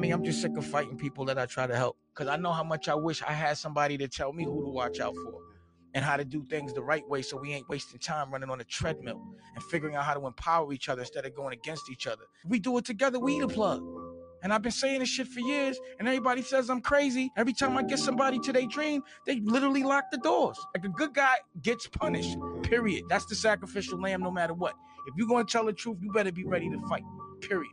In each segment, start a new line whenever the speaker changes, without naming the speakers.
Me, I'm just sick of fighting people that I try to help. Cause I know how much I wish I had somebody to tell me who to watch out for and how to do things the right way so we ain't wasting time running on a treadmill and figuring out how to empower each other instead of going against each other. We do it together, we the plug. And I've been saying this shit for years, and everybody says I'm crazy. Every time I get somebody to their dream, they literally lock the doors. Like a good guy gets punished, period. That's the sacrificial lamb no matter what. If you're gonna tell the truth, you better be ready to fight, period.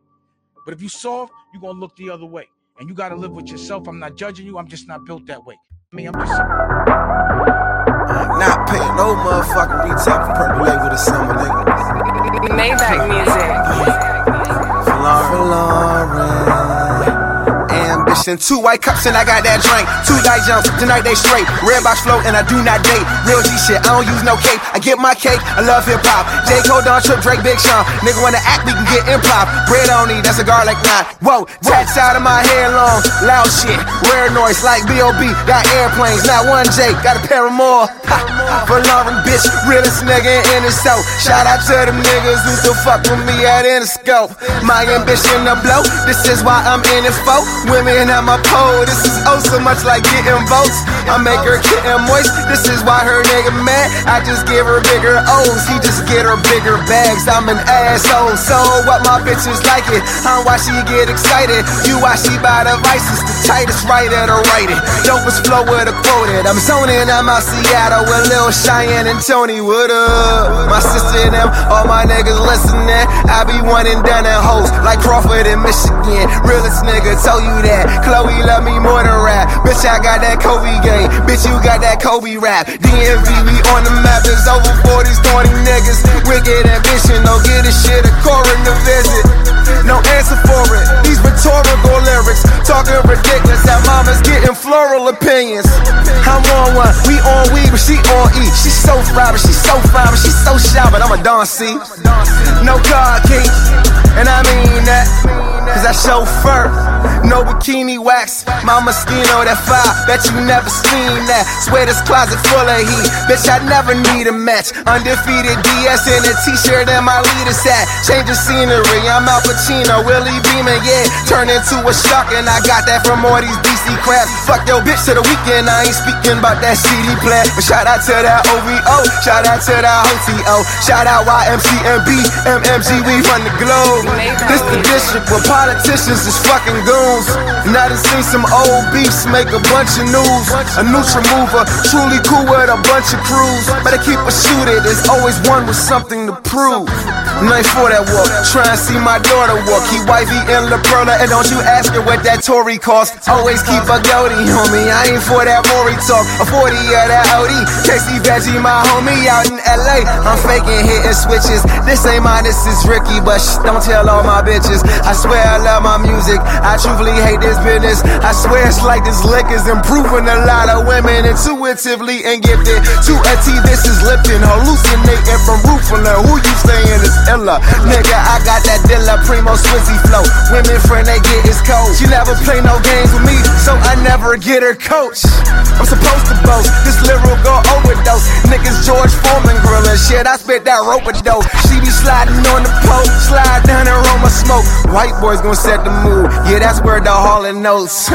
But if you soft, you're gonna look the other way. And you gotta live with yourself. I'm not judging you, I'm just not built that way. I mean, I'm just.
Not paying no motherfucking retail for purple label this summer, nigga.
Maybach music.
Folarin ambition. Two white cups and I got that drink. Two die jumps, tonight they straight. Red box flow and I do not date. Real G shit, I don't use no cape. I get my cake, I love hip hop. J. Cole, Don Trip, Drake, Big Sean. Nigga wanna act, we can get improv. Bread on me, that's a garlic knot. Whoa, tats out of my hair long. Loud shit, rare noise like B.O.B. Got airplanes, not one J, got a pair of more. Ha, Lauren, bitch, realest nigga in the south. Shout out to them niggas who still fuck with me at Interscope. My ambition to blow, this is why I'm in it for. Women at my pole. This is oh so much like getting votes. I make her kitten moist. This is why her nigga mad. I just give her bigger O's. He just get her bigger bags. I'm an asshole. So what my bitches like it. I'm why she get excited. You why she buy the vices. The tightest writer to write it. Dopest flow with a quoted. I'm zoning. I'm out Seattle with Lil Cheyenne and Tony. What up? My sister and them. All my niggas listening. I be one and done at hoes. Like Crawford in Michigan. Realest nigga tell you that. Chloe love me more than rap. Bitch, I got that Kobe game. Bitch, you got that Kobe rap. DMV, we on the map. It's over 40s, 20 niggas. Wicked ambition, don't get this shit a coroner visit. No answer for it. These rhetorical lyrics, talking ridiculous. That mama's getting floral opinions. I'm on one, we on weed, but she on E. She's so fly, she's so fine, she's so shy, but I'm a Don C. No car key, and I mean that, cause I show fur. No bikini wax, my mosquito that fire. Bet you never seen that. Swear this closet full of heat. Bitch, I never need a match. Undefeated DS in a t-shirt and my leader's hat. Change the scenery, I'm Al Pacino, Willie Beamen, yeah. Turn into a shark and I got that from all these DC crabs. Fuck your bitch to the weekend, I ain't speaking about that CD plan. But shout out to that OVO, shout out to that HOTO, shout out YMCMB, MMG, we run the globe. This the district where politicians is fucking goons. And I done seen some old beefs make a bunch of news. A neutral mover, truly cool with a bunch of crews. Better keep a shooter, there's always one with something to prove. Night for that walk, try and see my daughter walk. Keep wifey in La Perla, and don't you ask her what that Tory cost. Always keep a goatee on me, I ain't for that Maury talk. A 40 of that OD, Casey Veggie, my homie out in LA. I'm faking hitting switches. This ain't mine, this is Ricky, but shh, don't tell all my bitches. I swear I love my music, I truthfully hate this business. I swear it's like this liquor's improving a lot of women intuitively and gifted. To a T, this is Lipton, hallucinating from roof Rufala. Who you saying is illa? Nigga, I got that Dilla Primo Swizzy flow. Women friend, they get is cold. She never play no games with me, so I never get her coach. I'm supposed to boast, this lyrical overdose. Niggas George Foreman grillin' shit. I spit that rope a dope. She be sliding on the pole, slide down and roll my smoke. White boys gon' set the mood. Yeah, that's where the Hall and Oates.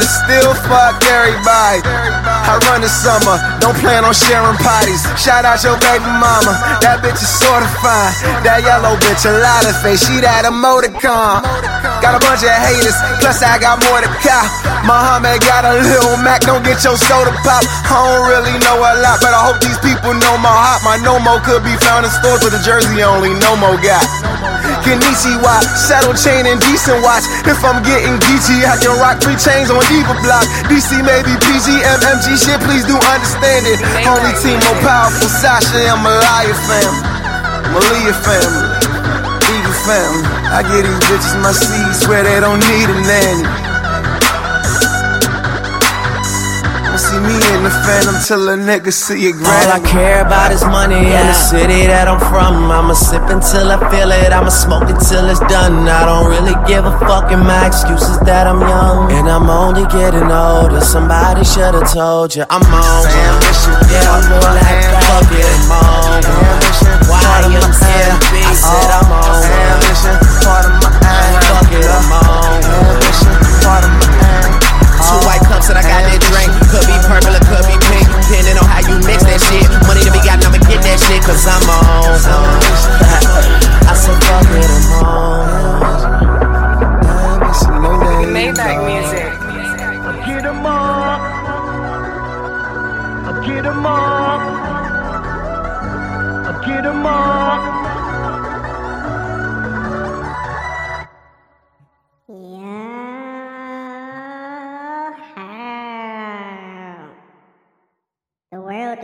And still fuck everybody. I run the summer, don't plan on sharing potties. Shout out your baby mama, that bitch is sorta fine. That yellow bitch, a lot of face, she that emoticon. Got a bunch of haters, plus I got more to cop. Muhammad got a little Mac, don't get your soda pop. I don't really know a lot, but I hope these people know my heart. My Nomo could be found in stores with the jersey only Nomo got. Konnichiwa, saddle chain and decent watch. If I'm getting geeky, I can rock three chains on either block. DC maybe PG, MMG shit, please do understand it. Only team more powerful, Sasha and Malia fam. Malia family, Eagle family. I get these bitches my seeds where they don't need a nanny. See me in the phantom till a nigga see a
All I care about is money and the city that I'm from. I'ma sip until I feel it, I'ma smoke it till it's done. I don't really give a fuck, and my excuse is that I'm young. And I'm only getting older. Somebody should've told you I'm on. Yeah, I'm more like fuck it, I'm on. YMCMB said I'm on.
Ambition, part of box
and I got that drink. Could be purple or could be pink, depending on how you mix that shit. Money to be got, I'ma get that shit, cause I'm on.
I said fuck it, I'm on.
Maybach music. Get them up. Get them up. Get them up.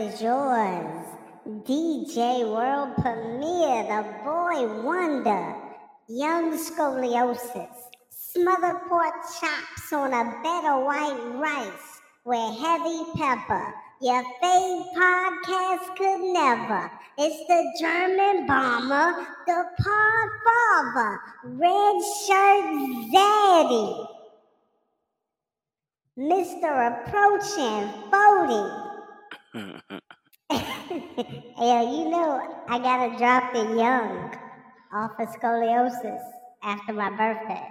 Is yours. DJ World Premiere, the boy wonder. Young scoliosis. Smothered pork chops on a bed of white rice with heavy pepper. Your fave podcast could never. It's the German bomber, the pod father, red shirt zaddy. Mr. Approaching 40. yeah, you know I gotta drop the young off of scoliosis after my birthday.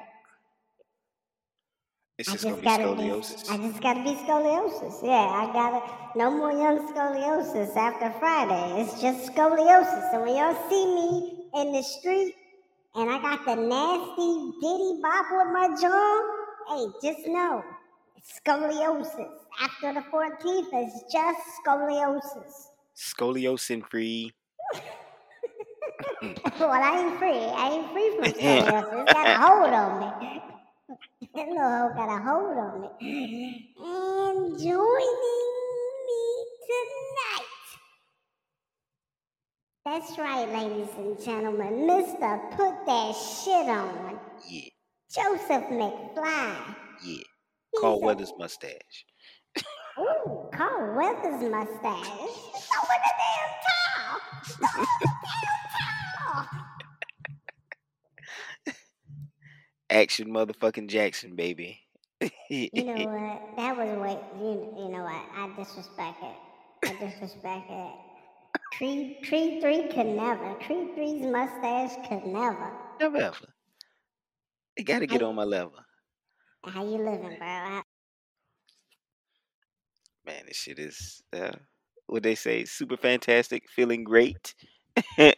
It's
I
just
just
gonna be
gotta be.
scoliosis.
I just gotta be scoliosis. Yeah, I gotta. No more young scoliosis after Friday. It's just scoliosis. And when y'all see me in the street and I got the nasty bitty bop with my jaw, hey, just know it's scoliosis. After the 14th, is just scoliosis.
Scoliosis free.
well, I ain't free. I ain't free from scoliosis. It's got a hold on me. That little hoe got a hold on me. And joining me tonight. That's right, ladies and gentlemen. Mr. Put That Shit On.
Yeah,
Joseph McFly.
yeah. Carl Weathers mustache.
Ooh, Carl Weathers mustache. Stop with the damn towel. Stop with the damn towel.
Action motherfucking Jackson, baby.
You know what? That was what You, you know what? I disrespect it. I disrespect it. Tree Creed three could never. Tree Three's mustache could never.
Never ever. You gotta get on my level.
How you living, bro? I,
Man, this shit is uh what they say, super fantastic, feeling great.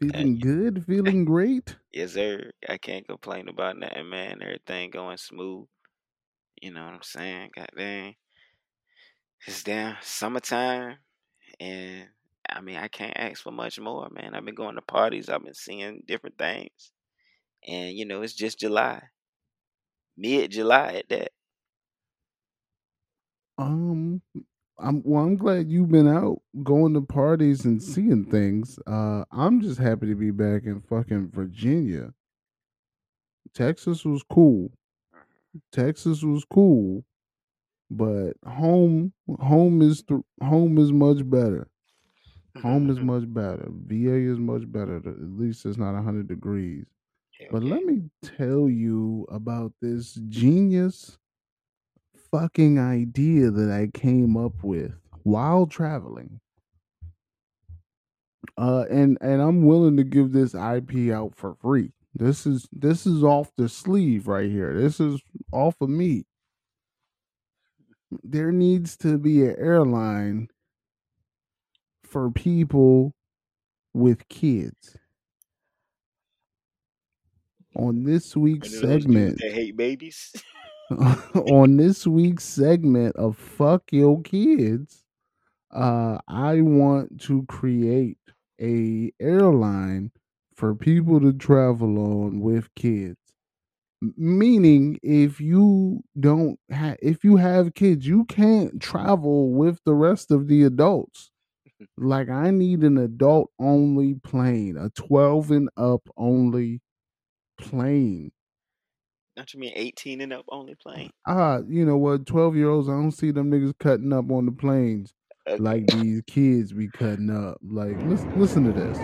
Feeling good, feeling great.
yes, sir. I can't complain about nothing, man. Everything going smooth. You know what I'm saying? God dang. It's down summertime and I mean I can't ask for much more, man. I've been going to parties, I've been seeing different things. And you know, it's just July. Mid July at that.
Um, I'm well. I'm glad you've been out going to parties and seeing things. Uh, I'm just happy to be back in fucking Virginia. Texas was cool. Texas was cool, but home, home is th- home is much better. Home is much better. VA is much better. At least it's not hundred degrees.
Hell
But let me tell you about this genius fucking idea that I came up with while traveling. Uh and and I'm willing to give this IP out for free. This is this is off the sleeve right here. This is off of me. There needs to be an airline for people with kids. On this week's
One of those dudes
segment,
that hate babies.
on this week's segment of fuck your kids uh i want to create a airline for people to travel on with kids. Meaning if you don't have if you have kids you can't travel with the rest of the adults. Like i need an adult only plane a 12 and up only plane
Don't you mean 18 and up only playing?
ah, you know what, twelve year olds, I don't see them niggas cutting up on the planes
Okay.
like these kids be cutting up. Like, listen, listen to this.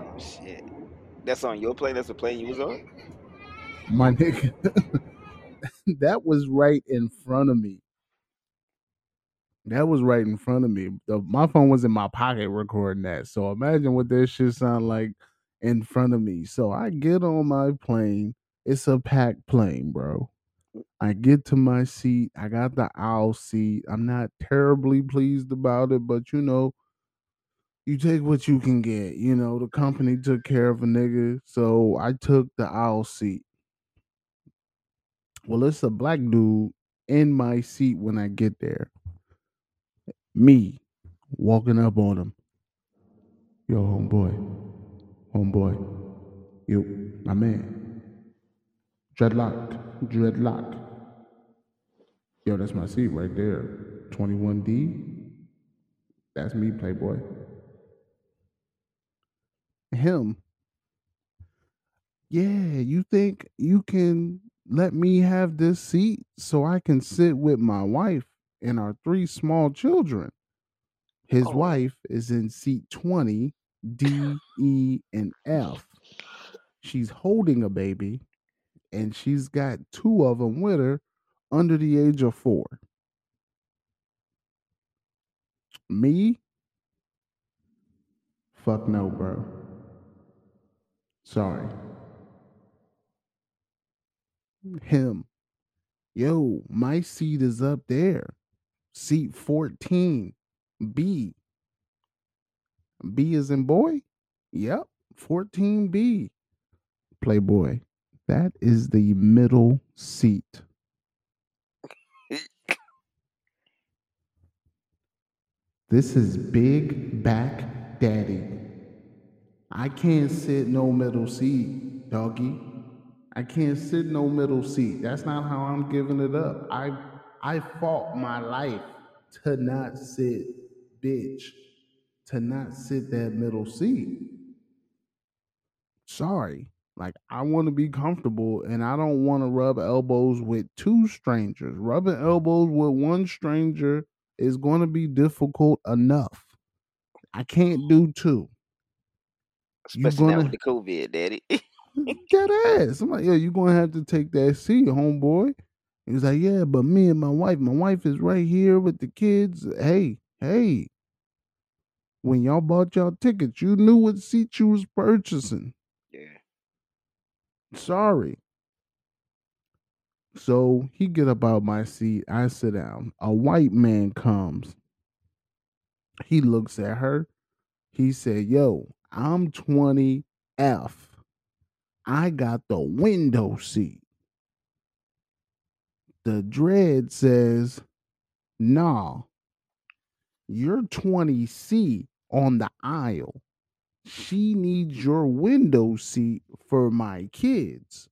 Oh shit. That's on your plane? That's the plane you was on?
My nigga, that was right in front of me. That was right in front of me. The, my phone was in my pocket recording that. So imagine what that shit sound like in front of me. So I get on my plane. It's a packed plane, bro. I get to my seat. I got the aisle seat. I'm not terribly pleased about it, but you know, you take what you can get. You know, the company took care of a nigga, so I took the aisle seat. Well, it's a black dude in my seat when I get there. Me walking up on him. Yo, homeboy. Homeboy. You, my man. Dreadlock. Dreadlock. Yo, that's my seat right there. 21D. That's me, Playboy. Him. Yeah, you think you can let me have this seat so I can sit with my wife and our three small children? His
Oh.
wife is in seat 20, D, E, and F. She's holding a baby and she's got two of them with her under the age of four. Me? Fuck no, bro. Sorry. Him. Yo, my seat is up there. Seat 14. B. B is in boy? Yep. 14B. Playboy. That is the middle seat. This is big back daddy. I can't sit no middle seat, doggy. I can't sit no middle seat. That's not how I'm giving it up. I I fought my life to not sit, bitch, to not sit that middle seat. Sorry. Like I want to be comfortable and I don't want to rub elbows with two strangers. Rubbing elbows with one stranger is going to be difficult enough. I can't do two.
Especially now
gonna-
with the COVID, daddy.
Dead ass. I'm like, yeah, you're gonna have to take that seat, homeboy. He was like, Yeah, but me and my wife, my wife is right here with the kids. Hey, hey. When y'all bought y'all tickets, you knew what seat you was purchasing.
yeah.
Sorry. So he get up out my seat. I sit down. A white man comes. He looks at her. He said, Yo, I'm 20F. I got the window seat. The dread says, Nah, you're 20C on the aisle. She needs your window seat for my kids.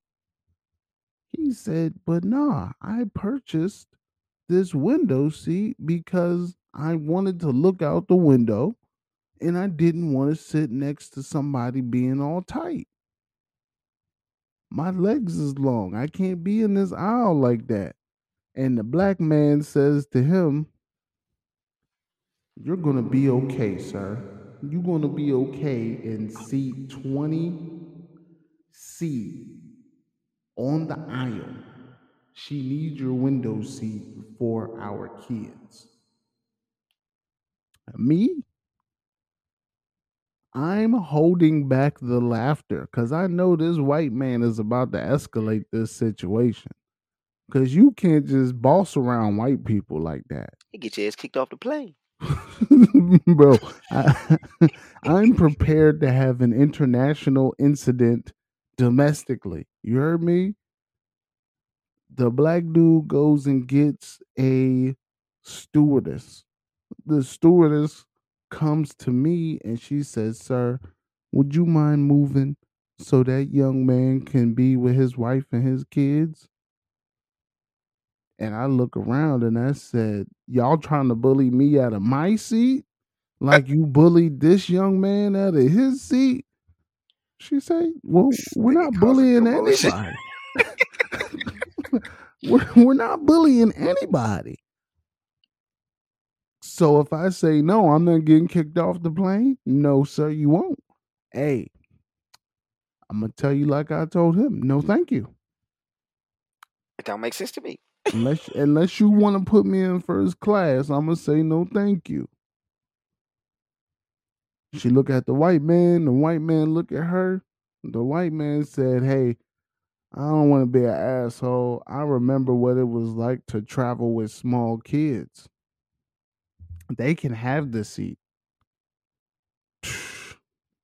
He said, But nah, I purchased this window seat because I wanted to look out the window and I didn't want to sit next to somebody being all tight. My legs is long. I can't be in this aisle like that. And the black man says to him, You're going to be okay, sir. You're going to be okay in seat 20C on the aisle. She needs your window seat for our kids. Me? I'm holding back the laughter because I know this white man is about to escalate this situation. Because you can't just boss around white people like that.
He get your ass kicked off the plane.
Bro, I, I'm prepared to have an international incident domestically. You heard me? The black dude goes and gets a stewardess. The stewardess comes to me and she says, Sir, would you mind moving so that young man can be with his wife and his kids? And I look around and I said, Y'all trying to bully me out of my seat? Like you bullied this young man out of his seat? She said, Well, we're not bullying anybody. we're, we're not bullying anybody. So if I say no, I'm not getting kicked off the plane. No, sir, you won't. Hey, I'm gonna tell you like I told him. No, thank you.
It don't make sense to me.
Unless unless you want to put me in first class, I'm gonna say no, thank you. She look at the white man. The white man look at her. The white man said, "Hey, I don't want to be an asshole. I remember what it was like to travel with small kids. They can have the seat.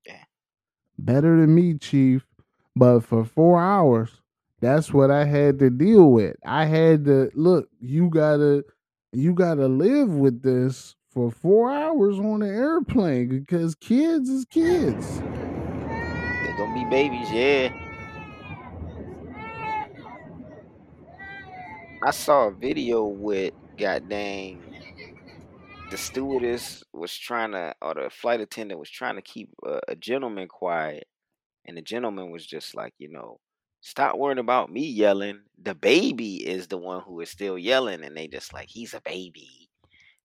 Yeah.
Better than me, chief. But for four hours, that's what I had to deal with. I had to look. You gotta, you gotta live with this for four hours on an airplane because kids is kids.
They're gonna be babies, yeah. I saw a video with goddamn the stewardess was trying to, or the flight attendant was trying to keep a, a gentleman quiet, and the gentleman was just like, you know, stop worrying about me yelling. The baby is the one who is still yelling, and they just like, he's a baby.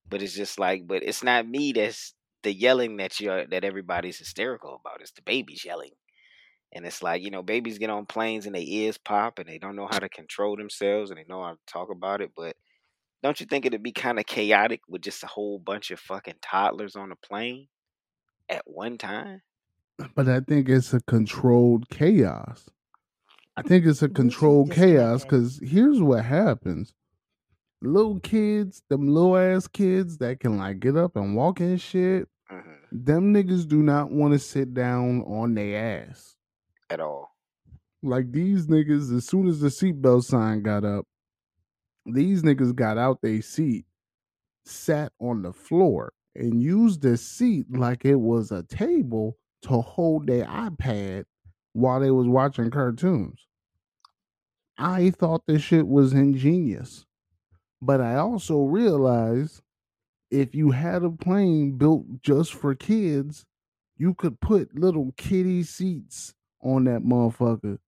But it's just like, but it's not me that's the yelling that you're that everybody's hysterical about. It's the baby's yelling. And it's like, you know, babies get on planes and their ears pop and they don't know how to control themselves and they know how to talk about it. But don't you think it'd be kind of chaotic with just a whole bunch of fucking toddlers on a plane at one time?
But I think it's a controlled chaos. I think it's a controlled chaos because here's what happens. Little kids, them little ass kids that can like get up and walk and shit,
hmm
them niggas do not want to sit down on their ass.
At all.
Like these niggas, as soon as the seatbelt sign got up, these niggas got out their seat, sat on the floor, and used the seat like it was a table to hold their iPad while they was watching cartoons. I thought this shit was ingenious. But I also realized if you had a plane built just for kids, you could put little kiddie seats on that motherfucker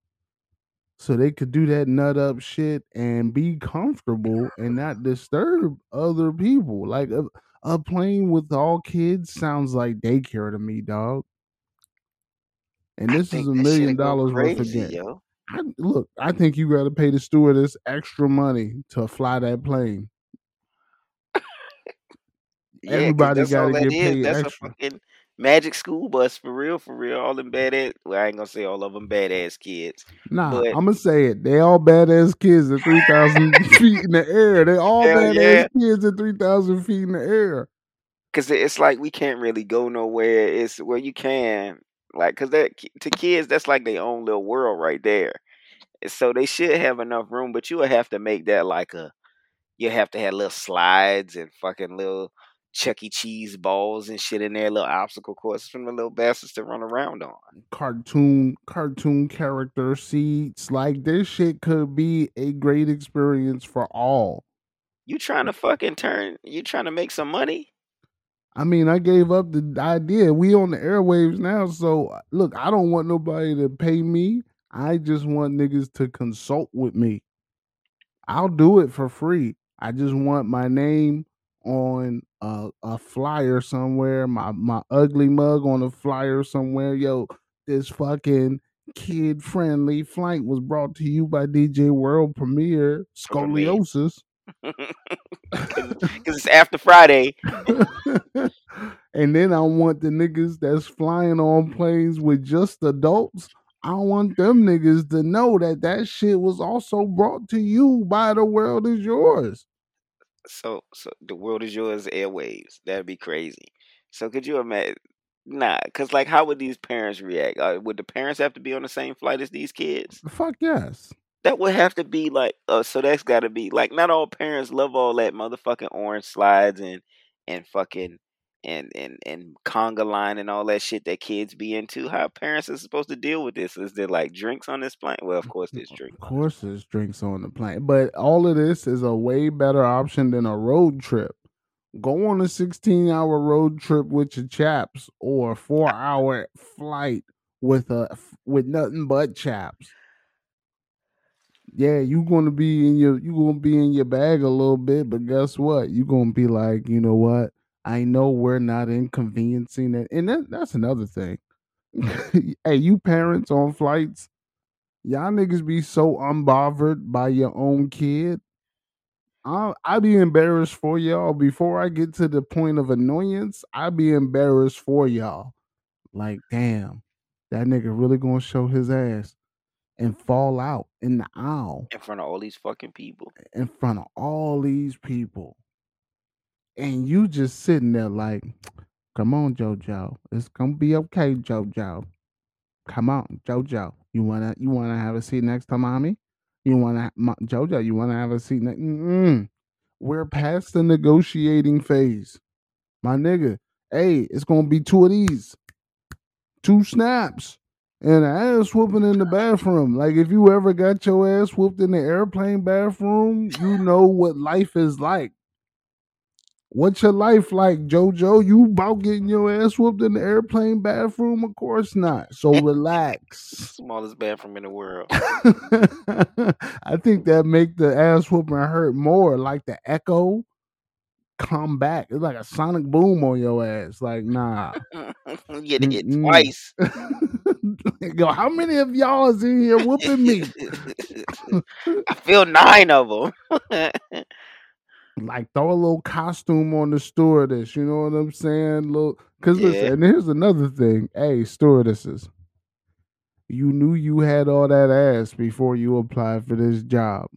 so they could do that nut up shit and be comfortable and not disturb other people. Like a, a plane with all kids sounds like daycare to me, dog. And this is a million dollars worth of
crazy,
gas.
yo.
I, look, I think you got to pay the stewardess extra money to fly that plane.
Yeah,
Everybody got to
that
get
is.
paid
That's a fucking magic school bus for real, for real. All them badass. Well, I ain't gonna say all of them badass kids,
Nah,
but
I'm gonna say it. They all badass kids at three thousand feet in the air. They all
hell
badass
yeah,
kids at three thousand feet in the air.
cause it's like we can't really go nowhere. It's where you can, like, cause that to kids that's like their own little world right there. Eh, so they should have enough room, but you would have to make that like a. You have to have little slides and fucking little Chuck E. Cheese balls and shit in there, little obstacle courses from the little bastards to run around on.
Cartoon, cartoon character seats. Like this shit could be a great experience for all.
You trying to fucking turn? You trying to make some money?
I mean, I gave up the idea. We on the airwaves now, so look, I don't want nobody to pay me. I just want niggas to consult with me. I'll do it for free. I just want my name on a, a flyer somewhere, my my ugly mug on a flyer somewhere. Yo, this fucking kid friendly flight was brought to you by DJ World Premiere Scoliosis.
cause, 'cause it's after Friday.
and then I want the niggas that's flying on planes with just adults. I want them niggas to know that that shit was also brought to you by the world is yours.
So, so the world is yours, airwaves. That'd be crazy. So, could you imagine? Nah, cause like, how would these parents react? Uh, would the parents have to be on the same flight as these kids?
Fuck yes.
That would have to be like, uh, so that's got to be like, not all parents love all that motherfucking orange slides and and fucking and and and conga line and all that shit that kids be into. How parents are supposed to deal with this? Is there like drinks on this plane? Well, of course there's drinks this
course, there's drinks on the plane, but all of this is a way better option than a road trip. Go on a 16 hour road trip with your chaps, or a four hour flight with a with nothing but chaps. Yeah, you gonna be in your you gonna be in your bag a little bit, but guess what? You gonna be like, you know what? I know we're not inconveniencing it, and that, that's another thing. hey, you parents on flights, y'all niggas be so unbothered by your own kid. I I be embarrassed for y'all before I get to the point of annoyance. I be embarrassed for y'all. Like, damn, that nigga really gonna show his ass and fall out in the aisle
in front of all these fucking people.
in front of all these people, and you just sitting there like, come on, JoJo, it's gonna be okay, JoJo. Come on, JoJo. You wanna you wanna have a seat next to mommy? You wanna JoJo? You wanna have a seat next? Mm-mm. We're past the negotiating phase. my nigga, hey, it's gonna be two of these, two snaps, and an ass whooping in the bathroom. Like if you ever got your ass whooped in the airplane bathroom, you know what life is like. What's your life like, JoJo? You about getting your ass whooped in the airplane bathroom? Of course not. So relax.
Smallest bathroom in the world.
I think that make the ass whooping hurt more. Like the echo come back. It's like a sonic boom on your ass. Like, nah.
you get hit
Mm-mm.
twice.
Yo, how many of y'all is in here whooping me?
I feel nine of them.
like throw a little costume on the stewardess. You know what I'm saying? Little, cause listen, and here's another thing. Hey, stewardesses, you knew you had all that ass before you applied for this job.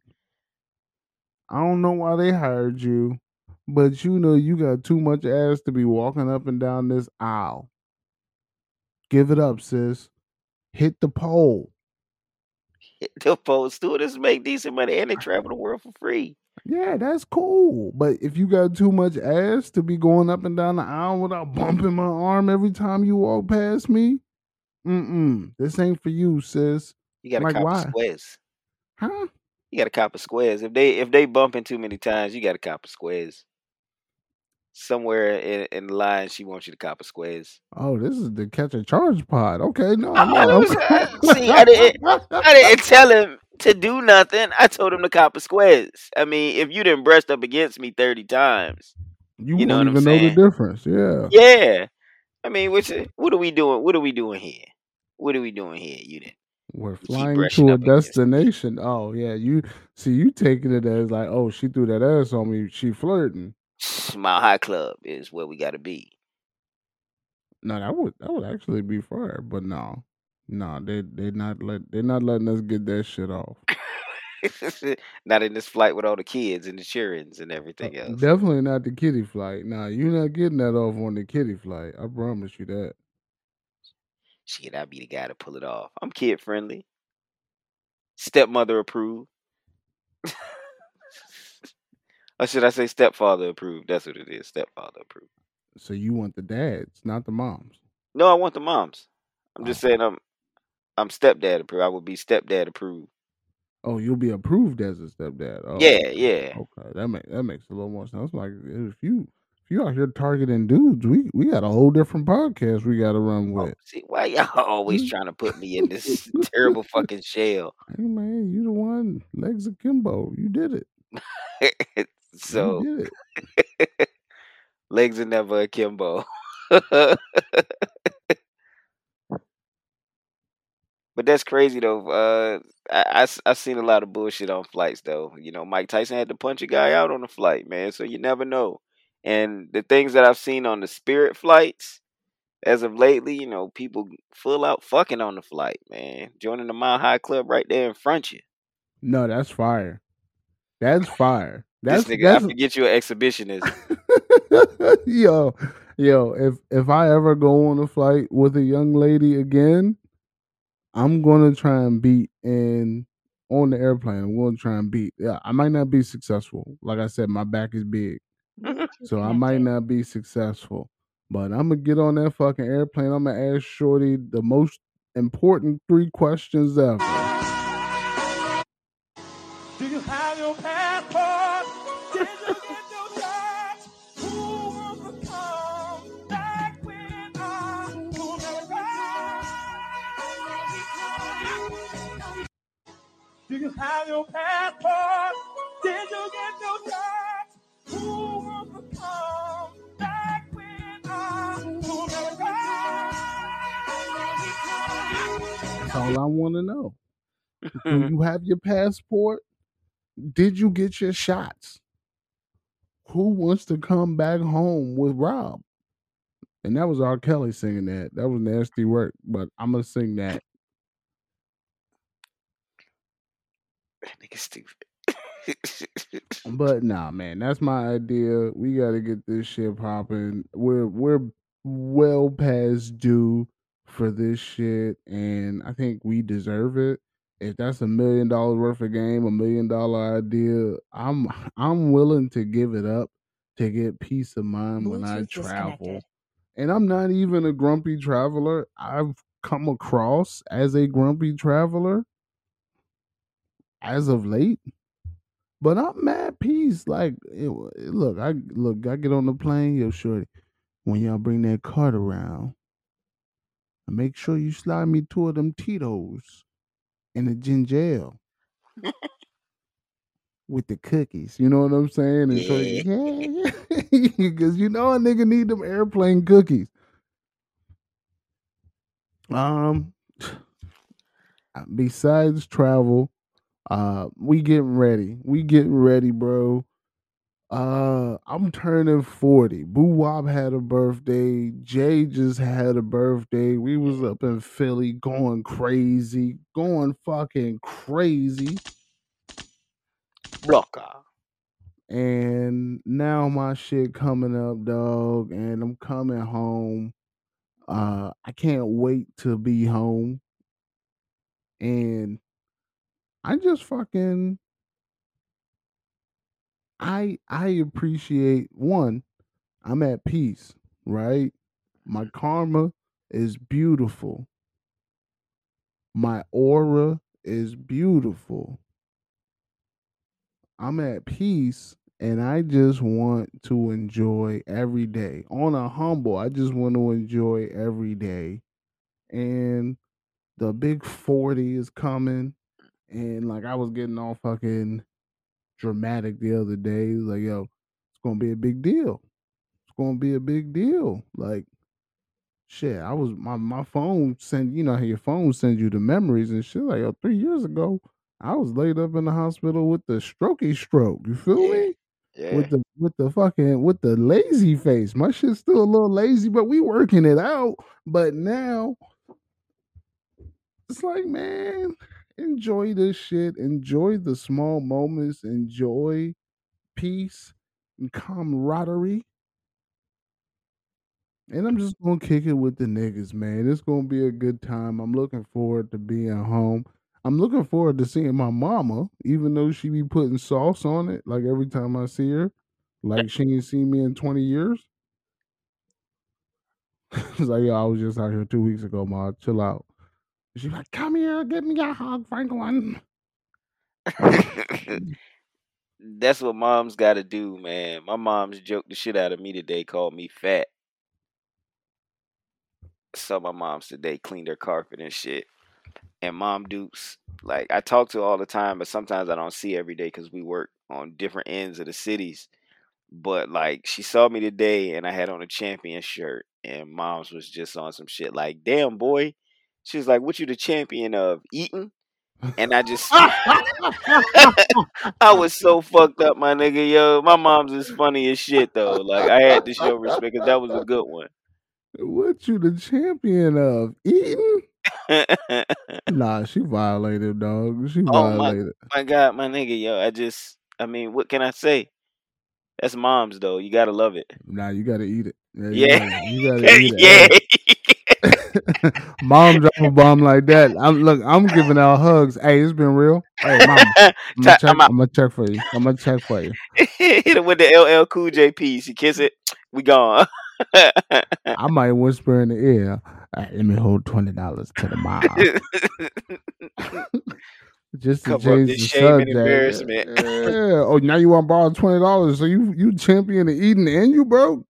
I don't know why they hired you, but you know you got too much ass to be walking up and down this aisle. Give it up, sis. Hit the pole.
the post stewardess make decent money and they travel the world for free.
Yeah, that's cool. But if you got too much ass to be going up and down the aisle without bumping my arm every time you walk past me, mm-mm. This ain't for you, sis.
You got to
Like
cop
why?
squares.
Huh?
You got to cop a squares. If they if they bumping too many times, you got to cop a squares. Somewhere in, in the line, she wants you to cop a squares.
Oh, this is the catch a charge pod. Okay, no,
I-
no.
was- I- see, I didn't- I didn't tell him to do nothing. I told him to cop a squares. I mean, if you didn't brushed up against me thirty times,
You,
You know
won't
what I'm
even know the difference. Yeah.
yeah. I mean, which what are we doing? What are we doing here? What are we doing here? You didn't.
We're flying to a
up against me.
destination. Oh, yeah. You see, you taking it as like, oh, she threw that ass on me. She flirting.
Mile High Club is where we got to be.
No, that would that would actually be fair, but no, no, they they not let they're not letting us get that shit off.
Not in this flight with all the kids and the childrens and
Uh,
everything else.
Definitely not the kitty flight. Nah, you're not getting that off on the kitty flight. I promise you that.
Shit, I'd be the guy to pull it off. I'm kid friendly. Stepmother approved. or should I say stepfather approved? That's what it is. Stepfather approved.
So you want the dads, not the moms.
No, I want the moms. I'm just
Oh.
saying I'm I'm stepdad approved. I would be stepdad approved.
Oh, you'll be approved as a stepdad. Oh,
Yeah, yeah.
Okay, that makes that makes a little more sense. Like if you if you out here targeting dudes, we we got a whole different podcast we got to run
Oh,
with.
see, why y'all always trying to put me in this terrible fucking shell?
Hey man, you the one legs akimbo. You did it.
So
you did it.
legs are never akimbo. but that's crazy though. Uh, I, I I seen a lot of bullshit on flights though. You know, Mike Tyson had to punch a guy out on a flight, man. So you never know. And the things that I've seen on the Spirit flights, as of lately, you know, people full out fucking on the flight, man. Joining the Mile High Club right there in front of you.
No, that's fire. That's fire. That's
this nigga, I
that's
forget you an exhibitionist.
yo, yo, if if I ever go on a flight with a young lady again, I'm gonna try and beat and on the airplane. I'm gonna try and beat. Yeah, I might not be successful. Like I said, my back is big, so I might not be successful. But I'm gonna get on that fucking airplane. I'm gonna ask Shorty the most important three questions ever.
Do you have your passport? You have your passport? Did you get your jobs? Who wants to come back with us to America?
That's all I want to know. Do you have your passport? Did you get your shots? Who wants to come back home with Rob? And that was R. Kelly singing that. That was nasty work, but I'm gonna sing that.
Nigga stupid.
But nah, man, that's my idea. We got to get this shit popping. We're we're well past due for this shit, and I think we deserve it. If that's a million dollars worth of game, a million dollar idea, I'm I'm willing to give it up to get peace of mind when I travel. And I'm not even a grumpy traveler. I've come across as a grumpy traveler as of late. But I'm mad peace. Like, it, look, I look, I get on the plane, yo, shorty. When y'all bring that cart around, make sure you slide me two of them Tito's and the ginger ale with the cookies. You know what I'm saying? And so,
Yeah.
yeah, because you know a nigga need them airplane cookies. Um, besides travel, uh, we getting ready. We getting ready, bro. Uh, I'm turning 40. Boo Wop had a birthday. Jay just had a birthday. We was up in Philly going crazy, going fucking crazy.
Blocker.
And now my shit coming up, dog, and I'm coming home. Uh, I can't wait to be home. And I just fucking I I appreciate one, I'm at peace, right? My karma is beautiful. My aura is beautiful. I'm at peace and I just want to enjoy every day. On a humble, I just want to enjoy every day. And the big 40 is coming. And like I was getting all fucking dramatic the other day. Like, yo, it's gonna be a big deal. It's gonna be a big deal. Like, shit, I was my my phone send you know how your phone sends you the memories and shit. Like, yo, three years ago, I was laid up in the hospital with the strokey stroke. You feel
Yeah.
me?
Yeah.
With the with the fucking with the lazy face. My shit's still a little lazy, but we working it out. But now it's like, man, enjoy this shit. Enjoy the small moments. Enjoy peace and camaraderie. And I'm just gonna kick it with the niggas, man. It's gonna be a good time. I'm looking forward to being home. I'm looking forward to seeing my mama, even though she be putting sauce on it, like every time I see her. Like she ain't seen me in 20 years. it's like, yo, I was just out here two weeks ago, ma. Chill out. She's like, come here, give me a hug, Franklin.
That's what moms got to do, man. My mom's joked the shit out of me today, called me fat. So my mom's today cleaned her carpet and shit. And mom Dukes, like I talk to all the time, but sometimes I don't see every day because we work on different ends of the cities. But like she saw me today and I had on a champion shirt and mom's was just on some shit like, damn boy. She was like, What you the champion of? Eating? And I just I was so fucked up, my nigga. Yo, my mom's is funny as shit though. Like I had to show respect because that was a good one.
What you the champion of? Eating? Nah, she violated, dog. She
oh my,
violated.
my God, my nigga, yo. I just, I mean, what can I say? That's moms though. You gotta love it.
Nah, you gotta eat it. Yeah, you gotta, you gotta eat
yeah.
it. Mom drop a bomb like that. I'm look. I'm giving out hugs. Hey, it's been real. Hey, mom, I'm gonna check.
I'm.
I'm gonna check for you. I'm gonna check for you.
Hit it with the LL Cool J piece. You kiss it, we gone.
I might whisper in the ear. "All right, let me hold twenty dollars to the mom, just to
up
change the
shame and
subject.
embarrassment.
Yeah. Oh, now you want to borrow twenty dollars? So you you champion of eating and you broke?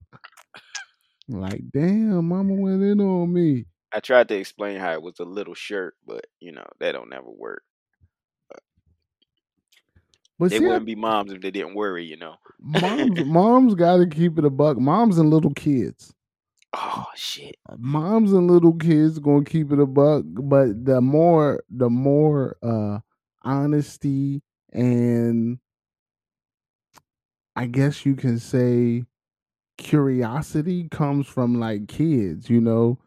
Like, damn, mama went in on me.
I tried to explain how it was a little shirt, but you know that don't never work.
But
They
see,
wouldn't be moms if they didn't worry, you know.
moms, moms got to keep it a buck. Moms and little kids.
Oh shit.
moms and little kids gonna keep it a buck but the more the more uh honesty and i guess you can say curiosity comes from like kids you know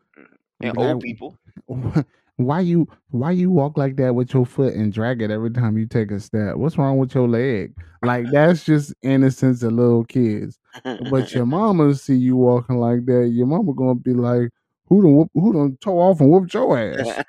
And old people.
why you why you walk like that with your foot and drag it every time you take a step what's wrong with your leg like that's just innocence of little kids but your mama see you walking like that, your mama gonna be like, "Who done whoop, who done toe off and whooped your ass?"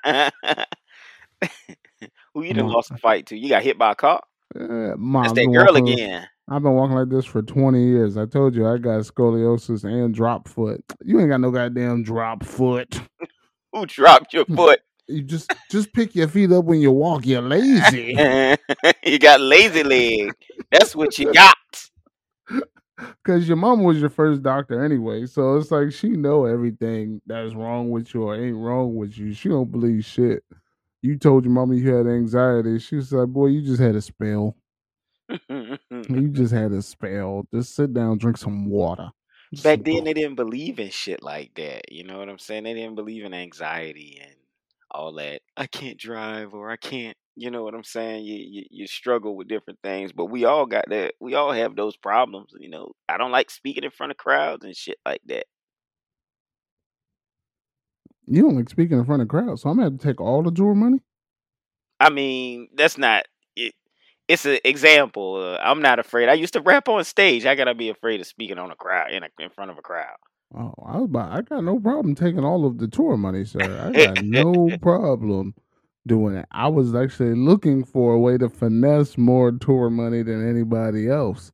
Who you done lost a fight to? You got hit by a car?
Uh, Mom,
That's that girl
walking-
again.
I've been walking like this for 20 years. I told you I got scoliosis and drop foot. You ain't got no goddamn drop foot.
Who dropped your foot?
You just just pick your feet up when you walk. You're lazy.
you got lazy leg. That's what you got.
Cause your mom was your first doctor anyway. So it's like she know everything that's wrong with you or ain't wrong with you. She don't believe shit. You told your mama you had anxiety. She was like, Boy, you just had a spell. You just had a spell. Just sit down, drink some water.
Back then, they didn't believe in shit like that. You know what I'm saying? They didn't believe in anxiety and all that. I can't drive or I can't. You know what I'm saying? You, you you struggle with different things, but we all got that. We all have those problems. You know, I don't like speaking in front of crowds and shit like that.
You don't like speaking in front of crowds, so I'm gonna have to take all the tour money.
I mean, that's not it. It's an example. Uh, I'm not afraid. I used to rap on stage. I gotta be afraid of speaking on a crowd in a, in front of a crowd.
Oh, I was about, I got no problem taking all of the tour money, sir. I got no problem doing it. I was actually looking for a way to finesse more tour money than anybody else.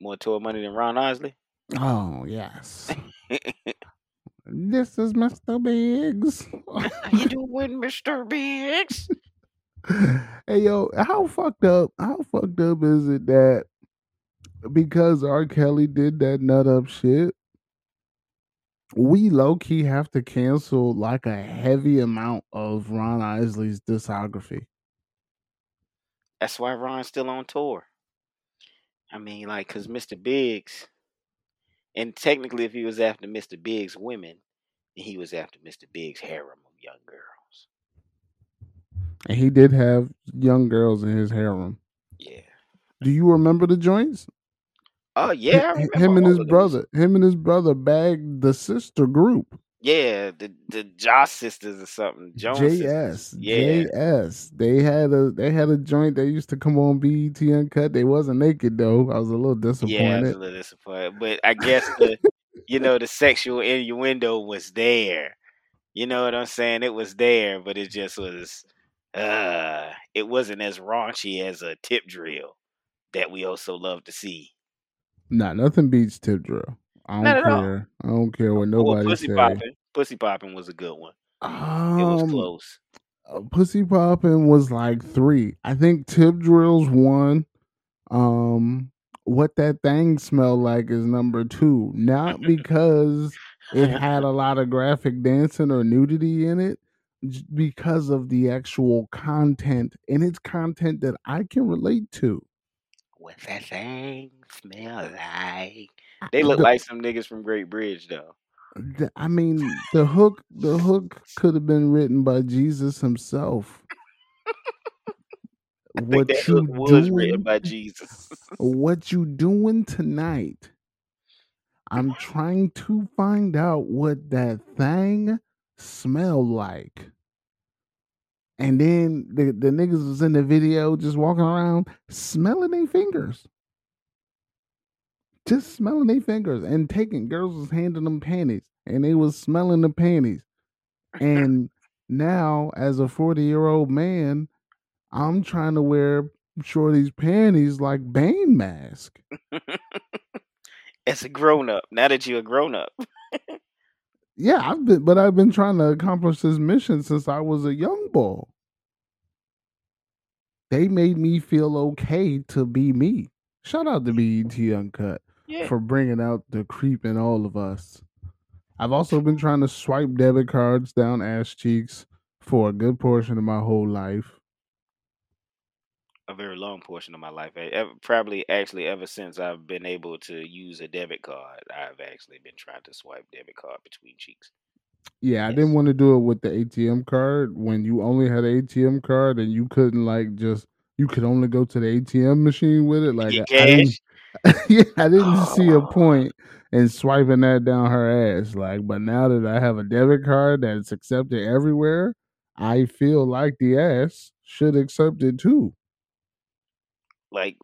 More tour money than Ron Isley.
Oh yes. This is Mr. Biggs.
How you doing, Mister Biggs?
hey yo, how fucked up? How fucked up is it that because R. Kelly did that nut up shit, we low key have to cancel like a heavy amount of Ron Isley's discography.
That's why Ron's still on tour. I mean, like, cause Mr. Biggs, and technically, if he was after Mr. Biggs' women, he was after Mr. Biggs' harem of young girls.
And he did have young girls in his harem.
Yeah.
Do you remember the joints?
Oh yeah, I
H-
remember
him and his brother, him and his brother bagged the sister group.
Yeah, the the Joss sisters or something. Jones sisters. Yeah.
JS. They had a they had a joint that used to come on BET Uncut. They wasn't naked though. I was a little disappointed.
Yeah, I was a little disappointed, but I guess the you know the sexual innuendo was there. You know what I'm saying? It was there, but it just was. Uh, it wasn't as raunchy as a tip drill that we also love to see.
Nah, nothing beats tip drill. I don't
all.
care. I don't care what
Well,
nobody
pussy
say.
popping, pussy popping was a good one. It was
Um,
close.
uh, Pussy popping was like three. I think Tip Drill's one. Um, what that thing smelled like is number two. Not because it had a lot of graphic dancing or nudity in it, because of the actual content, and it's content that I can relate to.
What that thing smell like? They look
the-
like some niggas from Great Bridge though.
the- I mean, the hook, the hook could have been written by Jesus himself. What
that
you
hook was written
doing?
by Jesus.
what you doing tonight? I'm trying to find out what that thing smelled like. And then the, the niggas was in the video just walking around smelling their fingers. Just smelling their fingers and taking girls was handing them panties and they was smelling the panties. And now as a 40 year old man, I'm trying to wear shorty's panties like Bane mask.
As a grown up, now that you're a grown up,
Yeah, I've been, but I've been trying to accomplish this mission since I was a young boy. They made me feel okay to be me. Shout out to BET Uncut
yeah.
for bringing out the creep in all of us. I've also been trying to swipe debit cards down ass cheeks for a good portion of my whole life.
a very long portion of my life. eh, Probably actually ever since I've been able to use a debit card, I've actually been trying to swipe debit card between cheeks.
Yeah, I didn't want to do it with the ATM card when you only had an ATM card and you couldn't like just you could only go to the ATM machine with it. Like
Get
I didn't
cash.
yeah, I didn't see a oh. point in swiping that down her ass. Like, but now that I have a debit card that's accepted everywhere, I feel like the ass should accept it too.
Like,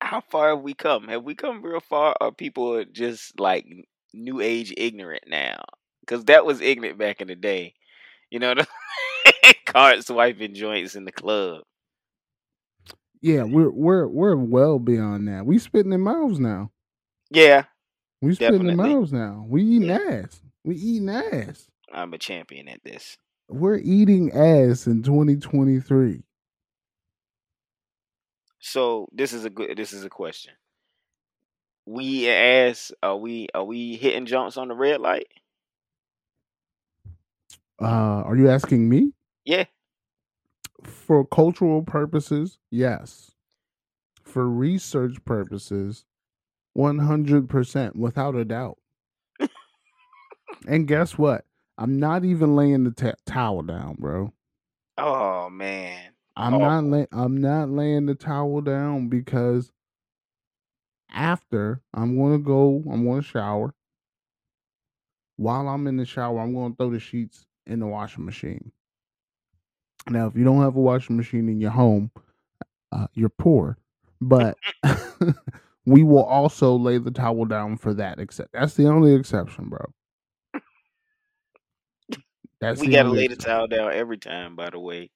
how far have we come? Have we come real far? Are people just like new age ignorant now? Because that was ignorant back in the day. You know, the card swiping joints in the club.
Yeah, we're we're we're well beyond that. We spitting in mouths now.
Yeah,
We spitting in mouths now. We eating ass. We eating ass.
I'm a champion at this.
We're eating ass in 2023.
So this is a good. This is a question. We ass. Are we? Are we hitting jumps on the red light?
Uh, are you asking me?
Yeah.
For cultural purposes, yes. For research purposes, 100% without a doubt. and guess what? I'm not even laying the ta- towel down, bro.
Oh man.
I'm
Oh.
not lay- I'm not laying the towel down because after I'm going to go, I'm going to shower. While I'm in the shower, I'm going to throw the sheets in the washing machine. Now, if you don't have a washing machine in your home, uh, you're poor. But we will also lay the towel down for that. Except that's the only exception, bro. That's
we gotta lay the towel down every time. By the way.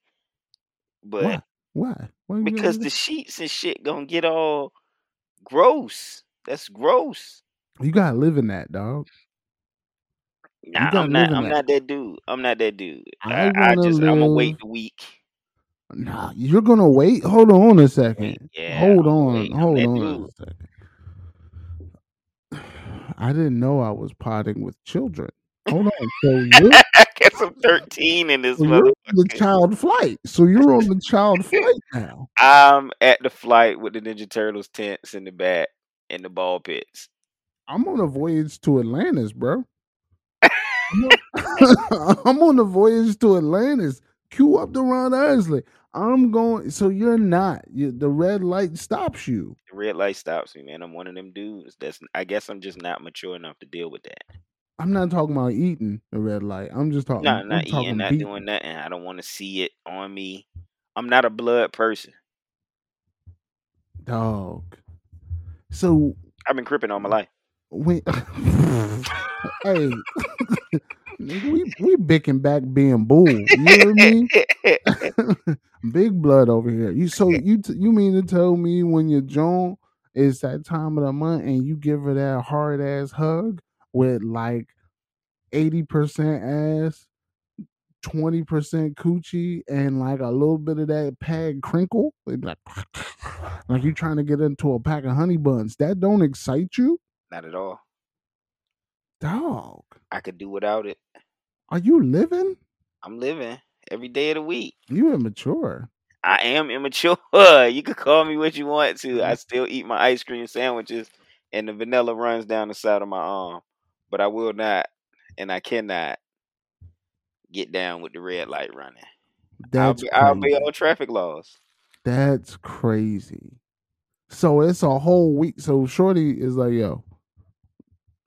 But
Why? Why? Why
because the sheets and shit gonna get all gross. That's gross.
you gotta live in that, dog.
Nah, I'm not. I'm
that.
not that dude. I'm not that dude.
I
I, I just. I'm gonna wait
live-
the week.
Nah, you're gonna wait. Hold on a second.
Yeah,
hold on. Hold on a second. I didn't know I was potting with children. Hold on. So
I guess I'm 13 in this
so you're on the child flight. So you're on the child flight now.
I'm at the flight with the Ninja Turtles tents in the back and the ball pits.
I'm on a voyage to Atlantis, bro. I'm on, I'm on a voyage to Atlantis. Cue up the Ron Isley. I'm going. So you're not. You, the red light stops you.
The red light stops me, man. I'm one of them dudes. That's. I guess I'm just not mature enough to deal with that.
I'm not talking about eating the red light. I'm just talking.
No,
I'm
not
talking
eating, not
beating.
doing nothing. I don't want to see it on me. I'm not a blood person.
Dog. So
I've been cripping all my life.
when hey nigga, we we bicking back being bull. You know what I mean? Big blood over here. You so you t- you mean to tell me when your Joan is that time of the month and you give her that hard ass hug with like eighty percent ass, twenty percent coochie, and like a little bit of that pad crinkle, like like you trying to get into a pack of honey buns. That don't excite you,
not at all.
dog.
I could do without it.
Are you living?
I'm living every day of the week.
You immature.
I am immature. You could call me what you want to.
Mm-hmm.
I still eat my ice cream sandwiches and the vanilla runs down the side of my arm. But I will not and I cannot get down with the red light running. I'll
That's
be I'll be all traffic laws.
That's crazy. So it's a whole week. So Shorty is like, yo,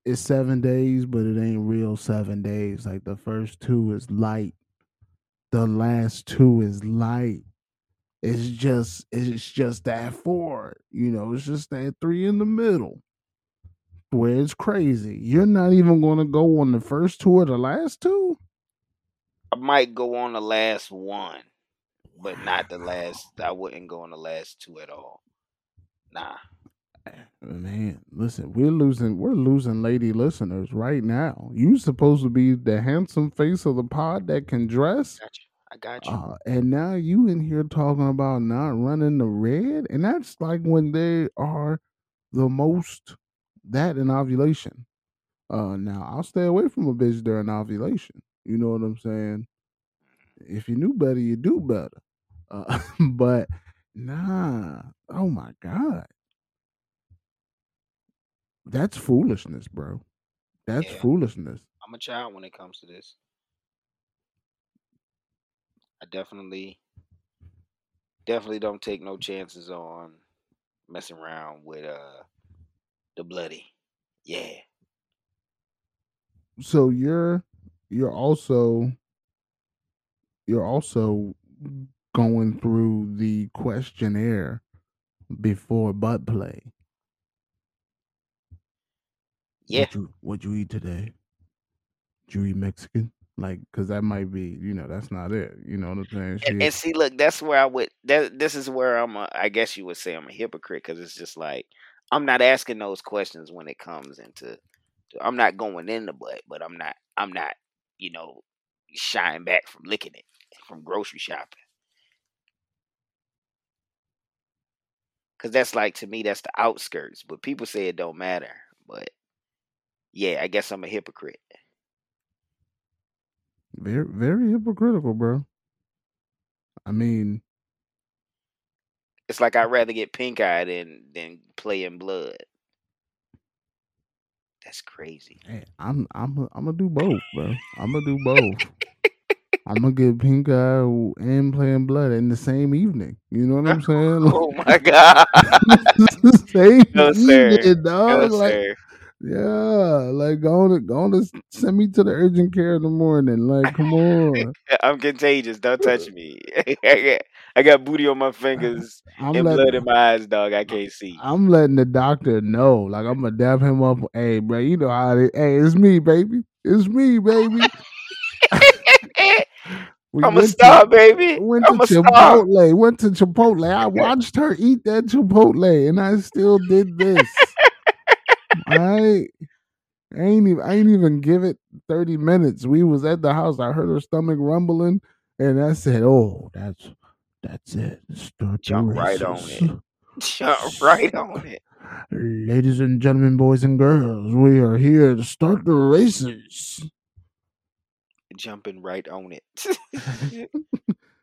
it's seven days, but it ain't real seven days. Like the first two is light. The last two is light. It's just it's just that four. You know, it's just that three in the middle. Where it's crazy. You're not even gonna go on the first two or the last two?
I might go on the last one, but not the last I wouldn't go on the last two at all. Nah.
Man, listen, we're losing we're losing lady listeners right now. You supposed to be the handsome face of the pod that can dress.
I got you.
Uh, and now you in here talking about not running the red, and that's like when they are the most that in ovulation. Uh, now I'll stay away from a bitch during ovulation. You know what I'm saying? If you knew better, you do better. Uh, but nah, oh my god, that's foolishness, bro. That's
Yeah.
foolishness.
I'm a child when it comes to this. I definitely definitely don't take no chances on messing around with uh the bloody. Yeah.
so you're you're also you're also going through the questionnaire before butt play.
Yeah.
What you what you eat today? Did you eat Mexican? Like, cause that might be, you know, that's not it. You know what I'm saying?
And, and see, look, that's where I would. That this is where I'm. A, I guess you would say I'm a hypocrite because it's just like I'm not asking those questions when it comes into. I'm not going in the butt, but I'm not. I'm not. You know, shying back from licking it from grocery shopping. Cause that's like to me, that's the outskirts. But people say it don't matter. But yeah, I guess I'm a hypocrite.
very, very hypocritical, bro. I mean,
It's like I'd rather get pink eye than than play in blood. That's crazy.
hey, I'm, I'm, I'm gonna do both, bro. I'm gonna do both. I'm gonna get pink eye and playing blood in the same evening. You know what I'm saying?
Oh my god.
same
No, sir.
evening,
No,
dog. like,
sir.
Yeah, like go on, go on to send me to the urgent care in the morning. Like, come on.
I'm contagious. Don't touch me. I got, booty on my fingers
I'm
and blood in my eyes, dog. I can't see.
I'm letting the doctor know. Like, I'm gonna dap him up. Hey, bro, you know how it. Hey, it's me, baby. It's me, baby. We
I'm a star,
to,
baby.
went to
I'm star.
Chipotle. Went to Chipotle. I watched her eat that Chipotle, and I still did this. I I ain't even I ain't even give it 30 minutes. We was at the house. I heard her stomach rumbling, and I said, Oh, that's that's it. Start
Jump right on it. Jump right on it.
Ladies and gentlemen, boys and girls, we are here to start the races.
Jumping right on it.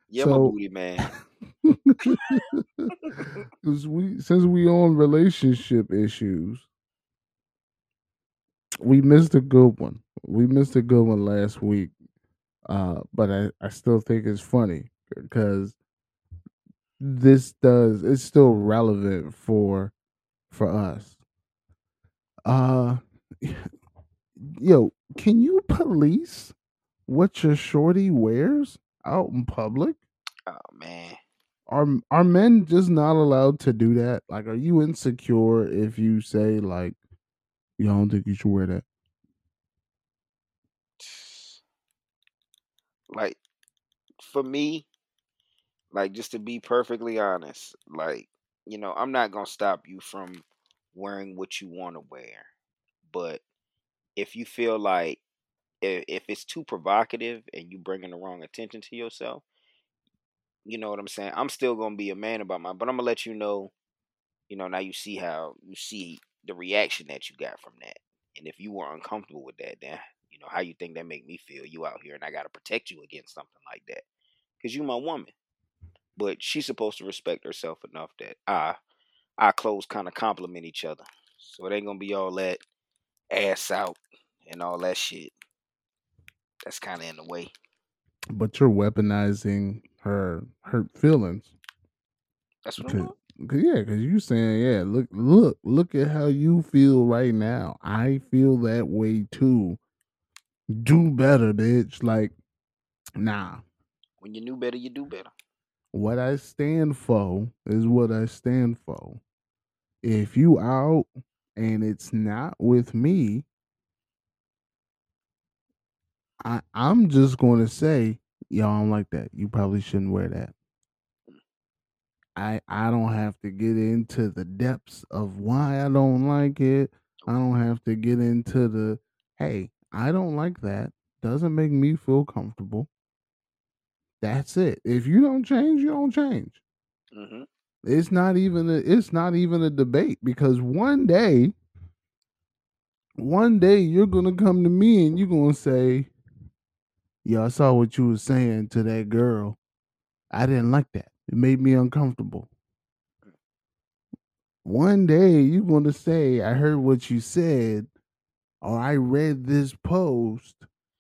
yeah, my
So-
booty man.
we since we on relationship issues, we missed a good one. We missed a good one last week. Uh, but I, I still think it's funny because this does it's still relevant for for us. Uh yo, can you police what your shorty wears out in public?
Oh man.
Are are men just not allowed to do that? Like, are you insecure if you say like, "You don't think you should wear that"?
Like for me, like just to be perfectly honest, like, you know, I'm not gonna stop you from wearing what you want to wear. But if you feel like if, if it's too provocative and you bringing the wrong attention to yourself, you know what I'm saying? I'm still gonna be a man about my, but I'm gonna let you know. You know, now you see how you see the reaction that you got from that, and if you were uncomfortable with that, then you know how you think that make me feel. You out here, and I gotta protect you against something like that, cause you my woman. But she's supposed to respect herself enough that our our clothes kind of complement each other, so it ain't gonna be all that ass out and all that shit. That's kind of in the way.
But you're weaponizing her hurt feelings.
That's what I'm doing.
'Cause- yeah, because you saying, yeah, look, look, look at how you feel right now. I feel that way too. Do better, bitch. Like, nah.
When you knew better, you do better.
What I stand for is what I stand for. If you out and it's not with me, I I'm just going to say, y'all don't like that. You probably shouldn't wear that. I I don't have to get into the depths of why I don't like it. I don't have to get into the hey, I don't like that. Doesn't make me feel comfortable. That's it. If you don't change, you don't change.
hmm
It's not even a, it's not even a debate because one day one day you're going to come to me and you're going to say, "Yeah, I saw what you were saying to that girl. I didn't like that. It made me uncomfortable." One day you're going to say, "I heard what you said," or "I read this post,"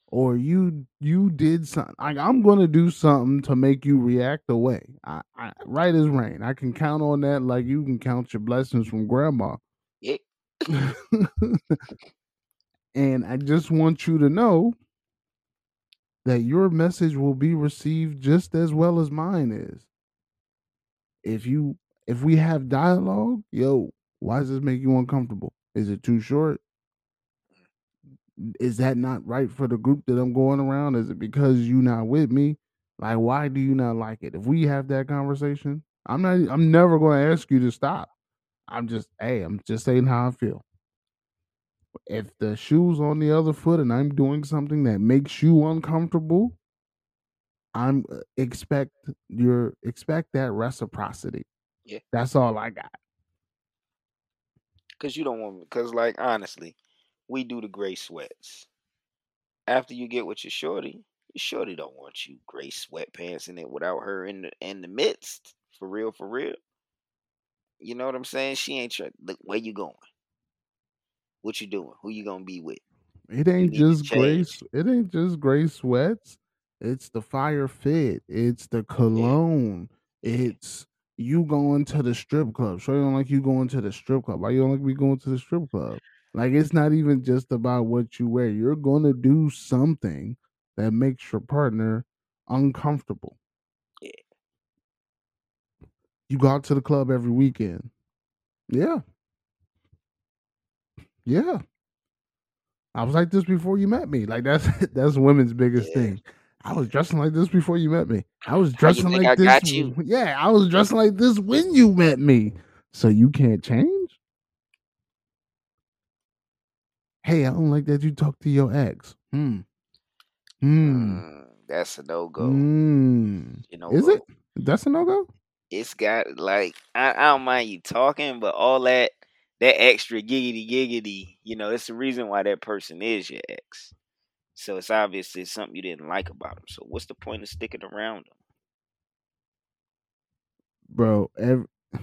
or "You you did something." Like I'm going to do something to make you react away. I, I right as rain. I can count on that like you can count your blessings from grandma.
Yeah.
and I just want you to know that your message will be received just as well as mine is. If you if we have dialogue, yo, why does this make you uncomfortable? Is it too short? is that not right for the group that I'm going around? Is it because you not with me? Like, why do you not like it? If we have that conversation, I'm not. I'm never going to ask you to stop. I'm just, hey, I'm just saying how I feel. If the shoe's on the other foot and I'm doing something that makes you uncomfortable, I'm uh, expect your expect that reciprocity.
Yeah.
That's all I got.
Cause you don't want me. Cause like honestly, we do the gray sweats. After you get with your shorty, your shorty don't want you gray sweatpants in it without her in the in the midst. For real, for real. You know what I'm saying? She ain't trying. Look, where you going? What you doing? Who you gonna be with?
It ain't just gray. It ain't just gray sweats. It's the fire fit. It's the cologne. It's you going to the strip club. Sure, you don't like you going to the strip club. Why you don't like me going to the strip club? Like it's not even just about what you wear. You're gonna do something that makes your partner uncomfortable.
Yeah.
You go out to the club every weekend. Yeah. Yeah. I was like this before you met me. Like that's that's women's biggest
Yeah.
thing. I was dressing like this before you met me. I was dressing like
I
this.
you?
Yeah, I was dressing like this when you met me. So you can't change? Hey, I don't like that you talk to your ex. Hmm. Hmm.
Mm, that's a no go.
Hmm.
You know
Is it? That's a no go?
It's got like I, I don't mind you talking, but all that that extra giggity giggity, you know, it's the reason why that person is your ex. So it's obviously something you didn't like about him. So what's the point of sticking around him?
Bro, every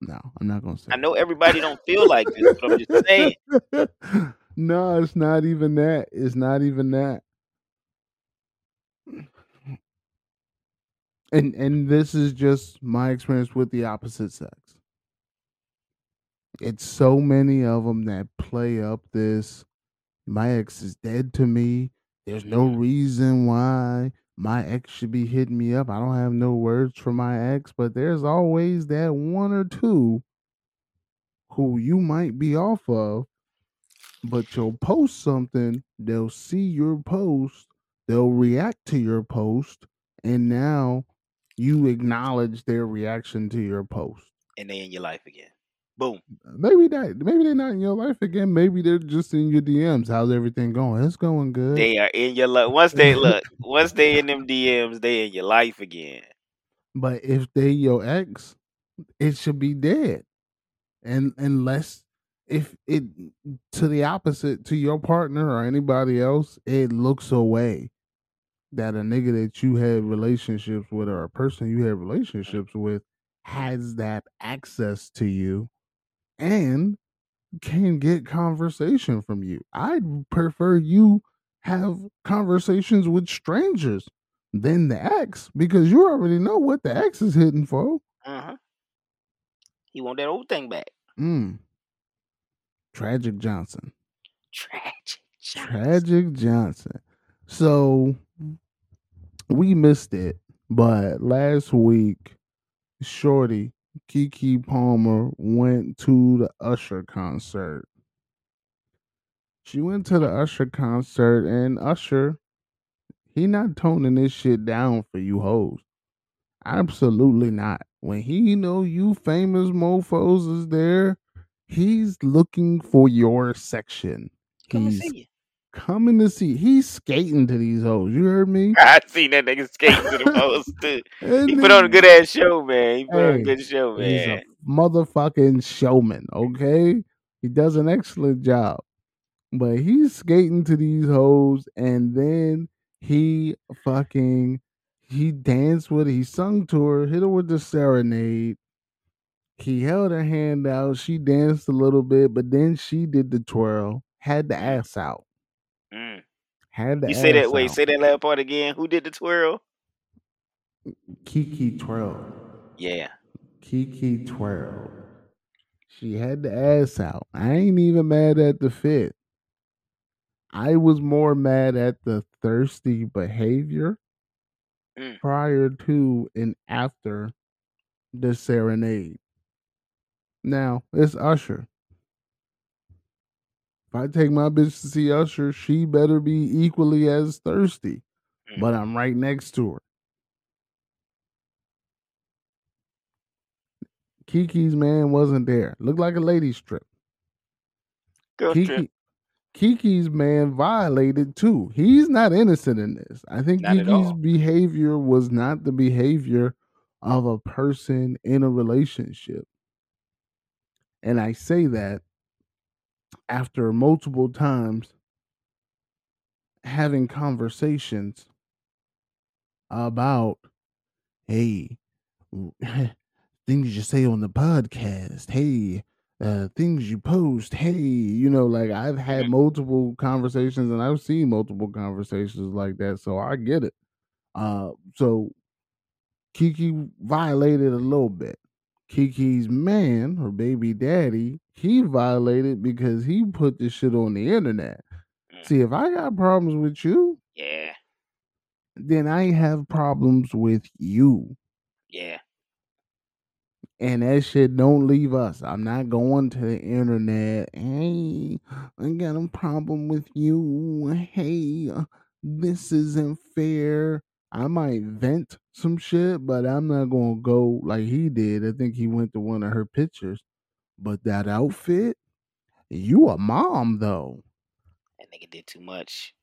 No, I'm not gonna say
I know everybody don't feel like this, but I'm just saying.
no, it's not even that. It's not even that. And and this is just my experience with the opposite sex. It's so many of them that play up this my ex is dead to me. There's no mm. reason why my ex should be hitting me up. I don't have no words for my ex, but there's always that one or two who you might be off of, but you'll post something, they'll see your post, they'll react to your post, and now you acknowledge their reaction to your post.
And they in your life again. Boom.
Maybe that maybe they're not in your life again. Maybe they're just in your DMs. How's everything going? It's going good.
They are in your life. Once they look, once they in them DMs, they in your life again.
But if they your ex, it should be dead. And unless if it to the opposite to your partner or anybody else, it looks away that a nigga that you had relationships with or a person you had relationships with has that access to you and can get conversation from you. I'd prefer you have conversations with strangers than the ex because you already know what the ex is hitting for.
Uh-huh. He want that old thing back.
Mm. Tragic Johnson.
Tragic. Johnson.
Tragic Johnson. So we missed it, but last week, Shorty Keke Palmer went to the Usher concert. She went to the Usher concert, and Usher, he not toning this shit down for you hoes. Absolutely not. When he know you famous mofos is there, he's looking for your section.
Come
he's. Coming to see. He's skating to these hoes. You heard me?
I seen that nigga skating to the post too. He put on a good ass show, man. He put on a good show,
He's
man.
a motherfucking showman, okay? He does an excellent job. But he's skating to these hoes and then he fucking he danced with her, he sung to her, hit her with the serenade. He held her hand out, she danced a little bit, but then she did the twirl, had the ass out. Had the
You say that.
ass
Wait,
out.
say that last part again. Who did the twirl?
Keke twirl.
Yeah.
Keke twirl. She had the ass out. I ain't even mad at the fit. I was more mad at the thirsty behavior
Mm.
prior to and after the serenade. Now, it's Usher. If I take my bitch to see Usher, she better be equally as thirsty.
Mm.
But I'm right next to her. Keke's man wasn't there. Looked like a lady strip.
Girl
Keke,
trip.
Keke's man violated too. He's not innocent in this. I think
Not Keke's
behavior was not the behavior of a person in a relationship. And I say that after multiple times having conversations about, hey, things you say on the podcast, hey, uh, things you post, hey, you know, like I've had multiple conversations and I've seen multiple conversations like that, so I get it. Uh, so Keke violated a little bit. Keke's man, her baby daddy, he violated because he put this shit on the internet.
Mm.
See, if I got problems with you,
Yeah.
then I have problems with you.
Yeah.
And that shit don't leave us. I'm not going to the internet. Hey, I got a problem with you. Hey, this isn't fair. I might vent some shit, but I'm not gonna go like he did. I think he went to one of her pictures. But that outfit, you a mom though.
That nigga did too much.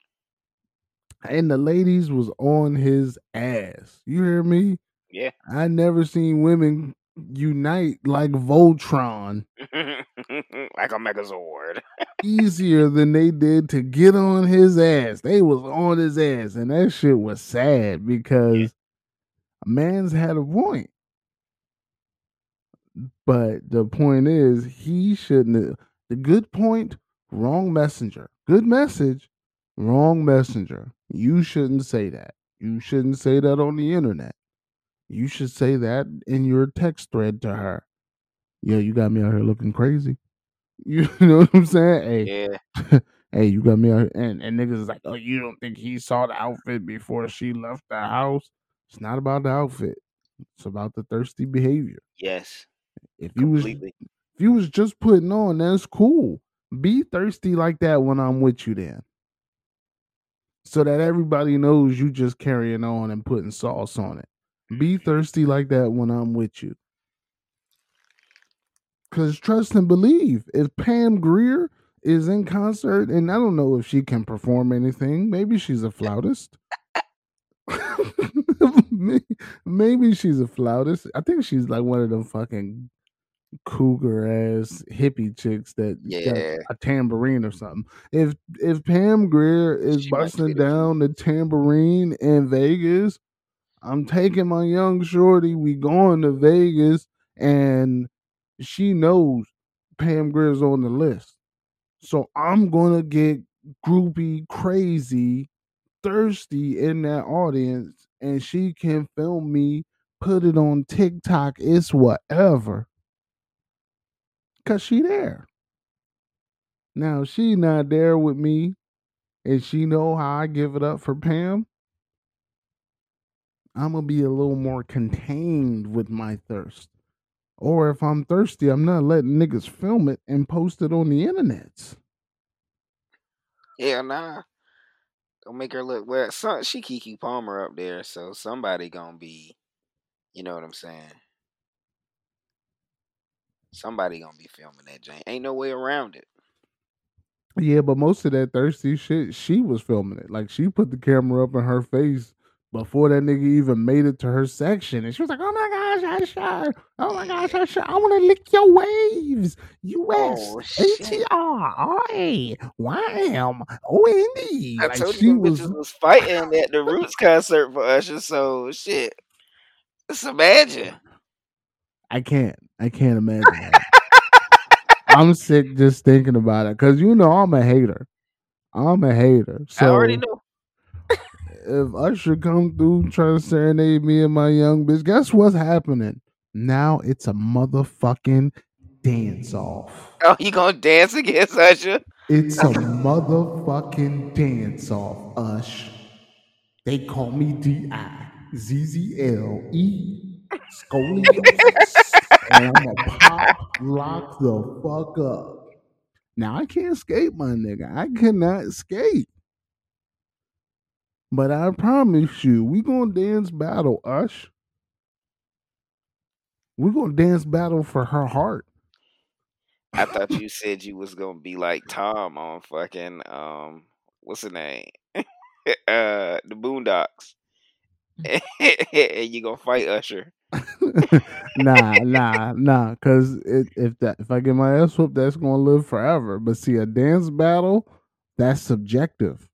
And the ladies was on his ass. You hear me?
Yeah.
I never seen women unite like Voltron
like a Megazord.
easier than they did to get on his ass. They was on his ass, and that shit was sad because a man's had a point. But the point is, he shouldn't. The good point, wrong messenger. Good message, wrong messenger. You shouldn't say that. You shouldn't say that on the internet. You should say that in your text thread to her. Yo, you got me out here looking crazy. You know what I'm saying? Hey,
Yeah.
hey, you got me out here. And, and niggas is like, oh, you don't think he saw the outfit before she left the house? It's not about the outfit. It's about the thirsty behavior.
Yes.
If you was if you was just putting on, that's cool. Be thirsty like that when I'm with you then. So that everybody knows you just carrying on and putting sauce on it. Be thirsty like that when I'm with you. Cause trust and believe, if Pam Grier is in concert, and I don't know if she can perform anything, maybe she's a flautist. Maybe she's a flautist. I think she's like one of them fucking cougar ass hippie chicks that got
Yeah.
a tambourine or something. If if Pam Grier is
She
busting
fit a few.
down the tambourine in Vegas, I'm taking my young shorty. We going to Vegas, and she knows Pam Grier's on the list. So I'm gonna get groupie crazy, thirsty in that audience, and she can film me, put it on TikTok, it's whatever. Cause she there. Now she not there with me, and she know how I give it up for Pam. I'm gonna be a little more contained with my thirst. Or if I'm thirsty, I'm not letting niggas film it and post it on the internet.
Hell nah. Don't make her look well. Some, she Keke Palmer up there, so somebody gonna be, you know what I'm saying. Somebody gonna be filming that Jane. Ain't no way around it.
Yeah, but most of that thirsty shit, she was filming it. Like she put the camera up in her face before that nigga even made it to her section, and she was like, "Oh my gosh, Usher! Oh my gosh, Usher! I want to lick your waves, U.S.
Oh.
ATR, RA, YM, OND."
I
Like
told you
was.
bitches was fighting at the Roots concert for Usher, so shit. Just imagine.
I can't. I can't imagine that. I'm sick just thinking about it because you know I'm a hater. I'm a hater. So
I already know.
If Usher come through trying to serenade me and my young bitch, guess what's happening? Now it's a motherfucking dance off.
Oh, you gonna dance against Usher?
It's a motherfucking dance off, Ush. They call me D.I. Z-Z-L-E. Scoliosis. and I'm gonna pop lock the fuck up. Now I can't skate, my nigga. I cannot skate. But I promise you, we gonna dance battle, Ush. we gonna dance battle for her heart.
I thought you said you was gonna be like Tom on fucking um what's the name? uh the Boondocks. and you gonna fight Usher.
nah, nah, nah. Cause it, if that if I get my ass whooped, that's gonna live forever. But see, a dance battle, that's subjective.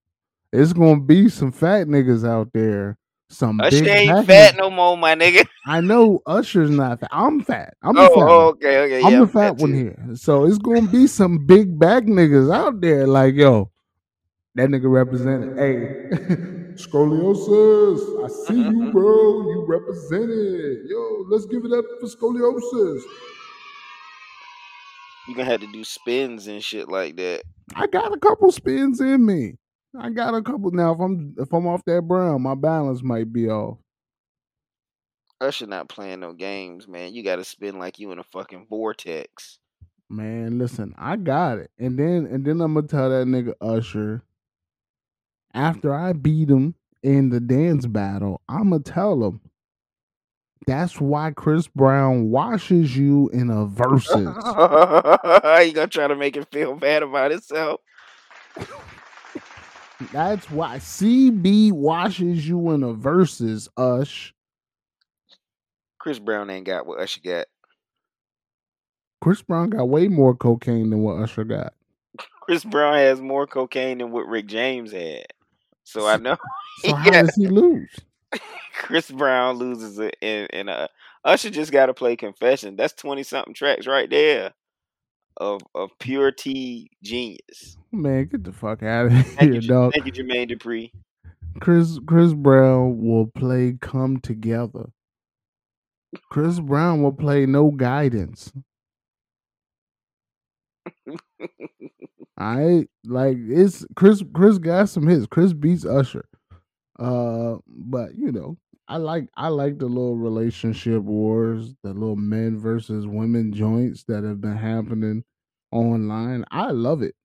It's gonna be some fat niggas out there. Some
Usher
big
ain't
fat
fat no more, my nigga.
I know Usher's not fat. I'm fat. I'm
Oh,
fat
oh,
one.
okay, okay,
I'm
yeah,
the
I'm
fat one
too.
here. So it's gonna be some big back niggas out there. Like, yo, that nigga represented. Hey, scoliosis. I see you, bro. You represented. Yo, let's give it up for scoliosis.
You gonna have to do spins and shit like that.
I got a couple spins in me. I got a couple now. If I'm if I'm off that brown, my balance might be off.
Usher not playing no games, man. You gotta spin like you in a fucking vortex.
Man, listen, I got it. And then and then I'm gonna tell that nigga Usher. After I beat him in the dance battle, I'ma tell him. That's why Chris Brown washes you in a versus.
you gonna try to make it feel bad about himself?
That's why CB washes you in a versus, Ush.
Chris Brown ain't got what Usher got.
Chris Brown got way more cocaine than what Usher got.
Chris Brown has more cocaine than what Rick James had. So I know
So how does he lose?
Chris Brown loses it in in a Usher just gotta play confession. That's twenty something tracks right there of of pure T genius.
Man, get the fuck out of
Thank
here,
you,
dog.
thank you, Jermaine Dupri.
Chris Chris Brown will play come together. Chris Brown will play no guidance. I like it's Chris Chris got some hits. Chris beats Usher. Uh but you know, I like I like the little relationship wars, the little men versus women joints that have been happening online. I love it.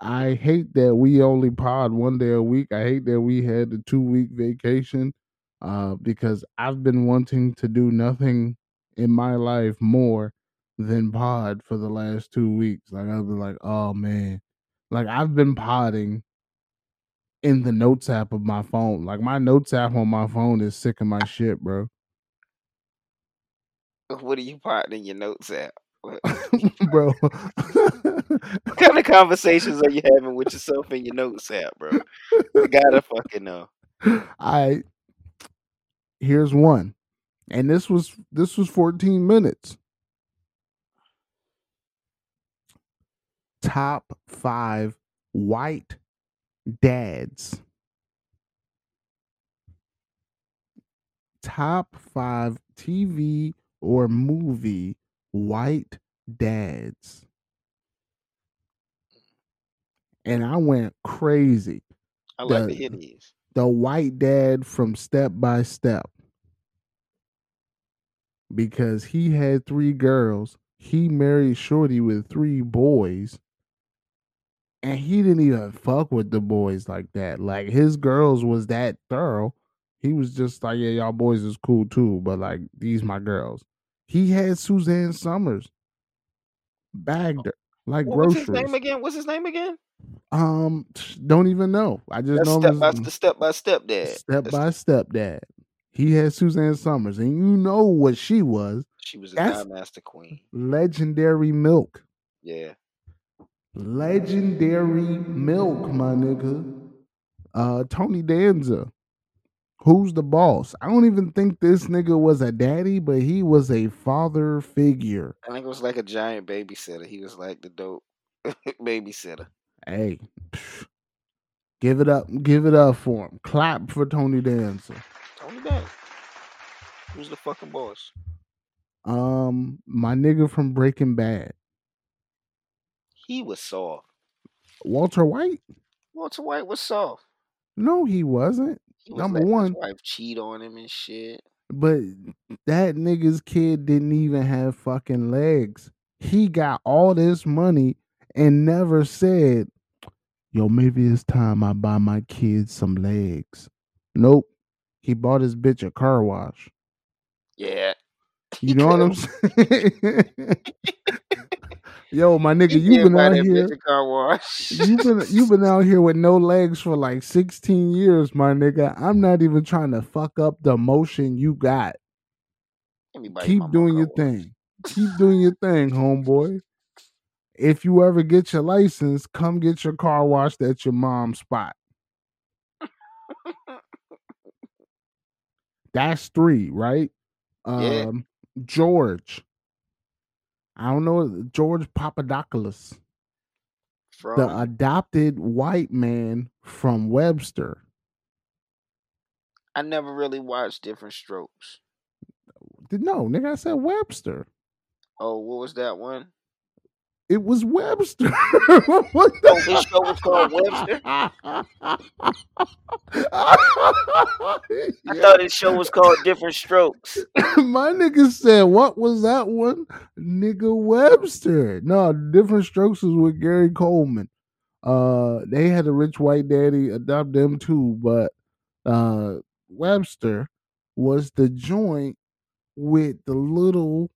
I hate that we only pod one day a week. I hate that we had the two week vacation uh, because I've been wanting to do nothing in my life more than pod for the last two weeks. Like I've been like, oh man, like I've been podding in the notes app of my phone. Like my notes app on my phone is sick of my shit, bro.
What are you putting in your notes app?
Bro.
what kind of conversations are you having with yourself in your notes app, bro? I gotta fucking know.
I here's one. And this was this was 14 minutes. Top 5 white dads. Top 5 TV or movie white dads. And I went crazy.
I like to
The-
hear these.
the white dad from Step by Step because he had three girls. He married Shorty with three boys. And he didn't even fuck with the boys like that. Like his girls was that thorough. He was just like, yeah, y'all boys is cool too, but like these my girls. He had Suzanne Somers bagged her like
What- What's his
groceries.
name again? What's his name again?
Um, don't even know. I just
That's
know
step by the step by step dad.
Step
That's-
by step dad. He had Suzanne Somers, and you know what she was.
She was a
that's-
Master Queen.
Legendary milk.
Yeah.
Legendary milk, my nigga. Uh Tony Danza. Who's the boss? I don't even think this nigga was a daddy, but he was a father figure.
I think it was like a giant babysitter. He was like the dope babysitter.
Hey, give it up, give it up for him. Clap for Tony Danza.
Tony Danza. Who's the fucking boss?
Um, my nigga from Breaking Bad,
He was soft.
Walter White.
Walter White was soft.
No, he wasn't.
He was
Number one.
his wife cheat on him and shit.
But that nigga's kid didn't even have fucking legs. He got all this money and never said, "Yo, maybe it's time I buy my kids some legs." Nope. He bought his bitch a car wash.
Yeah.
You know what I'm saying? Yo, my nigga, you been out here.
car wash.
You've been you've been out here with no legs for like 16 years, my nigga. I'm not even trying to fuck up the motion you got.
Let me buy you
Keep doing your thing. Keep doing your thing, homeboy. If you ever get your license, come get your car washed at your mom's spot. That's three, right?
Yeah.
Um, George. I don't know George Papadopoulos,
From
the adopted white man from Webster.
I never really watched Different Strokes.
No, nigga, I said Webster.
Oh, what was that one?
It was Webster. what
Oh, his show was called Webster. I thought his show was called Different Strokes.
My nigga said, "What was that one?" Nigga Webster. No, different strokes was with Gary Coleman. Uh, they had a rich white daddy adopt them too, but uh, Webster was the joint with the little,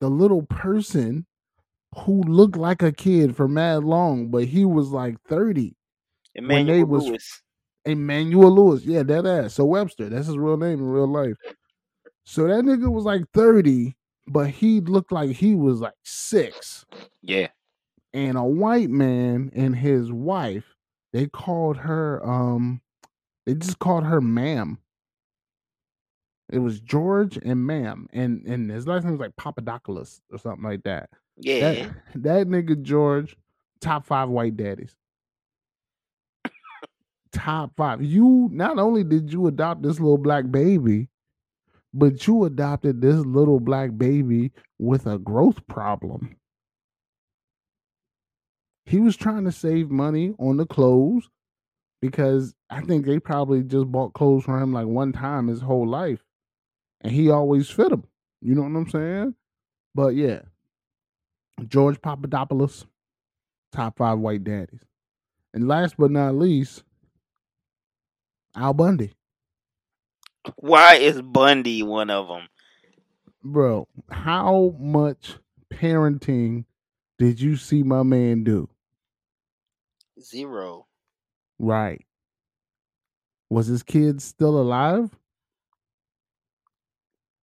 the little person who looked like a kid for mad long, but he was like thirty.
Emmanuel
they was-
Lewis.
Emmanuel Lewis. Yeah, that ass. So Webster, that's his real name in real life. So that nigga was like 30, but he looked like he was like six.
Yeah.
And a white man and his wife, they called her um they just called her ma'am. It was George and ma'am. And and his last name was like Papadopoulos or something like that.
Yeah.
That that nigga George, top five white daddies. top five. You not only did you adopt this little black baby, but you adopted this little black baby with a growth problem. He was trying to save money on the clothes because I think they probably just bought clothes for him like one time his whole life. And he always fit them. You know what I'm saying? But yeah, George Papadopoulos, top five white daddies. And last but not least, Al Bundy.
Why is Bundy one of them?
Bro, how much parenting did you see my man do?
Zero.
Right. Was his kid still alive?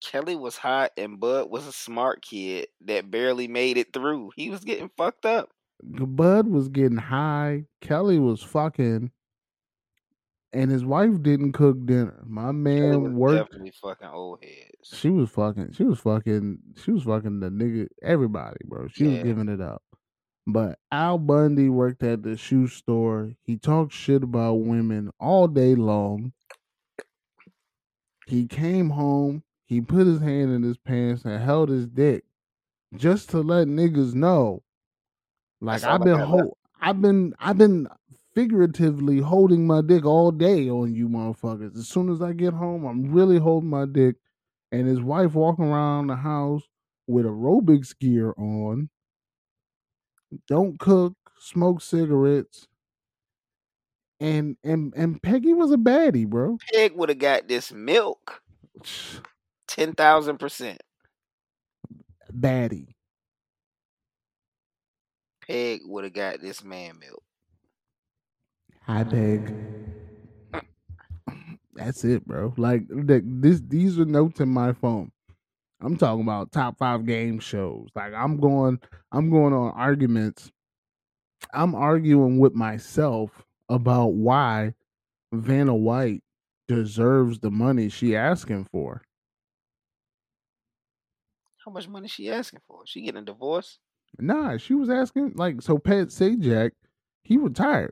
Kelly was hot and Bud was a smart kid that barely made it through. He was getting fucked up.
Bud was getting high. Kelly was fucking. And his wife didn't cook dinner. My man worked.
definitely fucking old heads.
She was fucking. She was fucking. She was fucking the nigga. Everybody, bro. She was giving it up. But Al Bundy worked at the shoe store. He talked shit about women all day long. He came home. He put his hand in his pants and held his dick, just to let niggas know, like I've been hold. I've been. I've been figuratively holding my dick all day on you motherfuckers. As soon as I get home, I'm really holding my dick and his wife walking around the house with aerobics gear on, don't cook, smoke cigarettes, and and and Peggy was a baddie, bro.
Peg would have got this milk ten thousand percent.
Baddie.
Peg would have got this man milk.
Hi, Peg. That's it, bro. Like this, these are notes in my phone. I'm talking about top five game shows. Like I'm going, I'm going on arguments. I'm arguing with myself about why Vanna White deserves the money she asking for.
How much money she asking for? She getting a divorce?
Nah, she was asking like so. Pat Sajak, he retired.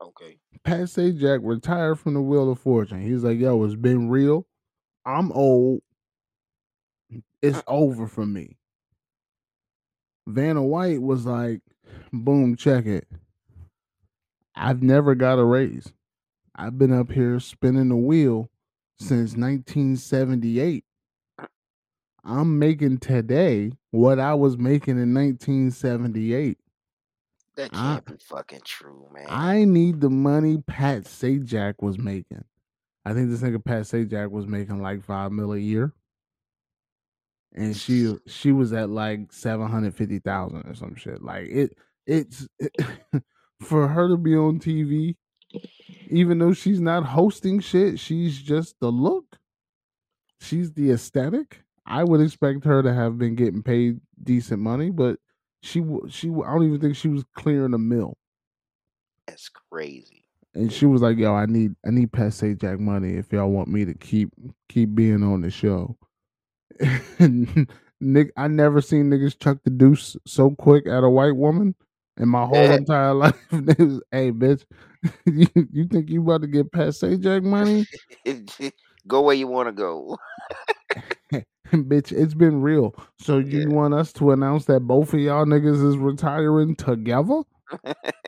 Okay.
Pat Sajak retired from the Wheel of Fortune. He's like, yo, it's been real. I'm old. It's uh. over for me. Vanna White was like, boom, check it. I've never got a raise. I've been up here spinning the wheel since 1978. I'm making today what I was making in 1978.
That can't be fucking true, man.
I need the money Pat Sajak was making. I think this nigga Pat Sajak was making like five mil a year. And she she was at like seven hundred fifty thousand or some shit. Like it it's for her to be on TV, even though she's not hosting shit, she's just the look. She's the aesthetic. I would expect her to have been getting paid decent money, but she she I don't even think she was clearing a mill.
That's crazy.
and she was like, "Yo, I need I need Pat Sajak money if y'all want me to keep keep being on the show." and Nick, I never seen niggas chuck the deuce so quick at a white woman in my whole entire life. Was, hey, bitch, you, you think you about to get Pat Sajak money?
go where you want to go.
bitch, it's been real. So you
Yeah.
want us to announce that both of y'all niggas is retiring together?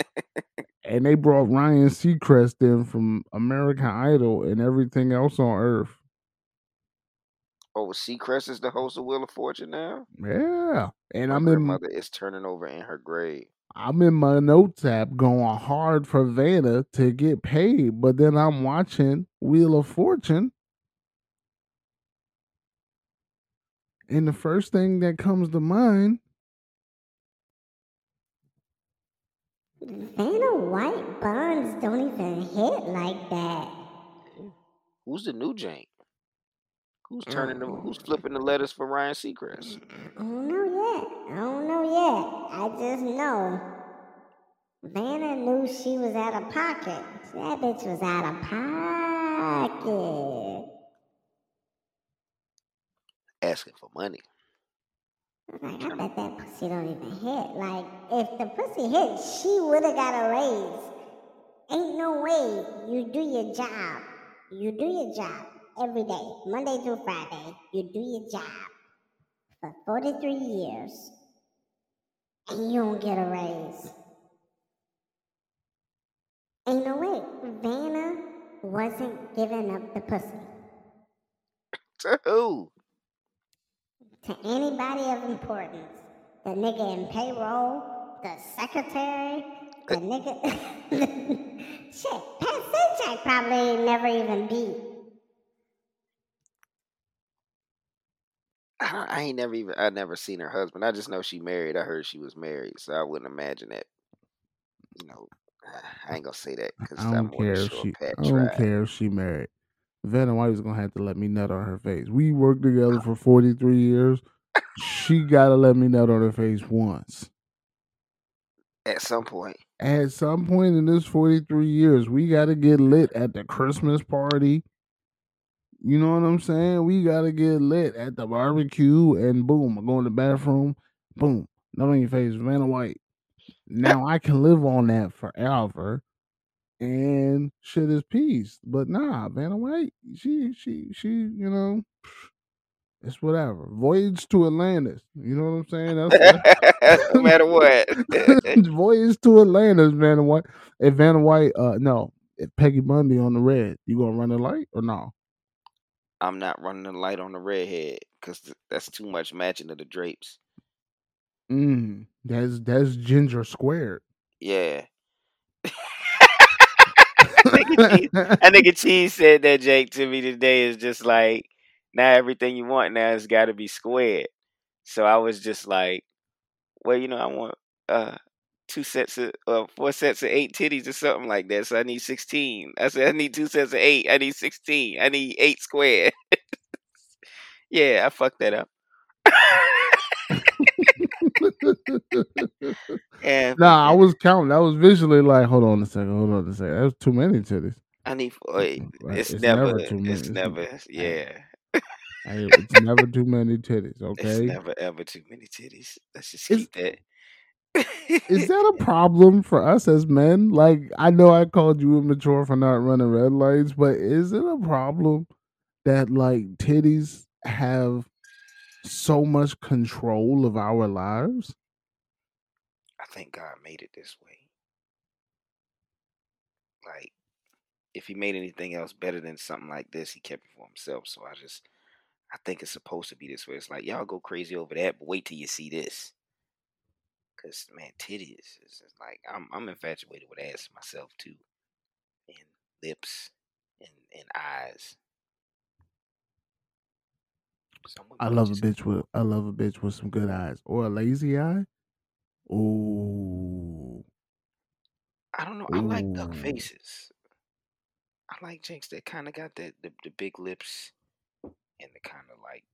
and they brought Ryan Seacrest in from American Idol and everything else on earth.
oh, Seacrest is the host of Wheel of Fortune now.
Yeah. And
My
I'm in
grandmother is turning over in her grave.
I'm in my notes app going hard for Vanna to get paid, but then I'm watching Wheel of Fortune. And the first thing that comes to mind,
Vanna White buns don't even hit like that.
Who's the new Jank? Who's mm, turning the? Who's mm. flipping the letters for Ryan Seacrest?
I don't know yet. I don't know yet. I just know. Vanna knew she was out of pocket. That bitch was out of pocket.
Asking for money.
I bet that pussy don't even hit. Like, if the pussy hit, she would have got a raise. Ain't no way you do your job. You do your job every day, Monday through Friday. You do your job for 43 years, and you don't get a raise. Ain't no way. Vanna wasn't giving up the pussy.
To who?
To anybody of importance. The nigga in payroll, the secretary, the nigga. Shit, Pat Sajak probably never even beat.
I, I ain't never even. I never seen her husband. I just know she married. I heard she was married, so I wouldn't imagine that. You know, I ain't gonna say that because
I don't
more
care
than
if she I don't care if she married. Vanna White was gonna have to let me nut on her face. We worked together for 43 years. She gotta let me nut on her face once.
At some point,
At some point in this 43 years, we gotta get lit at the Christmas party. You know what I'm saying? We gotta get lit at the barbecue and boom, I go in the bathroom, boom, nut on your face, Vanna White. Now I can live on that forever and shit is peace. But nah, Vanna White, she she she, you know, it's whatever. Voyage to Atlantis. You know what I'm saying? That's,
no matter what.
Voyage to Atlantis, Vanna White. If Vanna White, uh no, if Peggy Bundy on the red, you gonna run the light or no?
I'm not running the light on the redhead because that's too much matching of the drapes.
Mm, that's that's ginger squared.
Yeah. That nigga Cheese said that Jake to me today is just like now everything you want now has got to be squared. So I was just like, well, you know, I want uh two sets of uh, four sets of eight titties or something like that. So I need sixteen. I said I need two sets of eight. I need sixteen. I need eight squared. yeah, I fucked that up. And
nah, I was counting. I was visually like, hold on a second, hold on a second. That was too many titties.
I need. Wait, it's,
it's
never.
never too many-
It's
it's
never. Yeah.
Hey, it's never too many titties,
It's
okay?
never ever too many titties. Let's just keep that.
Is that a problem for us as men? Like, I know I called you immature for not running red lights, but is it a problem that like titties have so much control of our lives?
I think God made it this way. Like, if He made anything else better than something like this, He kept it for Himself. So I just, I think it's supposed to be this way. It's like y'all go crazy over that, but wait till you see this. Cause man, titties is like I'm I'm infatuated with ass myself too, and lips, and and eyes.
I love a bitch with I love a bitch with some good eyes or a lazy eye. Ooh,
I don't know. I like duck faces. I like chicks that kind of got that the, the big lips and the kind of like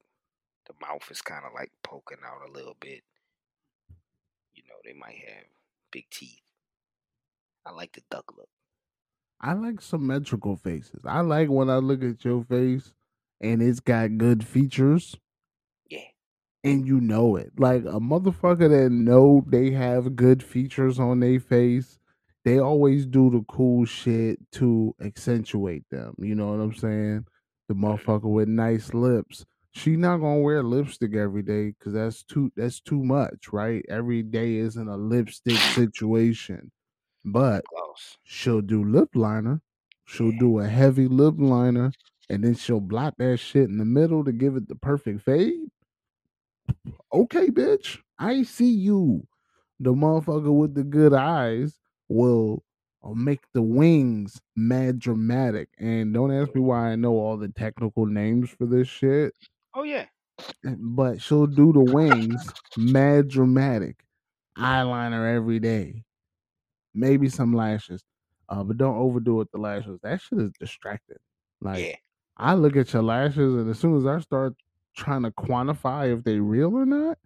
the mouth is kind of like poking out a little bit. You know, they might have big teeth. I like the duck look.
I like symmetrical faces. I like when I look at your face and it's got good features
Yeah,
and you know it. Like a motherfucker that know they have good features on their face, they always do the cool shit to accentuate them. You know what I'm saying? The motherfucker with nice lips. She not gonna wear lipstick every day because that's too that's too much, right? Every day isn't a lipstick situation. But
gloss.
she'll do lip liner. She'll
Yeah.
do a heavy lip liner, and then she'll block that shit in the middle to give it the perfect fade. Okay, bitch, I see you. The motherfucker with the good eyes will uh, make the wings mad dramatic. And don't ask me why I know all the technical names for this shit,
Oh yeah,
but she'll do the wings mad dramatic. Eyeliner every day maybe some lashes, uh, but don't overdo it with the lashes. That shit is distracting. Like
yeah.
I look at your lashes, and as soon as I start trying to quantify if they real or not,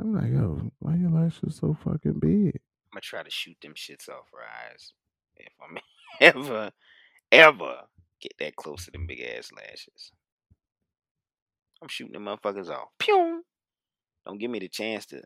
I'm like, yo, why your lashes so fucking big?
I'm gonna try to shoot them shits off her eyes if I'm ever, ever get that close to them big ass lashes. I'm shooting them motherfuckers off. Pew! Don't give me the chance to.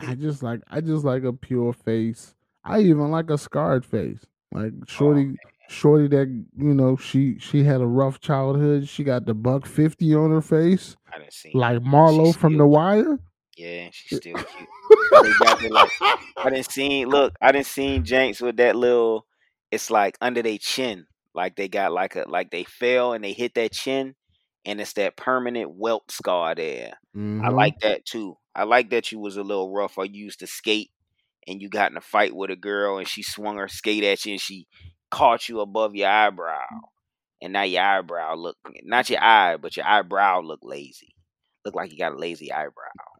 I just like I just like a pure face. I even like a scarred face. Like oh, shorty, shorty that you know she she had a rough childhood. She got the buck fifty on her face,
I didn't see.
like Marlo from
still
The. Wire.
Yeah, she's still cute. The, like, I didn't see. Look, I didn't see Jenks with that little. It's like under their chin, like they got like a like they fell and they hit that chin, and it's that permanent welt scar there. I
Mhm.
like that too. I like that you was a little rough or you used to skate and you got in a fight with a girl and she swung her skate at you and she caught you above your eyebrow. And now your eyebrow look not your eye, but your eyebrow look lazy. Look like you got a lazy eyebrow.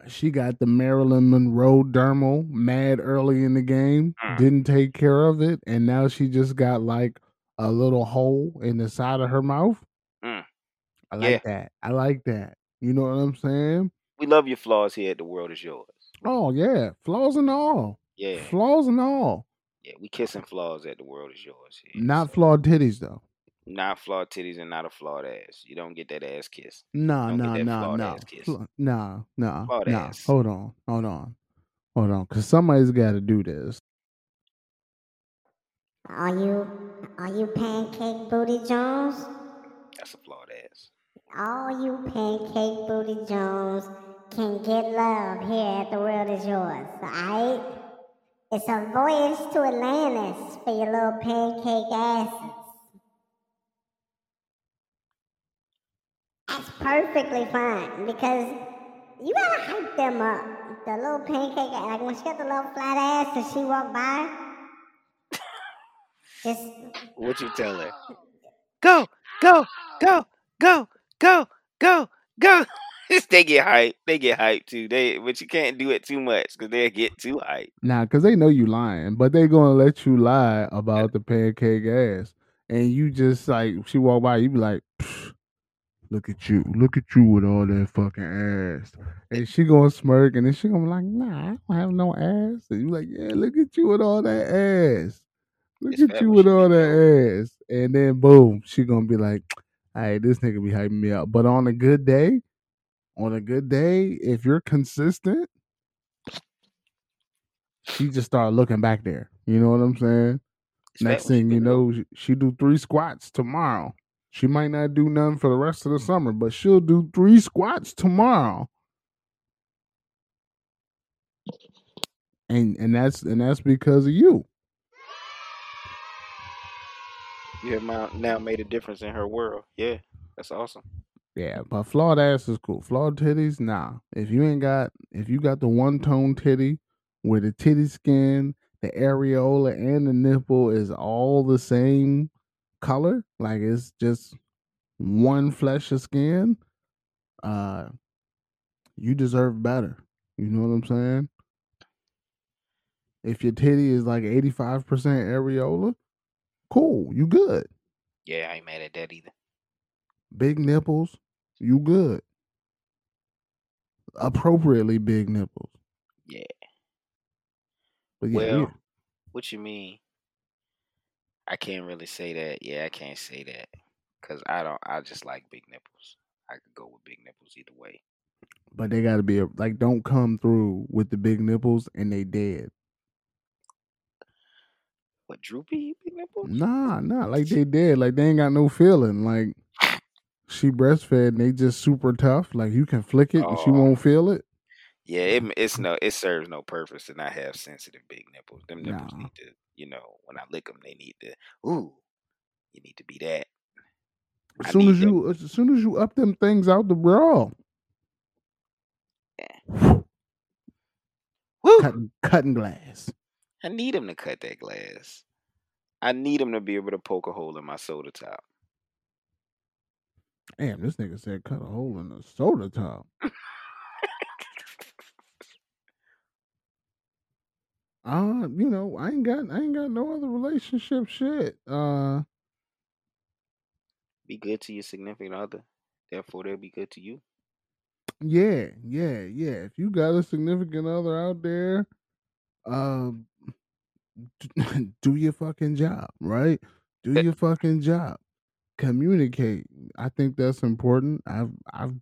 She got the Marilyn Monroe dermal mad early in the game,
Mm.
didn't take care of it, and now she just got like a little hole in the side of her mouth.
Mm.
I like
Yeah.
that. I like that. You know what I'm saying?
We love your flaws here at The World Is Yours.
Oh yeah, flaws and all.
Yeah.
Flaws and all.
Yeah, we kissing flaws at The World Is Yours here.
Not flawed titties though.
Not flawed titties and not a flawed ass. You don't get that ass kiss.
Nah, nah, nah, nah.
ass kiss.
Fla- Nah, nah,
Flawed
nah.
ass.
Hold on, hold on, hold on, because somebody's got to do this.
Are you, are you pancake booty Jones?
That's a flawed ass.
All you pancake booty Jones can get love here at The World Is Yours, alright? It's a voyage to Atlantis for your little pancake asses. That's perfectly fine because you gotta hype them up. The little pancake, like when she got the little flat ass and she walk by, just
What you tell her? Go, go, go, go, go, go, go. they get hyped. They get hyped too. They, but you can't do it too much because they get too hyped.
Nah, because they know you lying, but they gonna let you lie about the pancake ass, and you just like she walk by, you be like, "Look at you, look at you with all that fucking ass," and she gonna smirk, and then she gonna be like, "Nah, I don't have no ass," and you like, "Yeah, look at you with all that ass, look
It's
at you with all that ass," and then boom, she gonna be like, "Hey, this nigga be hyping me up," but on a good day, on a good day, if you're consistent she just started looking back there. You know what I'm saying?
It's
Next thing you know, she, she do three squats tomorrow. She might not do none for the rest of the summer, but she'll do three squats tomorrow. And and that's and that's because of you.
You have now, now made a difference in her world. Yeah, that's awesome.
Yeah, but flawed ass is cool. Flawed titties, nah. If you ain't got, if you got the one tone titty where the titty skin, the areola, and the nipple is all the same color, like it's just one flesh of skin, uh, you deserve better. You know what I'm saying? If your titty is like 85% areola, cool, you good.
Yeah, I ain't mad at that either.
Big nipples, you good. Appropriately big nipples.
Yeah.
But yeah,
well,
we-
what you mean? I can't really say that. Yeah, I can't say that because I don't. I just like big nipples. I could go with big nipples either way.
but they gotta be a, like don't come through with the big nipples and they dead.
What droopy big nipples?
Nah, nah, like they dead. Like they ain't got no feeling. Like she breastfed and they just super tough. Like you can flick it and she
Oh.
won't feel it.
Yeah, it, it's no. It serves no purpose to not have sensitive big nipples. Them nipples
Nah.
need to, you know, when I lick them, they need to. Ooh, you need to be that. I
As soon as you as soon as you up them things out the bra, eh.
Woo!
cutting cutting glass.
I need them to cut that glass. I need them to be able to poke a hole in my soda top.
Damn, this nigga said cut a hole in the soda top. Uh, you know, I ain't got I ain't got no other relationship shit. Uh
Be good to your significant other. Therefore, they'll be good to you.
yeah, yeah, yeah. If you got a significant other out there, um do your fucking job, right? Do your fucking job. Communicate. I think that's important. I've I've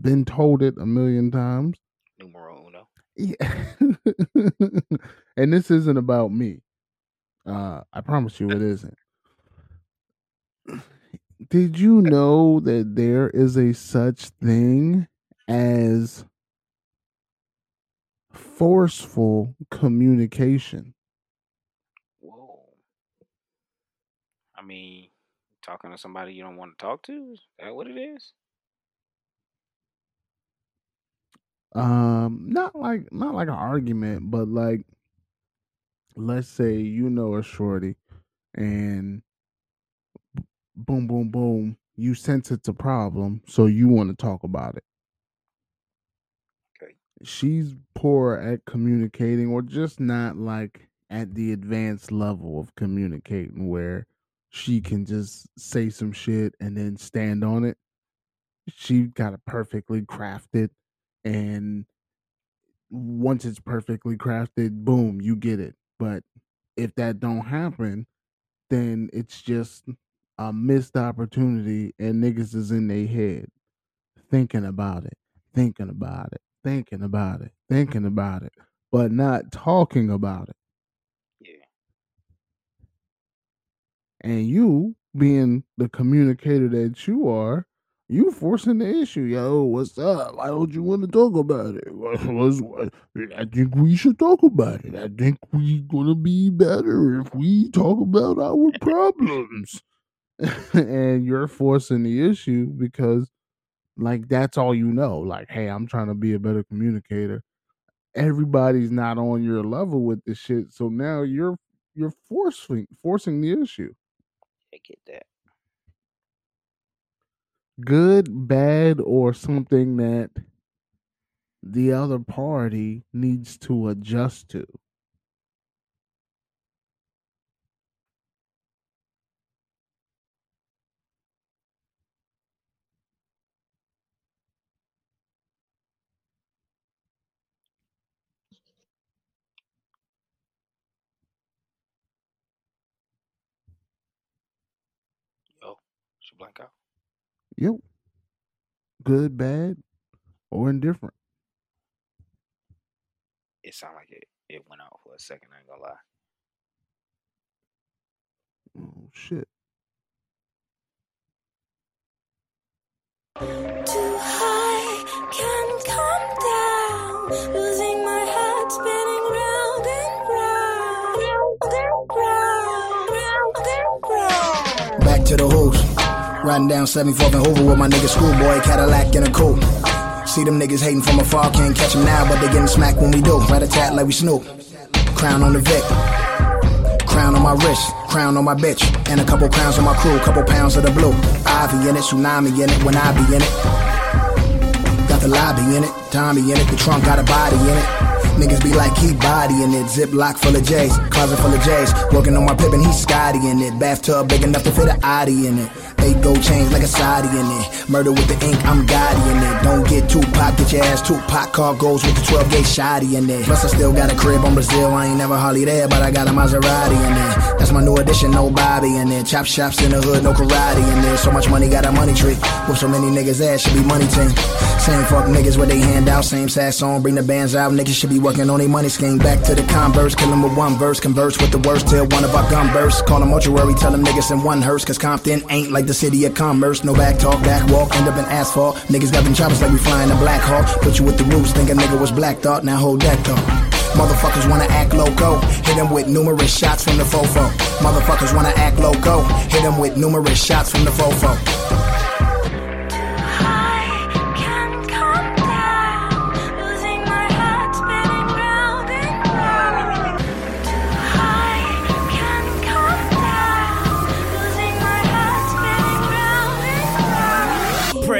been told it a million times.
Numero uno.
Yeah. and this isn't about me. Uh I promise you it isn't. Did you know that there is a such thing as forceful communication?
Whoa. I mean, talking to somebody you don't want to talk to? Is that what it is?
Um not like not like an argument, but like let's say you know a shorty and boom boom boom you sense it's a problem so you want to talk about it
Okay.
she's poor at communicating or just not like at the advanced level of communicating where she can just say some shit and then stand on it she got it perfectly crafted and once it's perfectly crafted boom you get it but if that don't happen then it's just a missed opportunity and niggas is in their head thinking about it, thinking about it, thinking about it, thinking about it, but not talking about it.
Yeah.
And you, being the communicator that you are, you forcing the issue. Yo, what's up? Why don't you want to talk about it? What's- what- I think we should talk about it. I think we're gonna be better if we talk about our problems. and you're forcing the issue because, like, that's all you know. Like, hey, I'm trying to be a better communicator. Everybody's not on your level with this shit, so now you're you're forcing forcing the issue.
I get that.
good, bad, or something that the other party needs to adjust to.
Yo, should blank out.
Yep. Good, bad, or indifferent.
It sounded like it, it went out for a second. I ain't gonna lie.
Oh shit.
Too high, can't come down. Losing my head, spinning round and round, round and round, round and round.
Back to the hoops.
Riding down 74th and Hoover with my nigga schoolboy, Cadillac in a coupe. See them niggas hating from afar, can't catch them now, but they getting smacked when we do. Rat a tat like we Snoop. Crown on the Vic. Crown on my wrist, crown on my bitch, and a couple crowns on my crew, couple pounds of the blue. Ivy in it, tsunami in it, when I be in it. Got the lobby in it, Tommy in it, the trunk got a body in it. Niggas be like, keep body in it. Ziploc full of J's, closet full of J's. Working on my Pippen, he's Scottie in it. Bathtub big enough to fit a Audi in it. Eight gold chains like a Saudi in it. Murder with the ink, I'm Gotti in it. Don't get too pop, get your ass too pop. Car goes with the 12 gauge shoddy in it. Plus, I still got a crib on Brazil. I ain't never hardly there, but I got a Maserati in it. That's my new addition, no Bobby in it. Chop shops in the hood, no karate in there. So much money, got a money tree. With so many niggas, ass should be money team. Same fuck niggas with they hand out, same sad song, bring the bands out. Niggas should be working on their money scheme. Back to the converse, kill 'em with one verse, converse with the worst till one of our gun bursts. Call them mortuary, tell them niggas in one hearse, cause Compton ain't like the city of commerce. No back talk, back walk, end up in asphalt. Niggas got them choppers like we flying a Black Hawk. Put you with the roots, think a nigga was black thought, now hold that thought. Motherfuckers wanna act loco, hit them with numerous shots from the fofo. Motherfuckers wanna act loco, hit them with numerous shots from the fofo.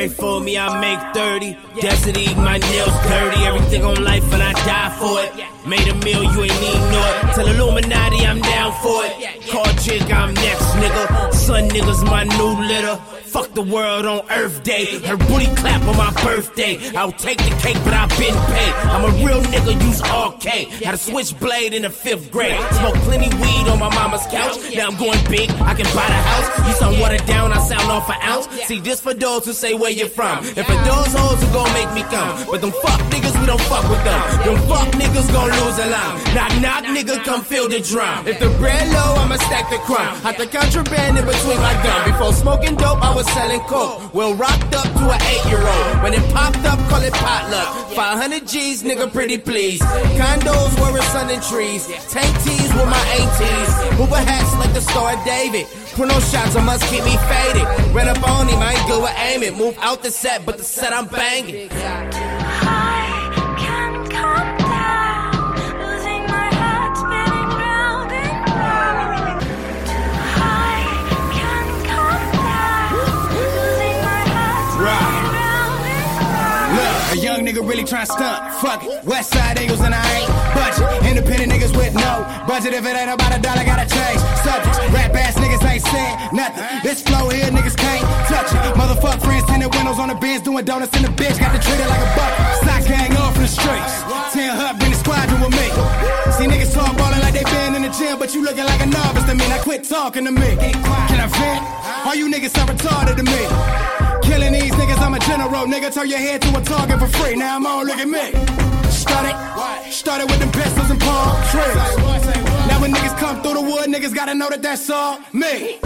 Pray for me, I make 30. Destiny, my nails dirty. Everything on life and I die for it. Made a meal, you ain't need know it. Tell Illuminati I'm down for it. Call Jig, I'm next, nigga. Son niggas, my new litter. Fuck the world on Earth Day. Her booty clap on my birthday. I'll take the cake, but I've been paid. I'm a real nigga, use RK. Had a switchblade in the fifth grade. Smoke plenty weed on my mama's couch. Now I'm going big, I can buy the house. You sound watered down, I sound off an ounce. See, this for those who say where you from. And for those hoes who gon' make me come. But them fuck niggas, we don't fuck with them. Them fuck niggas gon' lose a line. Knock, knock, nigga, come feel the drum. If the bread low, I'ma stack the crumb. Hot the contraband in between my gum. Before smoking dope, I was selling coke. Well, rocked up to an eight-year-old. When it popped up, call it potluck. 500 G's, nigga, pretty please. Condos where it's sun and trees. Tank tees with my ATs. Hoover hats like the Star of David. Put no shots, I must keep me faded. Ran up on him, I ain't good with aiming. Move out the set, but the set I'm banging.
Nigga really tryna stunt. Fuck it. West side Eagles and I ain't budget. Independent niggas with no budget. If it ain't about a dollar, gotta change subjects. Rap ass niggas ain't saying nothing. This flow here, niggas can't touch it. Motherfuck friends, tinted windows on the bins, doing donuts in the bitch. Got to treat it like a buck. Sock gang off in the streets. Ten hut, bring the squadron with me. See niggas talk ballin' they been in the gym, but you looking like a novice to me. Now quit talking to me. Can I vent? All you niggas are retarded to me. Killing these niggas, I'm a general. Nigga, turn your head to a target for free. Now I'm on, look at me. Started, started with them pistols and palm trees. Now when niggas come through the wood, niggas gotta know that that's all me.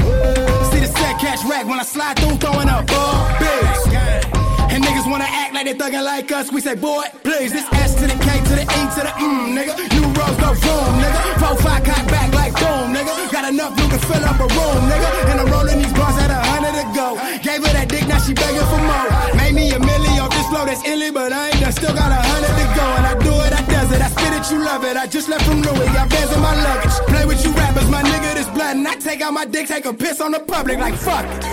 See the set catch rack when I slide through, throwing up ball bigs. Wanna act like they thuggin' like us. We say, boy, please. This S to the K to the E to the mm, nigga. New roads go boom, nigga. Four five cock back like boom, nigga. Got enough room to fill up a room, nigga. And I'm rolling these bars at a hundred to go. Gave her that dick, now she begging for more. Made me a milli off this flow that's illy, but I ain't done. Still got a hundred to go. And I do it, I does it. I spit it, you love it. I just left from Louis, got bands in my luggage. Play with you rappers, my nigga, this blood. And I take out my dick, take a piss on the public like fuck it.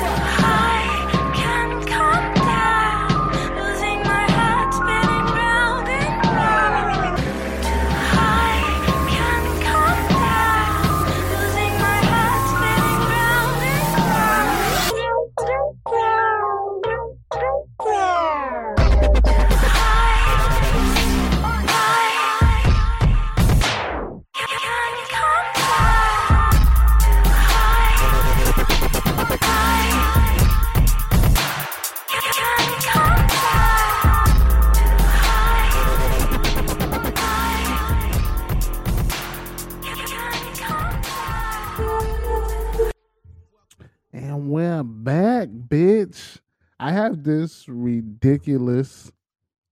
And we're back, bitch. I have this ridiculous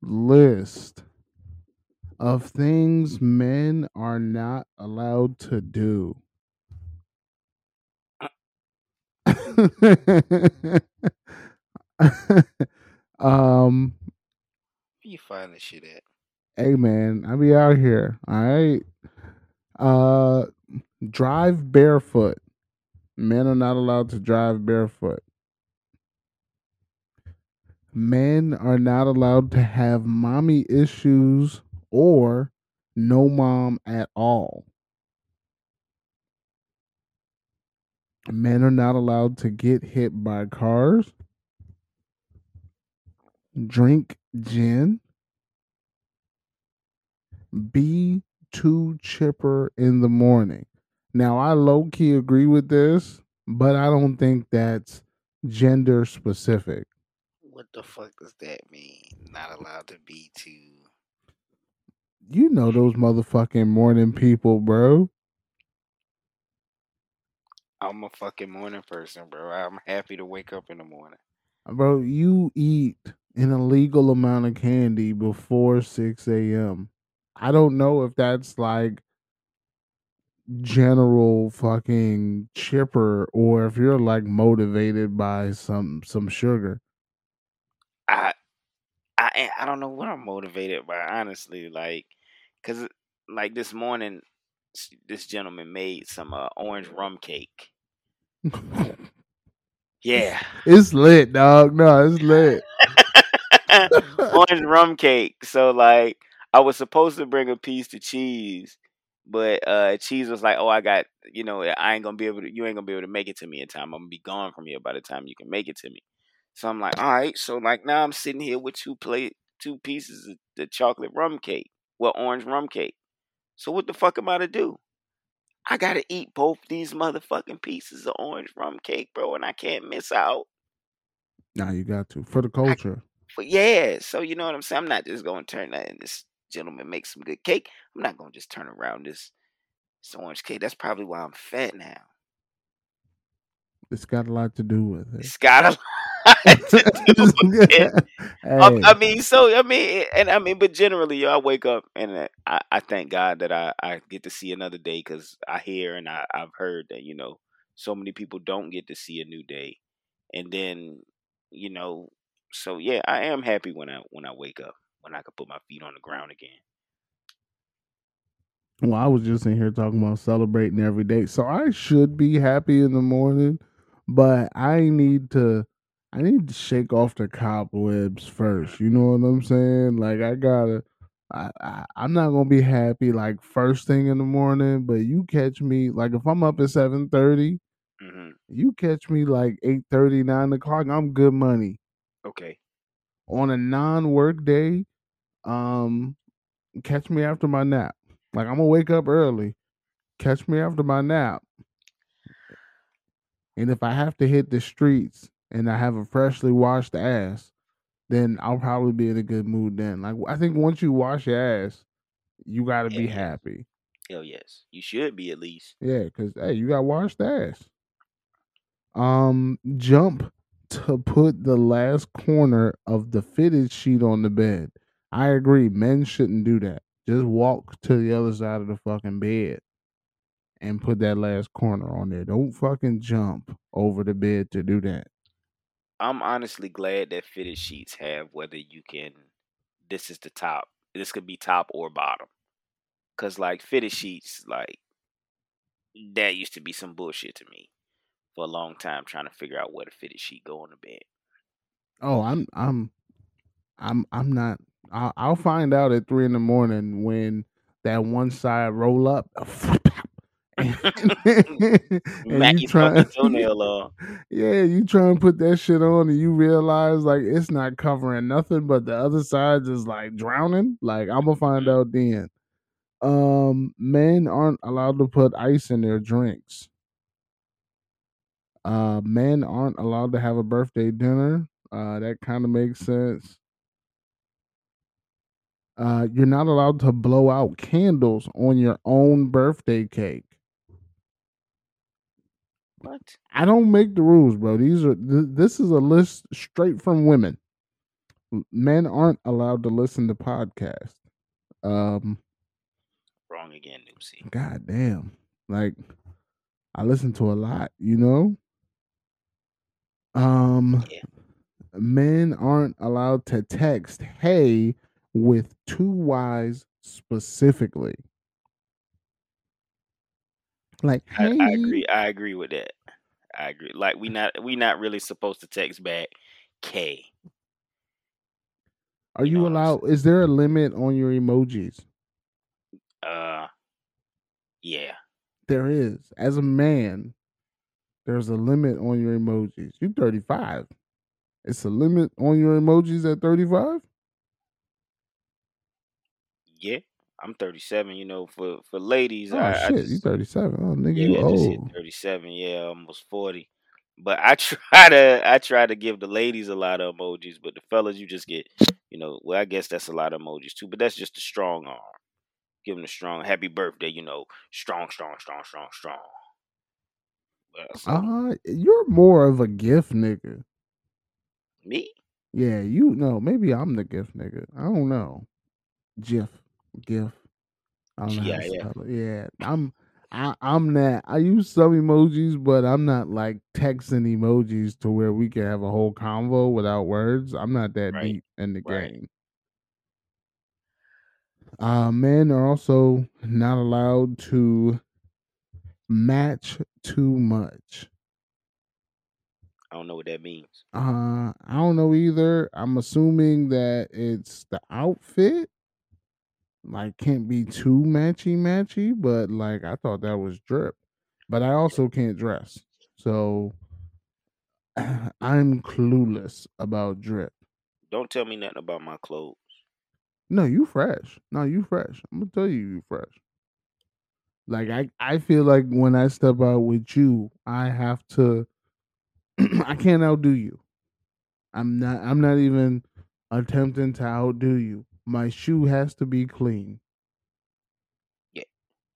list of things men are not allowed to do. um,
you find this shit at?
hey man, I be out here. All right. Uh, drive barefoot. Men are not allowed to drive barefoot. Men are not allowed to have mommy issues or no mom at all. Men are not allowed to get hit by cars, drink gin, be too chipper in the morning. Now, I low key agree with this, but I don't think that's gender specific.
What the fuck does that mean? Not allowed to be too.
You know those motherfucking morning people, bro.
I'm a fucking morning person, bro. I'm happy to wake up in the morning.
Bro, you eat an illegal amount of candy before 6 a.m. I don't know if that's like general fucking chipper or if you're like motivated by some some sugar.
I I I don't know what I'm motivated by, honestly. Like, cause like this morning, this gentleman made some uh, orange rum cake. Yeah,
It's lit, dog. No, it's lit.
orange rum cake. So like, I was supposed to bring a piece to cheese, but uh, cheese was like, "Oh, I got you know, I ain't gonna be able to. You ain't gonna be able to make it to me in time. I'm gonna be gone from here by the time you can make it to me." So I'm like, "All right." So like now I'm sitting here with two plate, two pieces of the chocolate rum cake, well, orange rum cake. So what the fuck am I to do? I gotta eat both these motherfucking pieces of orange rum cake, bro, and I can't miss out.
Nah, you got to for the culture.
But yeah, so you know what I'm saying. I'm not just gonna turn that. This gentleman makes some good cake. I'm not gonna just turn around this, this orange cake. That's probably why I'm fat now.
It's got a lot to do with it.
It's got a lot to do with it. Um,
Hey.
I mean, so I mean, and I mean, but generally, yo, I wake up and uh, I, I thank God that I, I get to see another day because I hear and I, I've heard that you know so many people don't get to see a new day, and then you know, so yeah, I am happy when I when I wake up when I can put my feet on the ground again.
Well, I was just in here talking about celebrating every day. So I should be happy in the morning, but I need to I need to shake off the cobwebs first. You know what I'm saying? Like I gotta I, I I'm not gonna be happy like first thing in the morning, but you catch me like if I'm up at seven thirty,
hmm
you catch me like eight thirty, nine o'clock, I'm good money.
Okay.
On a non work day, um, catch me after my nap. Like I'm gonna wake up early. Catch me after my nap. And if I have to hit the streets and I have a freshly washed ass, then I'll probably be in a good mood then. Like I think once you wash your ass, you gotta be
Yeah.
happy.
Hell yes, you should be at least.
Yeah, because hey, you got washed ass. Um, jump to put the last corner of the fitted sheet on the bed. I agree. Men shouldn't do that. Just walk to the other side of the fucking bed and put that last corner on there. Don't fucking jump over the bed to do that.
I'm honestly glad that fitted sheets have whether you can. This is the top. This could be top or bottom. Cause like fitted sheets, like that used to be some bullshit to me for a long time trying to figure out where the fitted sheet go on the bed.
Oh, I'm I'm I'm I'm not. I'll, I'll find out at three in the morning when that one side roll up. and you try,
fucking toenail off.
yeah, you try and put that shit on, and you realize like it's not covering nothing, but the other side is like drowning. Like I'm gonna find
Mm-hmm.
out then. Um, men aren't allowed to put ice in their drinks. Uh, men aren't allowed to have a birthday dinner. Uh, that kind of makes sense. Uh, you're not allowed to blow out candles on your own birthday cake.
What?
I don't make the rules, bro. These are th- this is a list straight from women. Men aren't allowed to listen to podcasts. Um,
Wrong again, Noopsy.
god damn. Like I listen to a lot, you know? Um, men aren't allowed to text "Hey" with two Y's specifically. Like,
I,
hey,
I agree. I agree with that. I agree. Like we not we not really supposed to text back K.
are you allowed? Is there a limit on your emojis?
Uh, yeah.
There is. As a man, there's a limit on your emojis. You're 35. It's a limit on your emojis at 35?
Yeah, I'm 37. You know, for for ladies,
Oh
I, I
shit,
just
you 37. Oh nigga,
yeah,
you
I
old.
37. Yeah, almost 40. But I try to I try to give the ladies a lot of emojis, but the fellas you just get, you know, well I guess that's a lot of emojis too, but that's just a strong arm. Give them a strong happy birthday, you know, strong, strong, strong, strong, strong.
Uh, you're more of a gift nigga.
me,
Yeah, you know. Maybe I'm the gift nigga. I don't know. GIF, GIF. I don't know
yeah, yeah.
Yeah, I'm. I, I'm not. I use some emojis, but I'm not like texting emojis to where we can have a whole convo without words. I'm not that
right,
deep in the
right.
game. Uh, men are also not allowed to match too much.
I don't know what that means.
Uh, I don't know either. I'm assuming that it's the outfit. Like, can't be too matchy matchy, but like I thought that was drip. But I also can't dress, so I'm clueless about drip.
Don't tell me nothing about my clothes.
No, you fresh. No, you fresh. I'm gonna tell you, you fresh. Like I, I feel like when I step out with you, I have to. I can't outdo you. I'm not. I'm not even attempting to outdo you. My shoe has to be clean.
Yeah,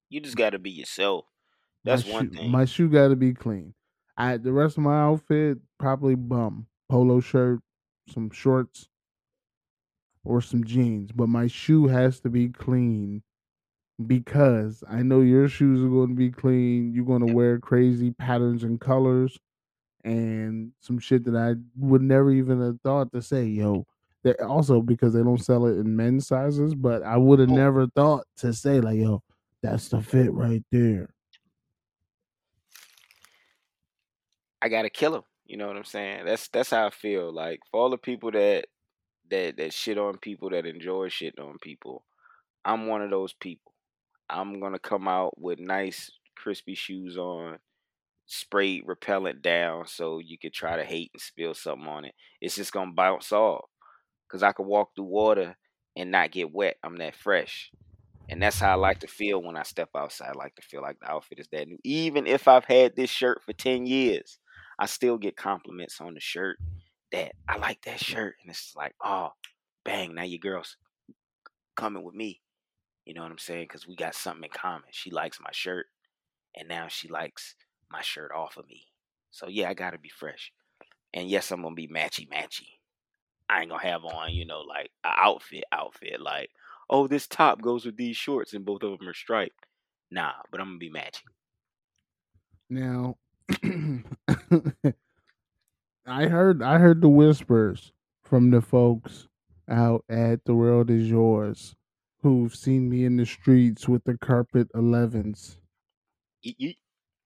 you just got to be yourself.
My
That's one
shoe,
thing.
my shoe got to be clean. I the rest of my outfit probably bum polo shirt, some shorts, or some jeans. But my shoe has to be clean because I know your shoes are going to be clean. You're going to wear crazy patterns and colors and some shit that I would never even have thought to say, yo. That also because they don't sell it in men's sizes, but I would have oh. never thought to say like, yo, that's the fit right there.
I gotta kill him. You know what I'm saying? That's that's how I feel. Like for all the people that that that shit on people that enjoy shit on people, I'm one of those people. I'm gonna come out with nice crispy shoes on, sprayed repellent down, so you could try to hate and spill something on it. It's just gonna bounce off, cause I could walk through water and not get wet. I'm that fresh. And that's how I like to feel when I step outside. I like to feel like the outfit is that new. Even if I've had this shirt for 10 years, I still get compliments on the shirt that I like that shirt. And it's like, oh, bang, now your girl's coming with me. You know what I'm saying? Because we got something in common. She likes my shirt, and now she likes my shirt off of me. So yeah, I gotta be fresh. And yes, I'm gonna be matchy matchy. I ain't gonna have on, you know, like a outfit, outfit. Like, oh, this top goes with these shorts, and both of them are striped. Nah, but I'm gonna be matching.
Now, I heard I heard the whispers from the folks out at the world is yours who've seen me in the streets with the carpet 11s
Yeet, yeet.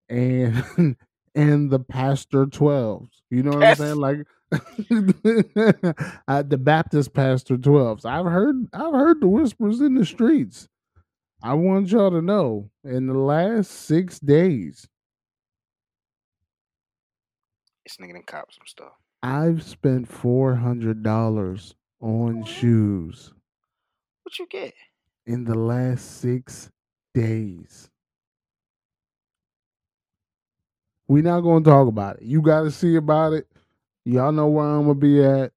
and and the pastor 12s. You know what I'm saying? Like uh, the Baptist pastor 12s. I've heard I've heard the whispers in the streets. I want y'all to know in the last 6 days
This nigga done cop some stuff.
I've spent four hundred dollars on shoes
What you get?
in the last six days. We're not gonna talk about it. You gotta see about it. Y'all know where I'm gonna be at.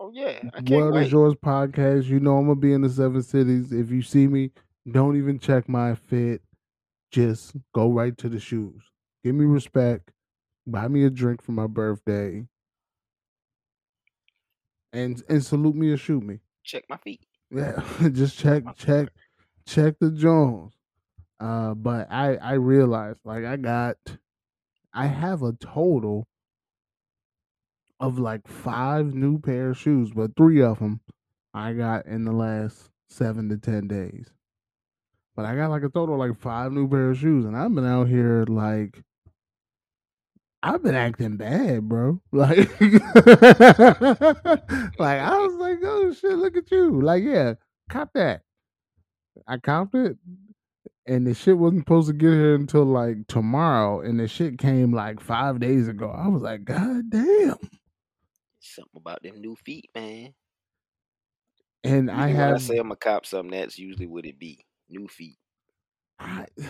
Oh yeah, I can't
World
wait.
is yours podcast. You know I'm gonna be in the seven cities. If you see me, don't even check my fit. Just go right to the shoes. Give me respect. Buy me a drink for my birthday. And and salute me or shoot me.
Check my feet.
Yeah, just check check check the Jones. Uh, but I I realized like I got I have a total of like five new pair of shoes, but three of them I got in the last seven to ten days. But I got like a total like five new pair of shoes, and I've been out here like I've been acting bad, bro. Like, like I was like, oh shit, look at you. Like, yeah, cop that. I copped it, and the shit wasn't supposed to get here until like tomorrow, and the shit came like five days ago. I was like, God damn.
Something about them new feet, man.
And I
when I
have
say I'm a cop something, that's usually what it be. New feet.
I,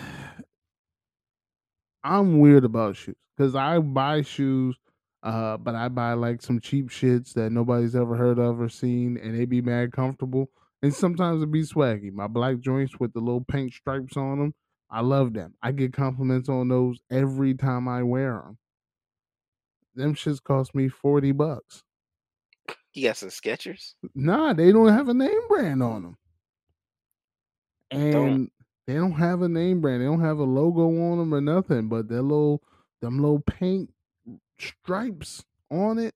I'm weird about shoes because I buy shoes, uh, but I buy like some cheap shits that nobody's ever heard of or seen, and they be mad comfortable. And sometimes it be swaggy. My black joints with the little pink stripes on them, I love them. I get compliments on those every time I wear them. Them shits cost me forty bucks.
You got some Skechers?
Nah, they don't have a name brand on them,
Don't.
and they don't have a name brand. They don't have a logo on them or nothing. But that little, them little paint stripes on it.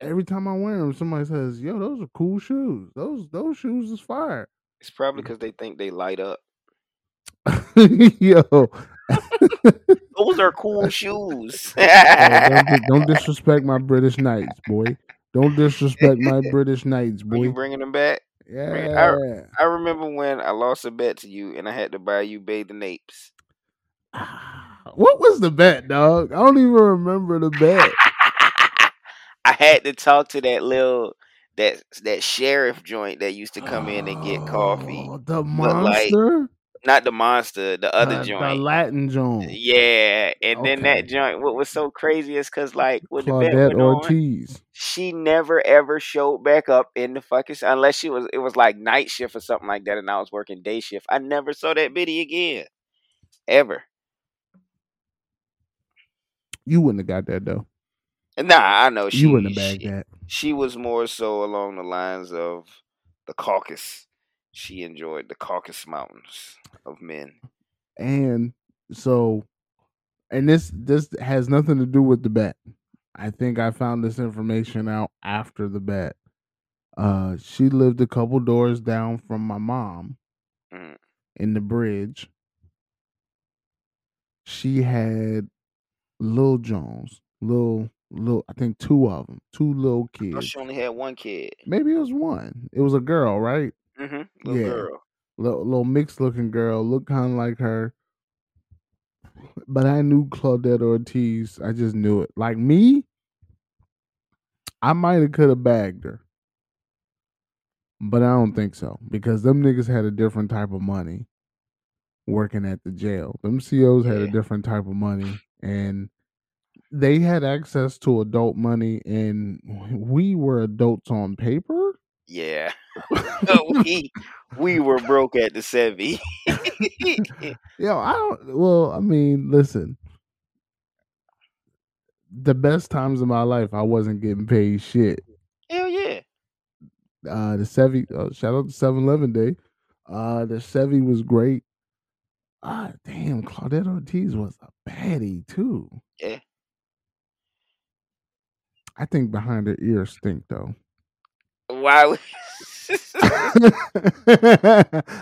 Every time I wear them, somebody says, "Yo, those are cool shoes. Those those shoes is fire."
It's probably because they think they light up.
Yo,
Those are cool shoes.
Hey, don't, don't disrespect my British Knights, boy. Don't disrespect my British Knights,
Are you
boy.
bringing them back?
Yeah.
I, I remember when I lost a bet to you and I had to buy you bathing apes.
What was the bet, dog? I don't even remember the bet.
I had to talk to that little that that sheriff joint that used to come in and get coffee.
Oh, the
But like
monster,
not the monster, the other
the, the
joint.
Latin joint,
Yeah, and then that joint. What was so crazy is because like when the bet
Claudette
went on,
Ortiz.
she never ever showed back up in the fucking unless she was it was like night shift or something like that, and I was working day shift. I never saw that biddy again, ever.
You wouldn't have got that though.
Nah, I know she
you wouldn't have bagged
she,
that.
she was more so along the lines of the caucus. She enjoyed the caucus Mountains of men.
And so, and this this has nothing to do with the bet. I think I found this information out after the bet. Uh, she lived a couple doors down from my mom
Mm.
in the bridge. She had Lil Jones, Lil Lil. I think two of them, two little kids.
she only had one kid.
Maybe it was one. It was a girl, right?
Mm-hmm. Little
Yeah.
girl.
little, little mixed looking girl, looked kind of like her. But I knew Claudette Ortiz. I just knew it. Like me, I might have could have bagged her. But I don't think so. Because them niggas had a different type of money working at the jail. Them COs had a different type of money. And they had access to adult money and we were adults on paper.
Yeah. we we were broke at the Sevy.
Yo, I don't. Well, I mean, listen. The best times of my life, I wasn't getting paid shit.
Hell yeah.
Uh, the Sevy, uh, shout out to Seven Eleven Day. Uh, the Sevy was great. Ah, damn, Claudette Ortiz was a baddie too.
Yeah.
I think behind her ears stink though.
Why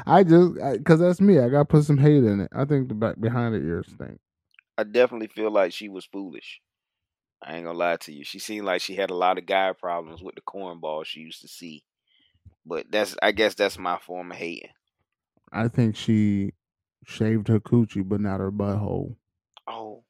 I just because that's me. I got to put some hate in it. I think the back behind the ears stink.
I definitely feel like she was foolish. I ain't gonna lie to you. She seemed like she had a lot of guy problems with the cornball she used to see. But that's I guess that's my form of hating.
I think she shaved her coochie, but not her butthole.
Oh.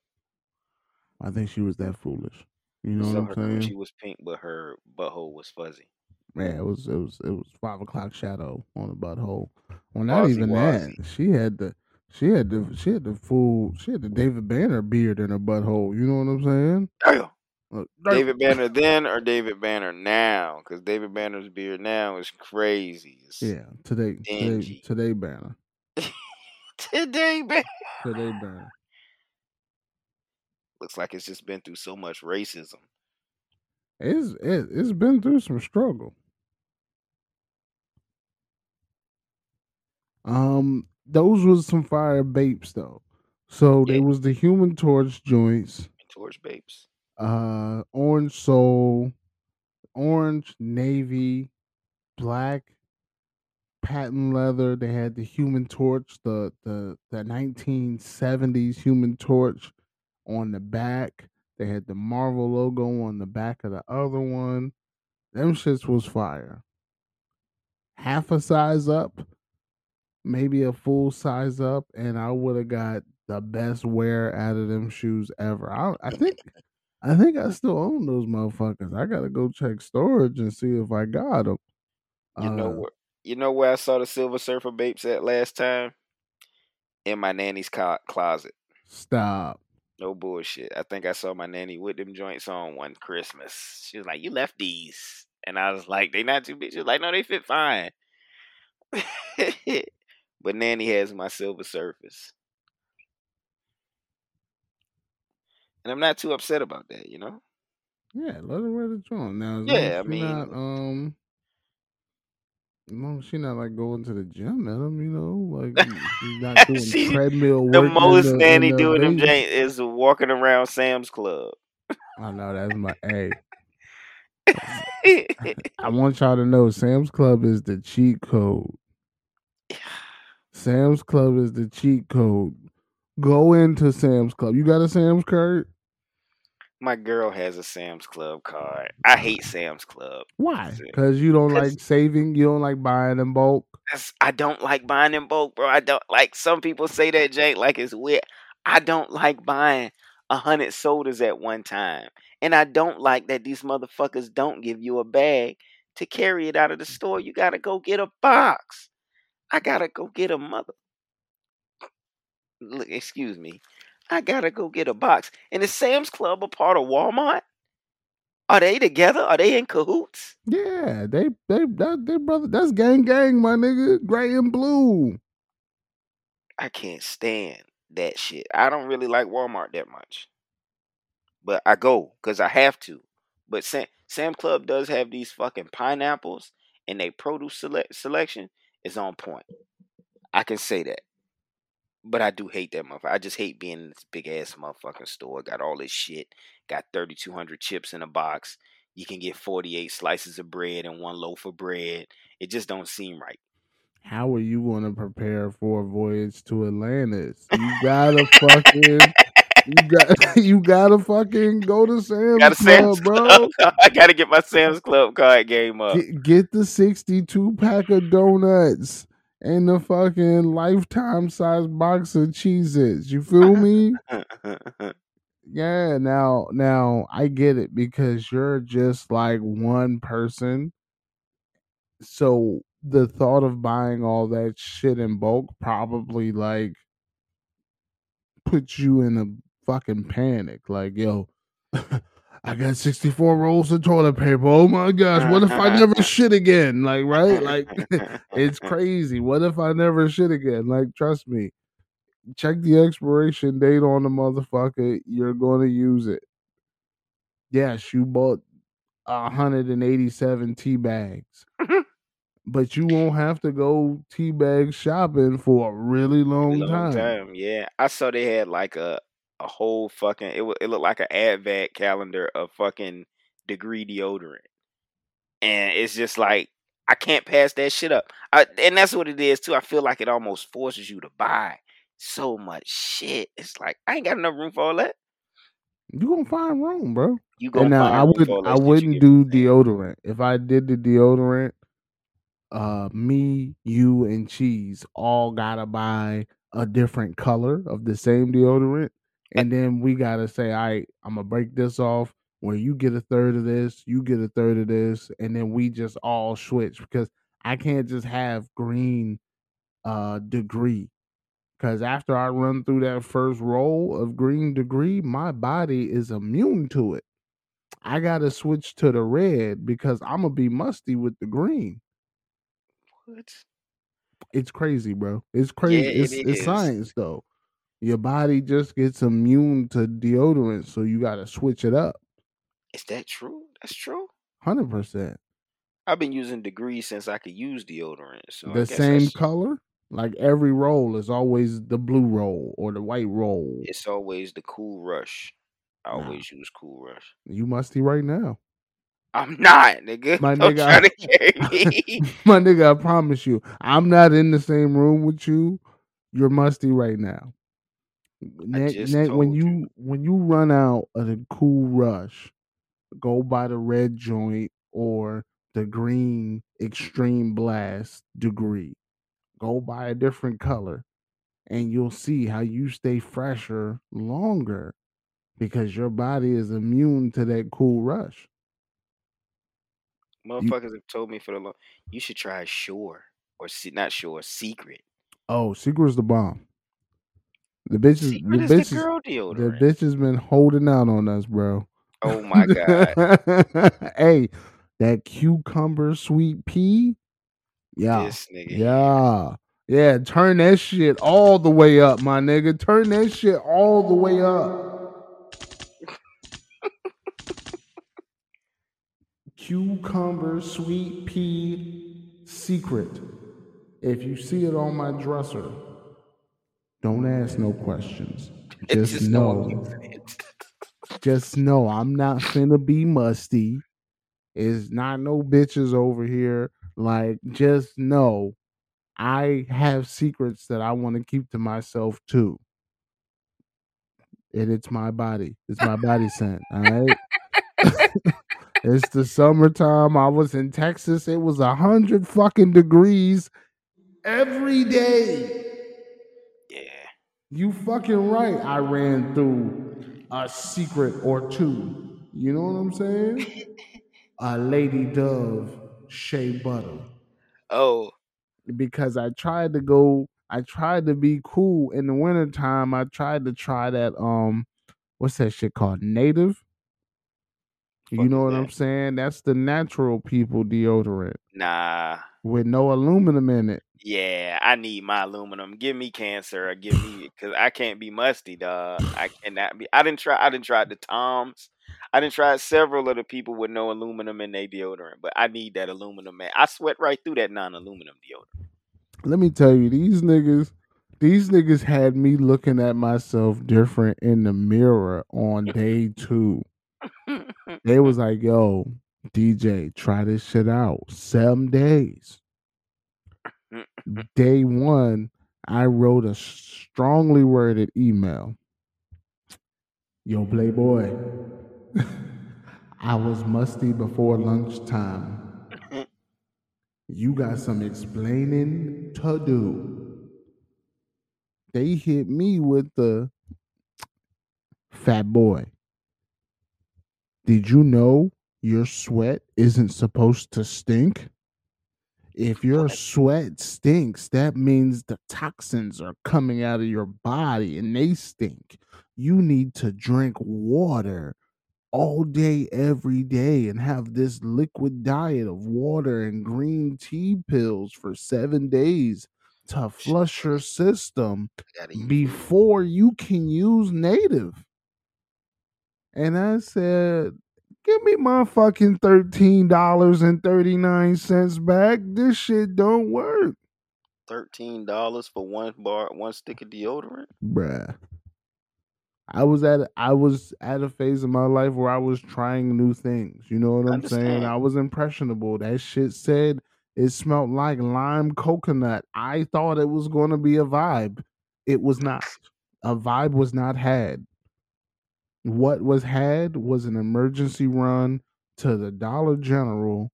I think she was that foolish. You know
so
what I'm saying?
coochie was pink but her butthole was fuzzy.
Yeah, it was it was it was five o'clock shadow on the butthole. Well, not
Wazzy
even that. She had the she had the she had the full she had the David Banner beard in her butthole. You know what I'm saying?
Damn.
Uh, Look,
David Banner then or David Banner now? Because David Banner's beard now is crazy. It's
Yeah, today today today Banner
Today, Banner
today Banner.
Looks like it's just been through so much racism.
It's it, it's been through some struggle. Um, those was some fire Bapes though. So
Yeah.
was the Human Torch joints,
Torch Bapes.
uh, Orange Soul, Orange Navy, Black patent leather. They had the Human Torch, the the the 1970s Human Torch on the back. They had the Marvel logo on the back of the other one. Them shits was fire. Half a size up, maybe a full size up, and I would have got the best wear out of them shoes ever. I, I think, I think I still own those motherfuckers. I gotta go check storage and see if I got them.
You know
Uh,
where you know where I saw the Silver Surfer Bapes at last time? In my nanny's co- closet.
stop.
No bullshit. I think I saw my nanny with them joints on one Christmas. She was like, "You left these," and I was like, "They not too big." She was like, "No, they fit fine." but nanny has my Silver Surfers, and I'm not too upset about that. You know?
Yeah, let her wear the joint. Now,
Yeah, I mean-
not, um, as long as she not like going to the gym at them, you know, like she's not doing
She-
treadmill
The most
the-
nanny
the
doing them
basement.
is walking around Sam's Club.
I know that's my hey. I want y'all to know Sam's Club is the cheat code. Sam's Club is the cheat code. Go into Sam's Club. You got a Sam's card?
My girl has a Sam's Club card. I hate Sam's Club.
Why? Because you don't like saving. You don't like buying in bulk.
I don't like buying in bulk, bro. I don't like some people say that Jake like it's weird. I don't like buying a hundred sodas at one time. And I don't like that these motherfuckers don't give you a bag to carry it out of the store. You gotta go get a box. I gotta go get a mother Look, excuse me. I gotta go get a box. And is Sam's Club a part of Walmart? Are they together? Are they in cahoots?
Yeah, they they that they brother. That's gang gang, my nigga. Gray and blue.
I can't stand that shit. I don't really like Walmart that much, but I go because I have to. But Sam, Sam Club does have these fucking pineapples, and they produce select, selection is on point. I can say that. But I do hate that motherfucker. I just hate being in this big ass motherfucking store. Got all this shit. Got 3,200 chips in a box. You can get 48 slices of bread and one loaf of bread. It just don't seem right.
How are you going to prepare for a voyage to Atlantis? You gotta fucking. You got you gotta fucking go to Sam's
Got a Sam's
Club, bro.
Club. I gotta get my Sam's Club card game up.
Get, get the 62 pack of donuts and the fucking lifetime size box of cheeses. You feel me? Yeah, now now I get it because you're just like one person. So the thought of buying all that shit in bulk probably like puts you in a fucking panic. Like, yo, I got 64 rolls of toilet paper. Oh my gosh, what if I never shit again? Like, right? Like it's crazy. What if I never shit again? Like, trust me. Check the expiration date on the motherfucker. You're gonna use it. Yes, you bought 187 tea bags. but you won't have to go tea bag shopping for a really long,
long
time.
time. Yeah, I saw they had like a a whole fucking it. It looked like an advent calendar of fucking degree deodorant, and it's just like I can't pass that shit up. I, and that's what it is too. I feel like it almost forces you to buy so much shit. It's like I ain't got enough room for all that.
You gonna find room, bro.
You
And
gonna
now
find
I
room for all that
i wouldn't do deodorant. If I did the deodorant, uh me, you, and cheese all gotta buy a different color of the same deodorant. And then we gotta say, all right, I'm gonna break this off where you get a third of this, you get a third of this, and then we just all switch because I can't just have green uh degree. Cause after I run through that first roll of green degree, my body is immune to it. I gotta switch to the red because I'm gonna be musty with the green.
What?
It's crazy, bro. It's crazy.
Yeah, it
it's it's science though. Your body just gets immune to deodorant, so you gotta switch it up.
Is that true? That's true.
Hundred percent.
I've been using degree since I could use deodorant. So
The same
that's-
color. Like every roll is always the blue roll or the white roll.
It's always the Cool Rush. I
Nah.
always use Cool Rush.
You musty right now.
I'm not, nigga.
My
Don't
nigga, I-. My nigga, I promise you, I'm not in the same room with you. You're musty right now. When you,
you.
when you run out of the cool rush, go by the red joint or the green extreme blast degree. Go buy a different color, and you'll see how you stay fresher longer because your body is immune to that cool rush.
Motherfuckers have told me for the long. You should try Sure or not Sure, Secret.
Oh, Secret's the bomb. The bitches,
Secret
the
is the
the bitch has been holding out on us, bro.
Oh my god,
hey, that cucumber sweet pea. Yeah.
this nigga.
Yeah. Yeah. Turn that shit all the way up, my nigga. Turn that shit all the way up. Cucumber sweet pea secret. If you see it on my dresser, don't ask no questions. Just
just
know just know I'm not finna be musty. It's not no bitches over here. Like, just know I have secrets that I want to keep to myself too. And it's my body. It's my body scent. All right. it's the summertime. I was in Texas. It was a hundred fucking degrees every day. You fucking right. I ran through a secret or two. You know what I'm saying? A Lady Dove Shea Butter.
Oh,
Because I tried to go, I tried to be cool in the wintertime. I tried to try that um what's that shit called? Native. You know what
that?
I'm saying? That's the natural people deodorant
nah.
with no aluminum in it.
Yeah, I need my aluminum. Give me cancer or give me because I can't be musty, dog. I cannot be. I didn't try. I didn't try the Tom's. I didn't try several of the people with no aluminum in their deodorant, but I need that aluminum, man. I sweat right through that non-aluminum deodorant.
Let me tell you, these niggas, these niggas had me looking at myself different in the mirror on day two. They was like, yo, DJ, try this shit out. Seven days. Mm-hmm. Day one, I wrote a strongly worded email. Yo, Playboy, I was musty before lunchtime. Mm-hmm. You got some explaining to do. They hit me with the fat boy. Did you know your sweat isn't supposed to stink? If your sweat stinks, that means the toxins are coming out of your body and they stink. You need to drink water all day, every day, and have this liquid diet of water and green tea pills for seven days to flush your system
Gotta eat food.
before you can use native. And I said, Give me my fucking $13.39 back. This shit don't work.
Thirteen dollars for one bar, one stick of deodorant.
Bruh. I was at I was at a phase of my life where I was trying new things. You know what I'm saying? I was impressionable. That shit said it smelled like lime coconut. I thought it was gonna be a vibe. It was not. A vibe was not had. What was had was an emergency run to the Dollar General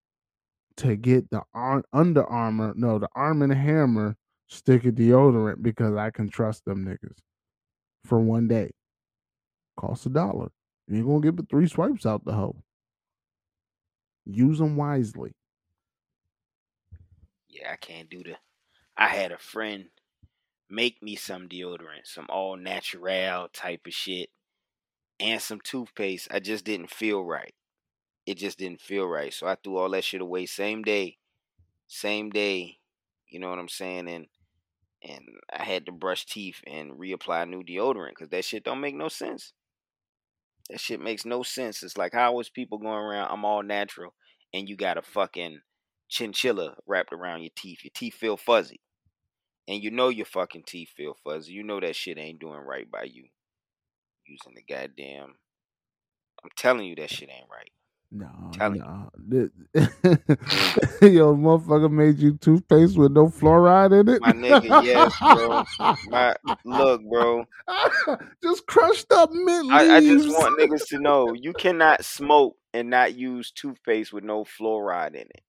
to get the Ar- Under Armour, no, the Arm and Hammer stick of deodorant because I can trust them niggas for one day. Cost a dollar. You ain't gonna get but three swipes out the hoe. Use them wisely.
Yeah, I can't do the. I had a friend make me some deodorant, some all natural type of shit, and some toothpaste. I just didn't feel right. It just didn't feel right. So I threw all that shit away same day. Same day. You know what I'm saying? And and I had to brush teeth and reapply new deodorant because that shit don't make no sense. That shit makes no sense. It's like how is people going around? I'm all natural, and you got a fucking chinchilla wrapped around your teeth. Your teeth feel fuzzy, and you know your fucking teeth feel fuzzy. You know that shit ain't doing right by you. Using the goddamn. I'm telling you that shit ain't right.
No,
Telling you.
no. Yo, motherfucker made you toothpaste with no fluoride in it.
My nigga, yes, bro. My look, bro.
just crushed up mint
I, I just want niggas to know you cannot smoke and not use toothpaste with no fluoride in it.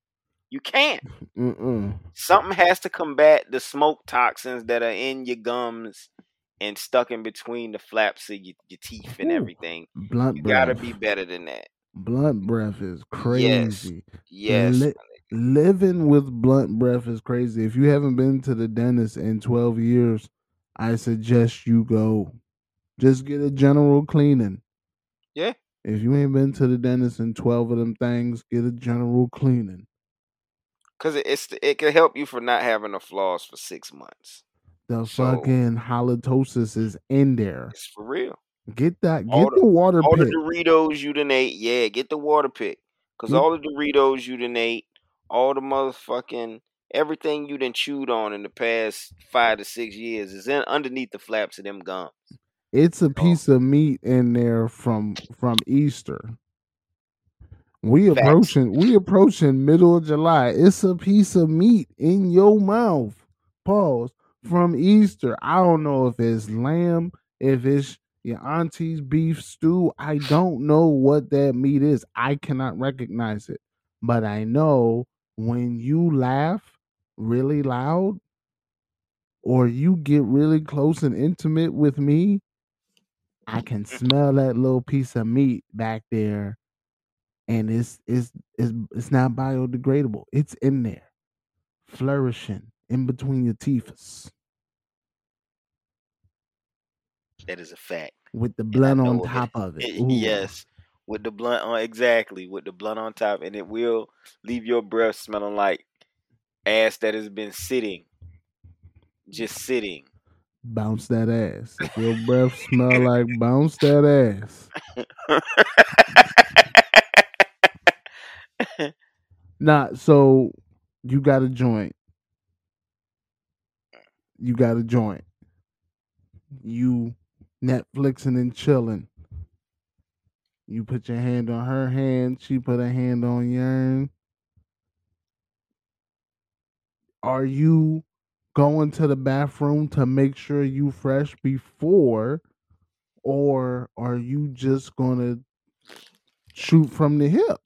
You can't.
Mm-mm.
Something has to combat the smoke toxins that are in your gums and stuck in between the flaps of your, your teeth and
Ooh,
everything.
Blunt
You
breath.
gotta be better than that.
Blunt breath is crazy.
Yes.
Li- living with blunt breath is crazy. If you haven't been to the dentist in 12 years, I suggest you go. Just get a general cleaning.
Yeah.
If you ain't been to the dentist in 12 of them things, get a general cleaning.
Cause it, it's it can help you for not having a floss for six months.
The
So-
fucking halitosis is in there.
It's for real.
Get that. Get the water
all
pick.
the Doritos you done ate, yeah, get the water pick. Cause
Get-
all the Doritos you done ate, all the motherfucking everything you done chewed on in the past five to six years is in underneath the flaps of them gums.
It's a piece of meat in there from from Easter. We
Facts.
approaching we approaching middle of July. It's a piece of meat in your mouth. Pause from Easter. I don't know if it's lamb, if it's your auntie's beef stew. I don't know what that meat is. I cannot recognize it. But I know when you laugh really loud or you get really close and intimate with me, I can mm-hmm. smell that little piece of meat back there, and it's it's it's it's not biodegradable. It's in there, flourishing in between your teeth
That is a fact.
with the blunt on
of it.
top of it. Ooh.
Yes. With the blunt on exactly, with the blunt on top, and it will leave your breath smelling like ass that has been sitting. Just sitting.
bounce that ass. If your breath smell like bounce that ass. Nah, so you got a joint. You got a joint. You Netflixing and chilling. You put your hand on her hand, she put a hand on yours. Are you going to the bathroom to make sure you fresh before or are you just going to shoot from the hip?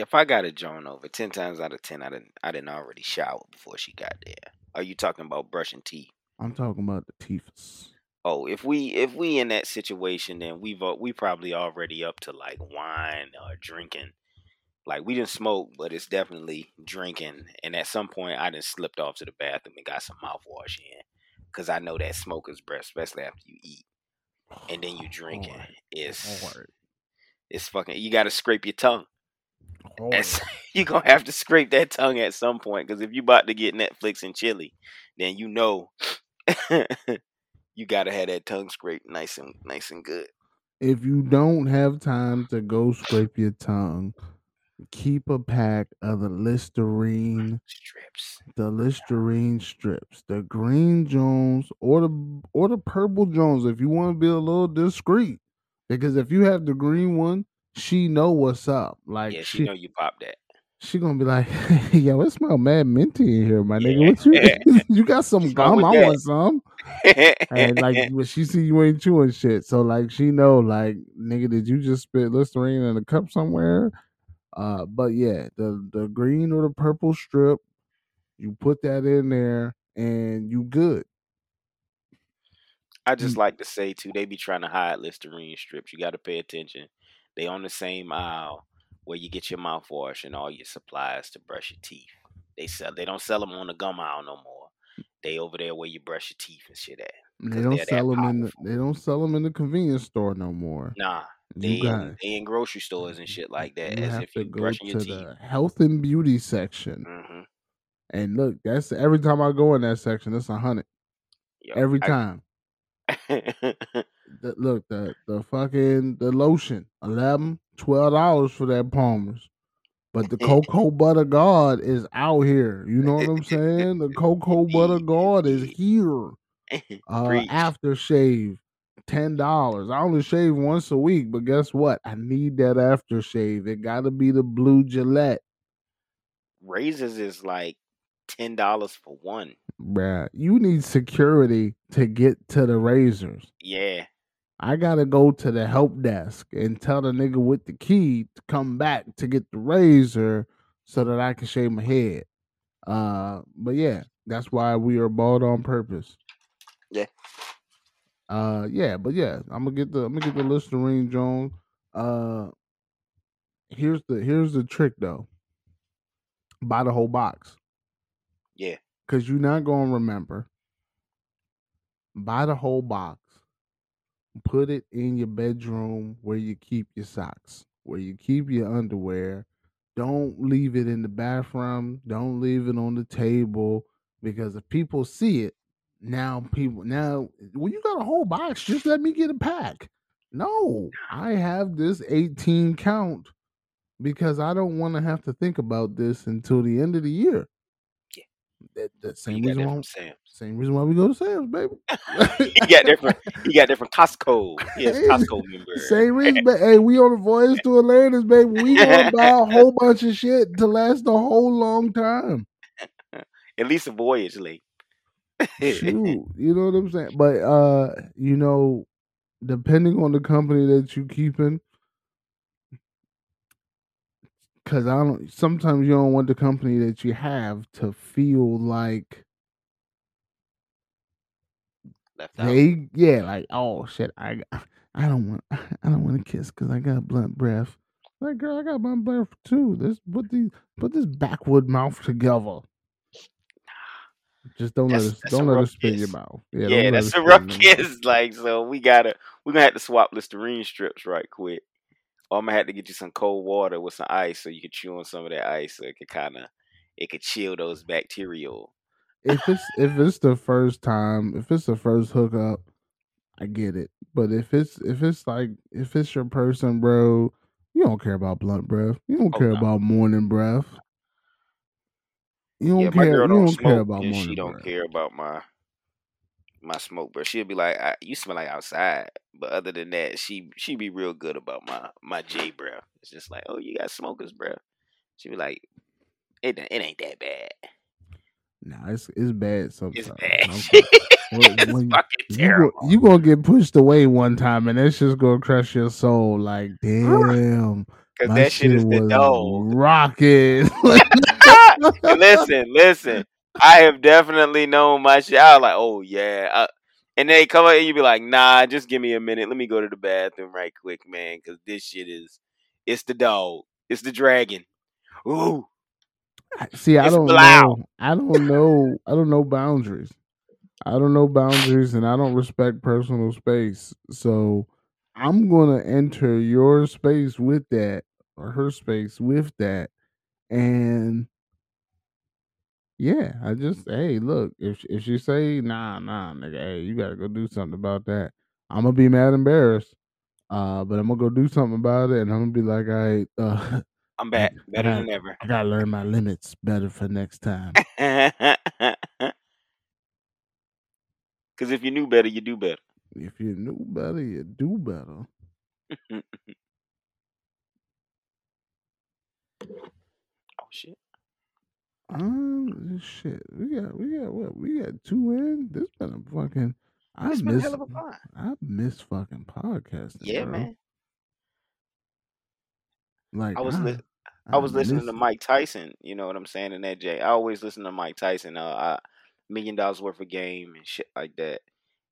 if I got a Joan over, ten times out of ten, I didn't I didn't already shower before she got there. Are you talking about brushing teeth?
I'm talking about the teeths.
Oh, if we if we in that situation, then we've al- we probably already up to like wine or drinking. Like we didn't smoke, but it's definitely drinking. And at some point, I just slipped off to the bathroom and got some mouthwash in, because I know that smoker's breath, especially after you eat oh, and then you drinking,
Hard.
it's fucking. You got to scrape your tongue.
Hard.
That's, you gonna have to scrape that tongue at some point because if you about to get Netflix and chili, then you know you gotta have that tongue scraped nice and nice and good.
if you don't have time to go scrape your tongue, keep a pack of the Listerine
strips.
The Listerine strips, the green Jones or the or the purple Jones if you want to be a little discreet. Because if you have the green one, she know what's up. Like
Yeah, she,
she
know you pop that.
She gonna be like, "Yo, it smell mad minty in here, my nigga. What you you got some gum? I
that."
want some." and like when she see you ain't chewing shit, so like she know like nigga, did you just spit Listerine in a cup somewhere? Uh, but yeah, the the green or the purple strip, you put that in there and you good.
I just like to say too, they be trying to hide Listerine strips. You got to pay attention. They on the same aisle where you get your mouthwash and all your supplies to brush your teeth. They sell. They don't sell them on the gum aisle no more. They over there where you brush your teeth and shit at.
They don't sell them in the, they don't sell them in the convenience store no more.
Nah, they in, they in grocery stores and shit like that.
you
as
have
if
to go
brushing
to
your teeth.
the health and beauty section.
hmm
And look, that's every time I go in that section, it's a hundred. Every
I-
time. The, look, the the fucking the lotion, 11 12 dollars for that Palmer's. But the cocoa butter god is out here. You know what I'm saying? The cocoa butter god is here. Uh,
Preach.
aftershave, ten dollars. I only shave once a week, but guess what? I need that aftershave. It got to be the blue Gillette,
Razors is like ten dollars for one.
bruh. You need security to get to the razors.
Yeah.
I gotta go to the help desk and tell the nigga with the key to come back to get the razor so that I can shave my head. Uh, but yeah, that's why we are bald on purpose.
Yeah.
Uh, yeah, but yeah, I'm gonna get the I'm gonna get the Listerine Jones. Uh, here's the here's the trick though. Buy the whole box
Yeah.
because you're not gonna remember. Buy the whole box. Put it in your bedroom where you keep your socks, where you keep your underwear. Don't leave it in the bathroom. Don't leave it on the table because if people see it, now people now well you got a whole box. Just let me get a pack. No, I have this 18 count because I don't want to have to think about this until the end of the year. That, that same reason why
Sam's.
same reason why we go to Sam's, baby.
you got different. You got different Costco. Yes, Costco member.
Same reason, but hey, we on a voyage to Atlantis, baby. We gonna buy a whole bunch of shit to last a whole long time.
At least a voyage late.
Shoot, you know what I'm saying? But uh, you know, depending on the company that you keeping, because I don't. Sometimes you don't want the company that you have to feel like
Left out.
they, yeah, like oh shit, I, I don't want, I don't want to kiss because I got blunt breath. Like girl, I got blunt breath too. Let's put these, put this backwood mouth together. Just don't
That's-
let us, don't let us spit your mouth.
Yeah,
let
that's a rough
in your mouth.
kiss. Like, so we gotta, we're gonna have to swap Listerine strips right quick. Oh, or I'm gonna have to get you some cold water with some ice so you can chew on some of that ice so it could kind of, it could chill those bacterial.
if it's if it's the first time, if it's the first hookup, I get it. But if it's if it's like if it's your person, bro, you don't care about blunt breath. You don't
Oh,
care
no.
about morning breath. You don't
Yeah,
care. You
don't
don't care about morning
she don't
breath.
care about my my smoke, but she'll be like, I, "You smell like outside." But other than that, she she be real good about my my J breath. It's just like, "Oh, you got smokers breath." She be like, "It it ain't that bad.
Nah, it's it's bad sometimes.
It's bad. It's
when
fucking
you
terrible."
go, you gonna get pushed away one time, and that's just gonna crush your soul. Like, damn,
Cause that shit is the dog.
rocking.
listen, listen. I have definitely known my shit. I was like, oh yeah. Uh, and they come up and you be like, nah, just give me a minute. Let me go to the bathroom right quick, man. Cause this shit is, it's the dog. It's the dragon. Ooh.
See, I
It's
don't know. I don't know. I don't know boundaries. I don't know boundaries, and I don't respect personal space. So I'm gonna enter your space with that, or her space with that, and yeah, I just hey, look, if if she say nah, nah, nigga, hey, you gotta go do something about that. I'm gonna be mad, embarrassed. Uh, but I'm gonna go do something about it, and I'm gonna be like, all right, uh,
I'm back. Better
gotta,
than ever.
I gotta learn my limits better for next time.
Cause if you knew better, you do better.
If you knew better, you do better.
oh shit.
Um, shit, we got, we got what? We got two in. This been a fucking. I
It's been a
miss.
hell of a pod.
I miss fucking podcasting.
Yeah,
bro.
man.
Like
I was
I,
li- I was listening
miss
to. Mike Tyson. You know what I'm saying? In that J, I always listen to Mike Tyson. Uh, I, million dollars worth of game and shit like that.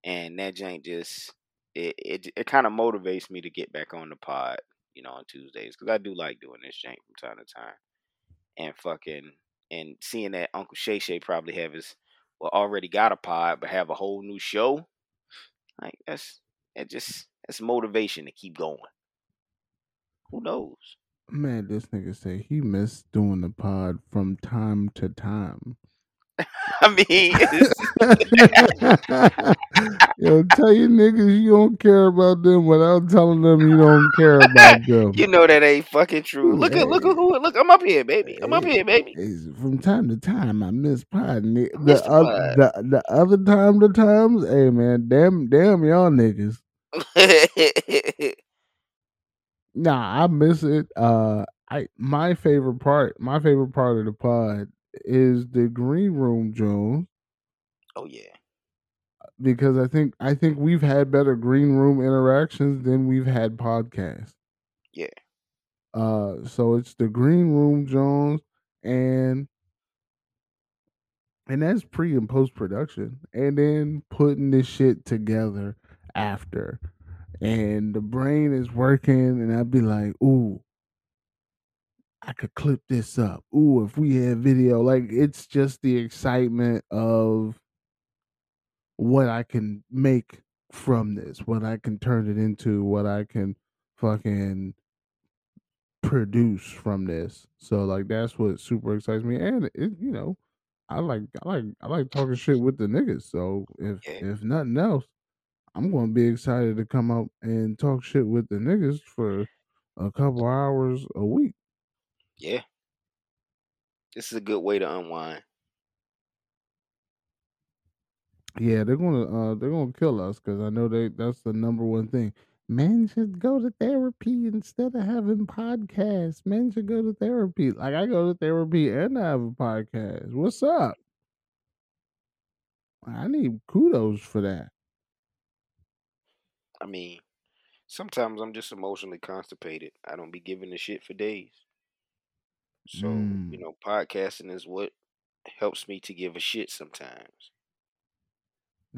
And that jank just it it it kind of motivates me to get back on the pod. You know, on Tuesdays because I do like doing this jank from time to time. And fucking and seeing that Uncle Shay Shay probably have his well already got a pod but have a whole new show. Like that's it just that's motivation to keep going. Who knows?
Man, this nigga say he missed doing the pod from time to time.
I mean,
Yo, tell your niggas you don't care about them without telling them you don't care about them.
you know that ain't fucking true. Look at look at who look. I'm up here, baby. I'm up here, baby.
From time to time I miss pod. The,
miss the
oth- the the other time the times, hey man, damn damn y'all niggas. Nah, I miss it. Uh, I my favorite part, my favorite part of the pod is the green room, Jones,
oh yeah,
because I think I think we've had better green room interactions than we've had podcasts.
yeah.
Uh, so it's the green room, Jones, and and that's pre and post production, and then putting this shit together after, and the brain is working, and I'd be like, ooh, I could clip this up. Ooh, if we had video, like it's just the excitement of what I can make from this, what I can turn it into, what I can fucking produce from this. So like that's what super excites me, and it you know, I like I like I like talking shit with the niggas. So if
Yeah.
if nothing else, I'm gonna be excited to come up and talk shit with the niggas for a couple hours a week.
Yeah. This is a good way to unwind.
Yeah, they're gonna uh they're gonna kill us because I know they that's the number one thing. Men should go to therapy instead of having podcasts. Men should go to therapy. Like I go to therapy and I have a podcast. What's up? I need kudos for that.
I mean, sometimes I'm just emotionally constipated. I don't be giving a shit for days. So,
Mm.
you know, podcasting is what helps me to give a shit sometimes.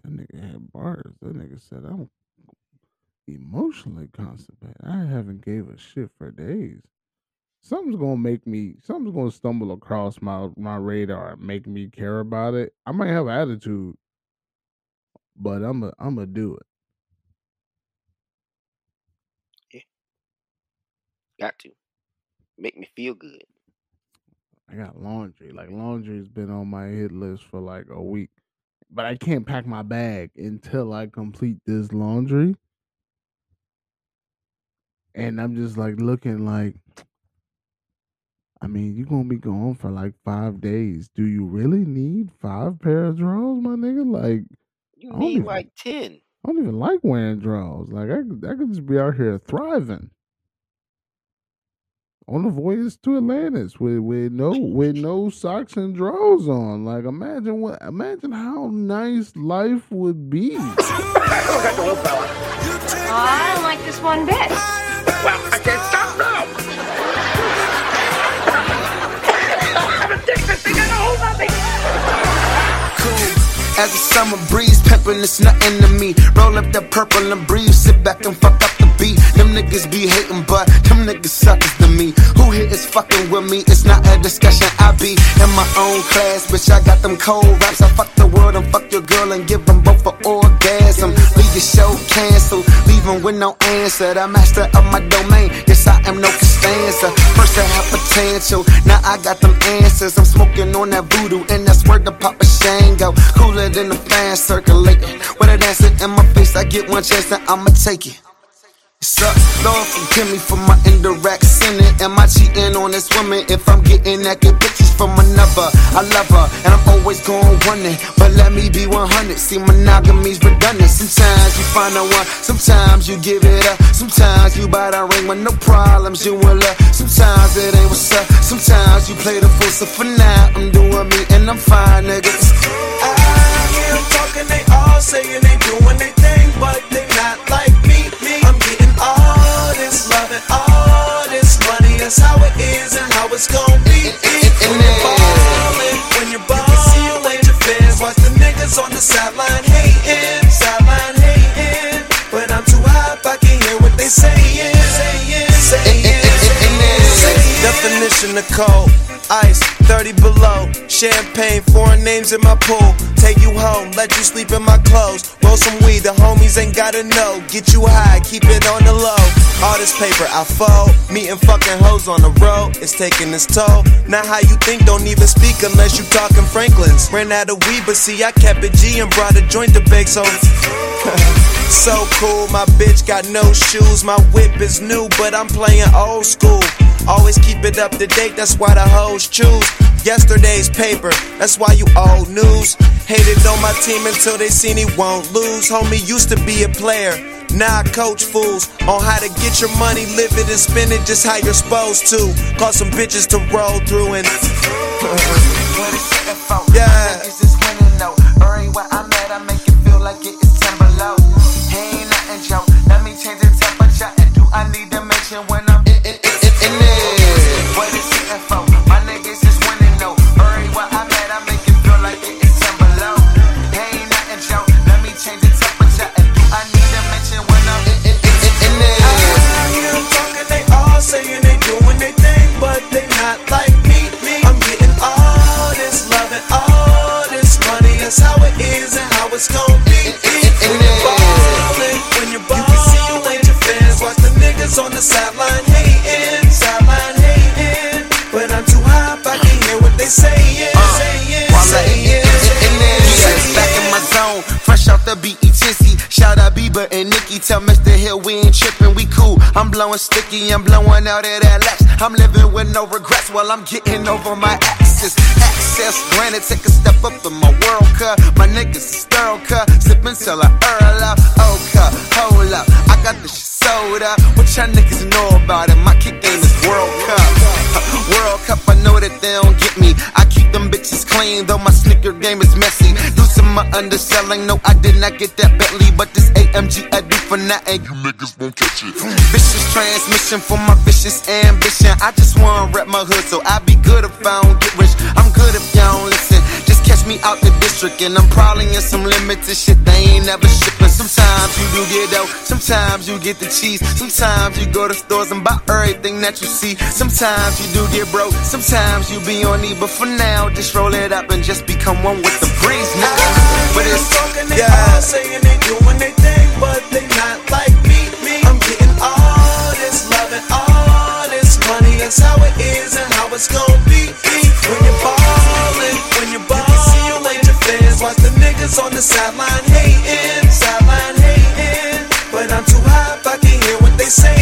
That nigga had bars. That nigga said I'm emotionally constipated. I haven't gave a shit for days. Something's gonna make me. Something's gonna stumble across my my radar and make me care about it. I might have attitude, but I'm a I'm gonna do it. Yeah.
Got to. Make me feel good.
I got laundry. Like laundry's been on my hit list for like a week. But I can't pack my bag until I complete this laundry. And I'm just like looking like I mean, you're gonna be gone for like five days. Do you really need five pair of drawers, my nigga? Like
You need
even-
like 10.
I don't even like wearing drawers. Like I, I could just be out here thriving on the voyage to Atlantis with with no with no socks and drawers on. Like imagine what imagine how nice life would be.
Oh, I don't like this one bit.
Well, I can't stop now. I'm addicted. They got a hold of me.
As the summer breeze, pimpin', it's nothing to me. Roll up that purple and breathe, sit back and fuck up the beat. Them niggas be hating, but them niggas suckers to me. Who here is fucking with me? It's not a discussion. I be in my own class, bitch. I got them cold raps. I fuck the world and fuck your girl and give them both an orgasm. Leave your show canceled, leaving with no answer. The master of my domain, yes, I am no Costanza. First I had potential, now I got them answers. I'm smoking on that voodoo, and that's where the Papa Shango. Cooler than the fan circulating. When dance it in my face, I get one chance, then I'ma take it. Sucks, Lord forgive me for my indirect sinning. Am I cheating on this woman if I'm getting naked bitches from another? I love her and I'm always going running, but let me be 100. See, monogamy's redundant. Sometimes you find a one, sometimes you give it up. Sometimes you buy the ring with no problems, you will love. Sometimes it ain't what's up. Sometimes you play the fool, so for now I'm doing me and I'm fine, niggas.
Hear 'em talking, they all saying they doing their thing, but they not like me. me. I'm getting all this love and all this money. That's how it is and how it's gonna be. When you're ballin', when you're ballin', your fans watch the niggas on the sideline hating, sideline hating. But I'm too high, I can hear what they saying, saying, saying. saying. Definition of cold. Ice, 30 below. Champagne, foreign names in my pool. Take you home, let you sleep in my clothes. Roll some weed, the homies ain't gotta know. Get you high, keep it on the low. All this paper I fold, meeting fucking hoes on the road. It's taking its toll. Not how you think, don't even speak unless you talking Franklin's. Ran out of weed, but see, I kept it G and brought a joint to bake, so. so cool, my bitch got no shoes. My whip is new, but I'm playing old school. Always keep it up to date, that's why the hoes choose. Yesterday's paper, that's why you old news. Hated on my team until they seen he won't lose. Homie used to be a player. Now I coach fools on how to get your money, live it and spend it just how you're supposed to. Cause some bitches to roll through and. yeah.
Bieber and Nicki. Tell Mr. Hill we ain't trippin', we cool. I'm blowing sticky, I'm blowing out of that lax. I'm living with no regrets while I'm getting over my exes. Access granted, take a step up in my world cut. My niggas is thorough cut, sippin' till I earl up. Oh, cut, hold up, I got this shit sold up. What y'all niggas know about it? My kick game is World Cup. World Cup, I know that they don't get me. I keep them bitches clean, though my sneaker game is messy. Do some my underselling, no, I did not get that Bentley, but this AMG I do for nothing. You niggas won't catch it. Vicious transmission for my vicious ambition. I just wanna rep my hood, so I be good if I don't get rich. I'm good if y'all don't listen. Just catch me out the district, and I'm probably in some limited shit they ain't never shipping. Sometimes you do get out, sometimes you get the cheese. Sometimes you go to stores and buy everything that you see. Sometimes you do get broke, sometimes you be on E, but for now, just roll it up and just become one with the breeze, nigga. But it's
talking, they all saying they doing their thing, but they not like it's gonna be deep when you're ballin', when you're ballin'. You see you ain't the fans, watch the niggas on the sideline hatin', sideline hatin'. But I'm too high, I can hear what they say.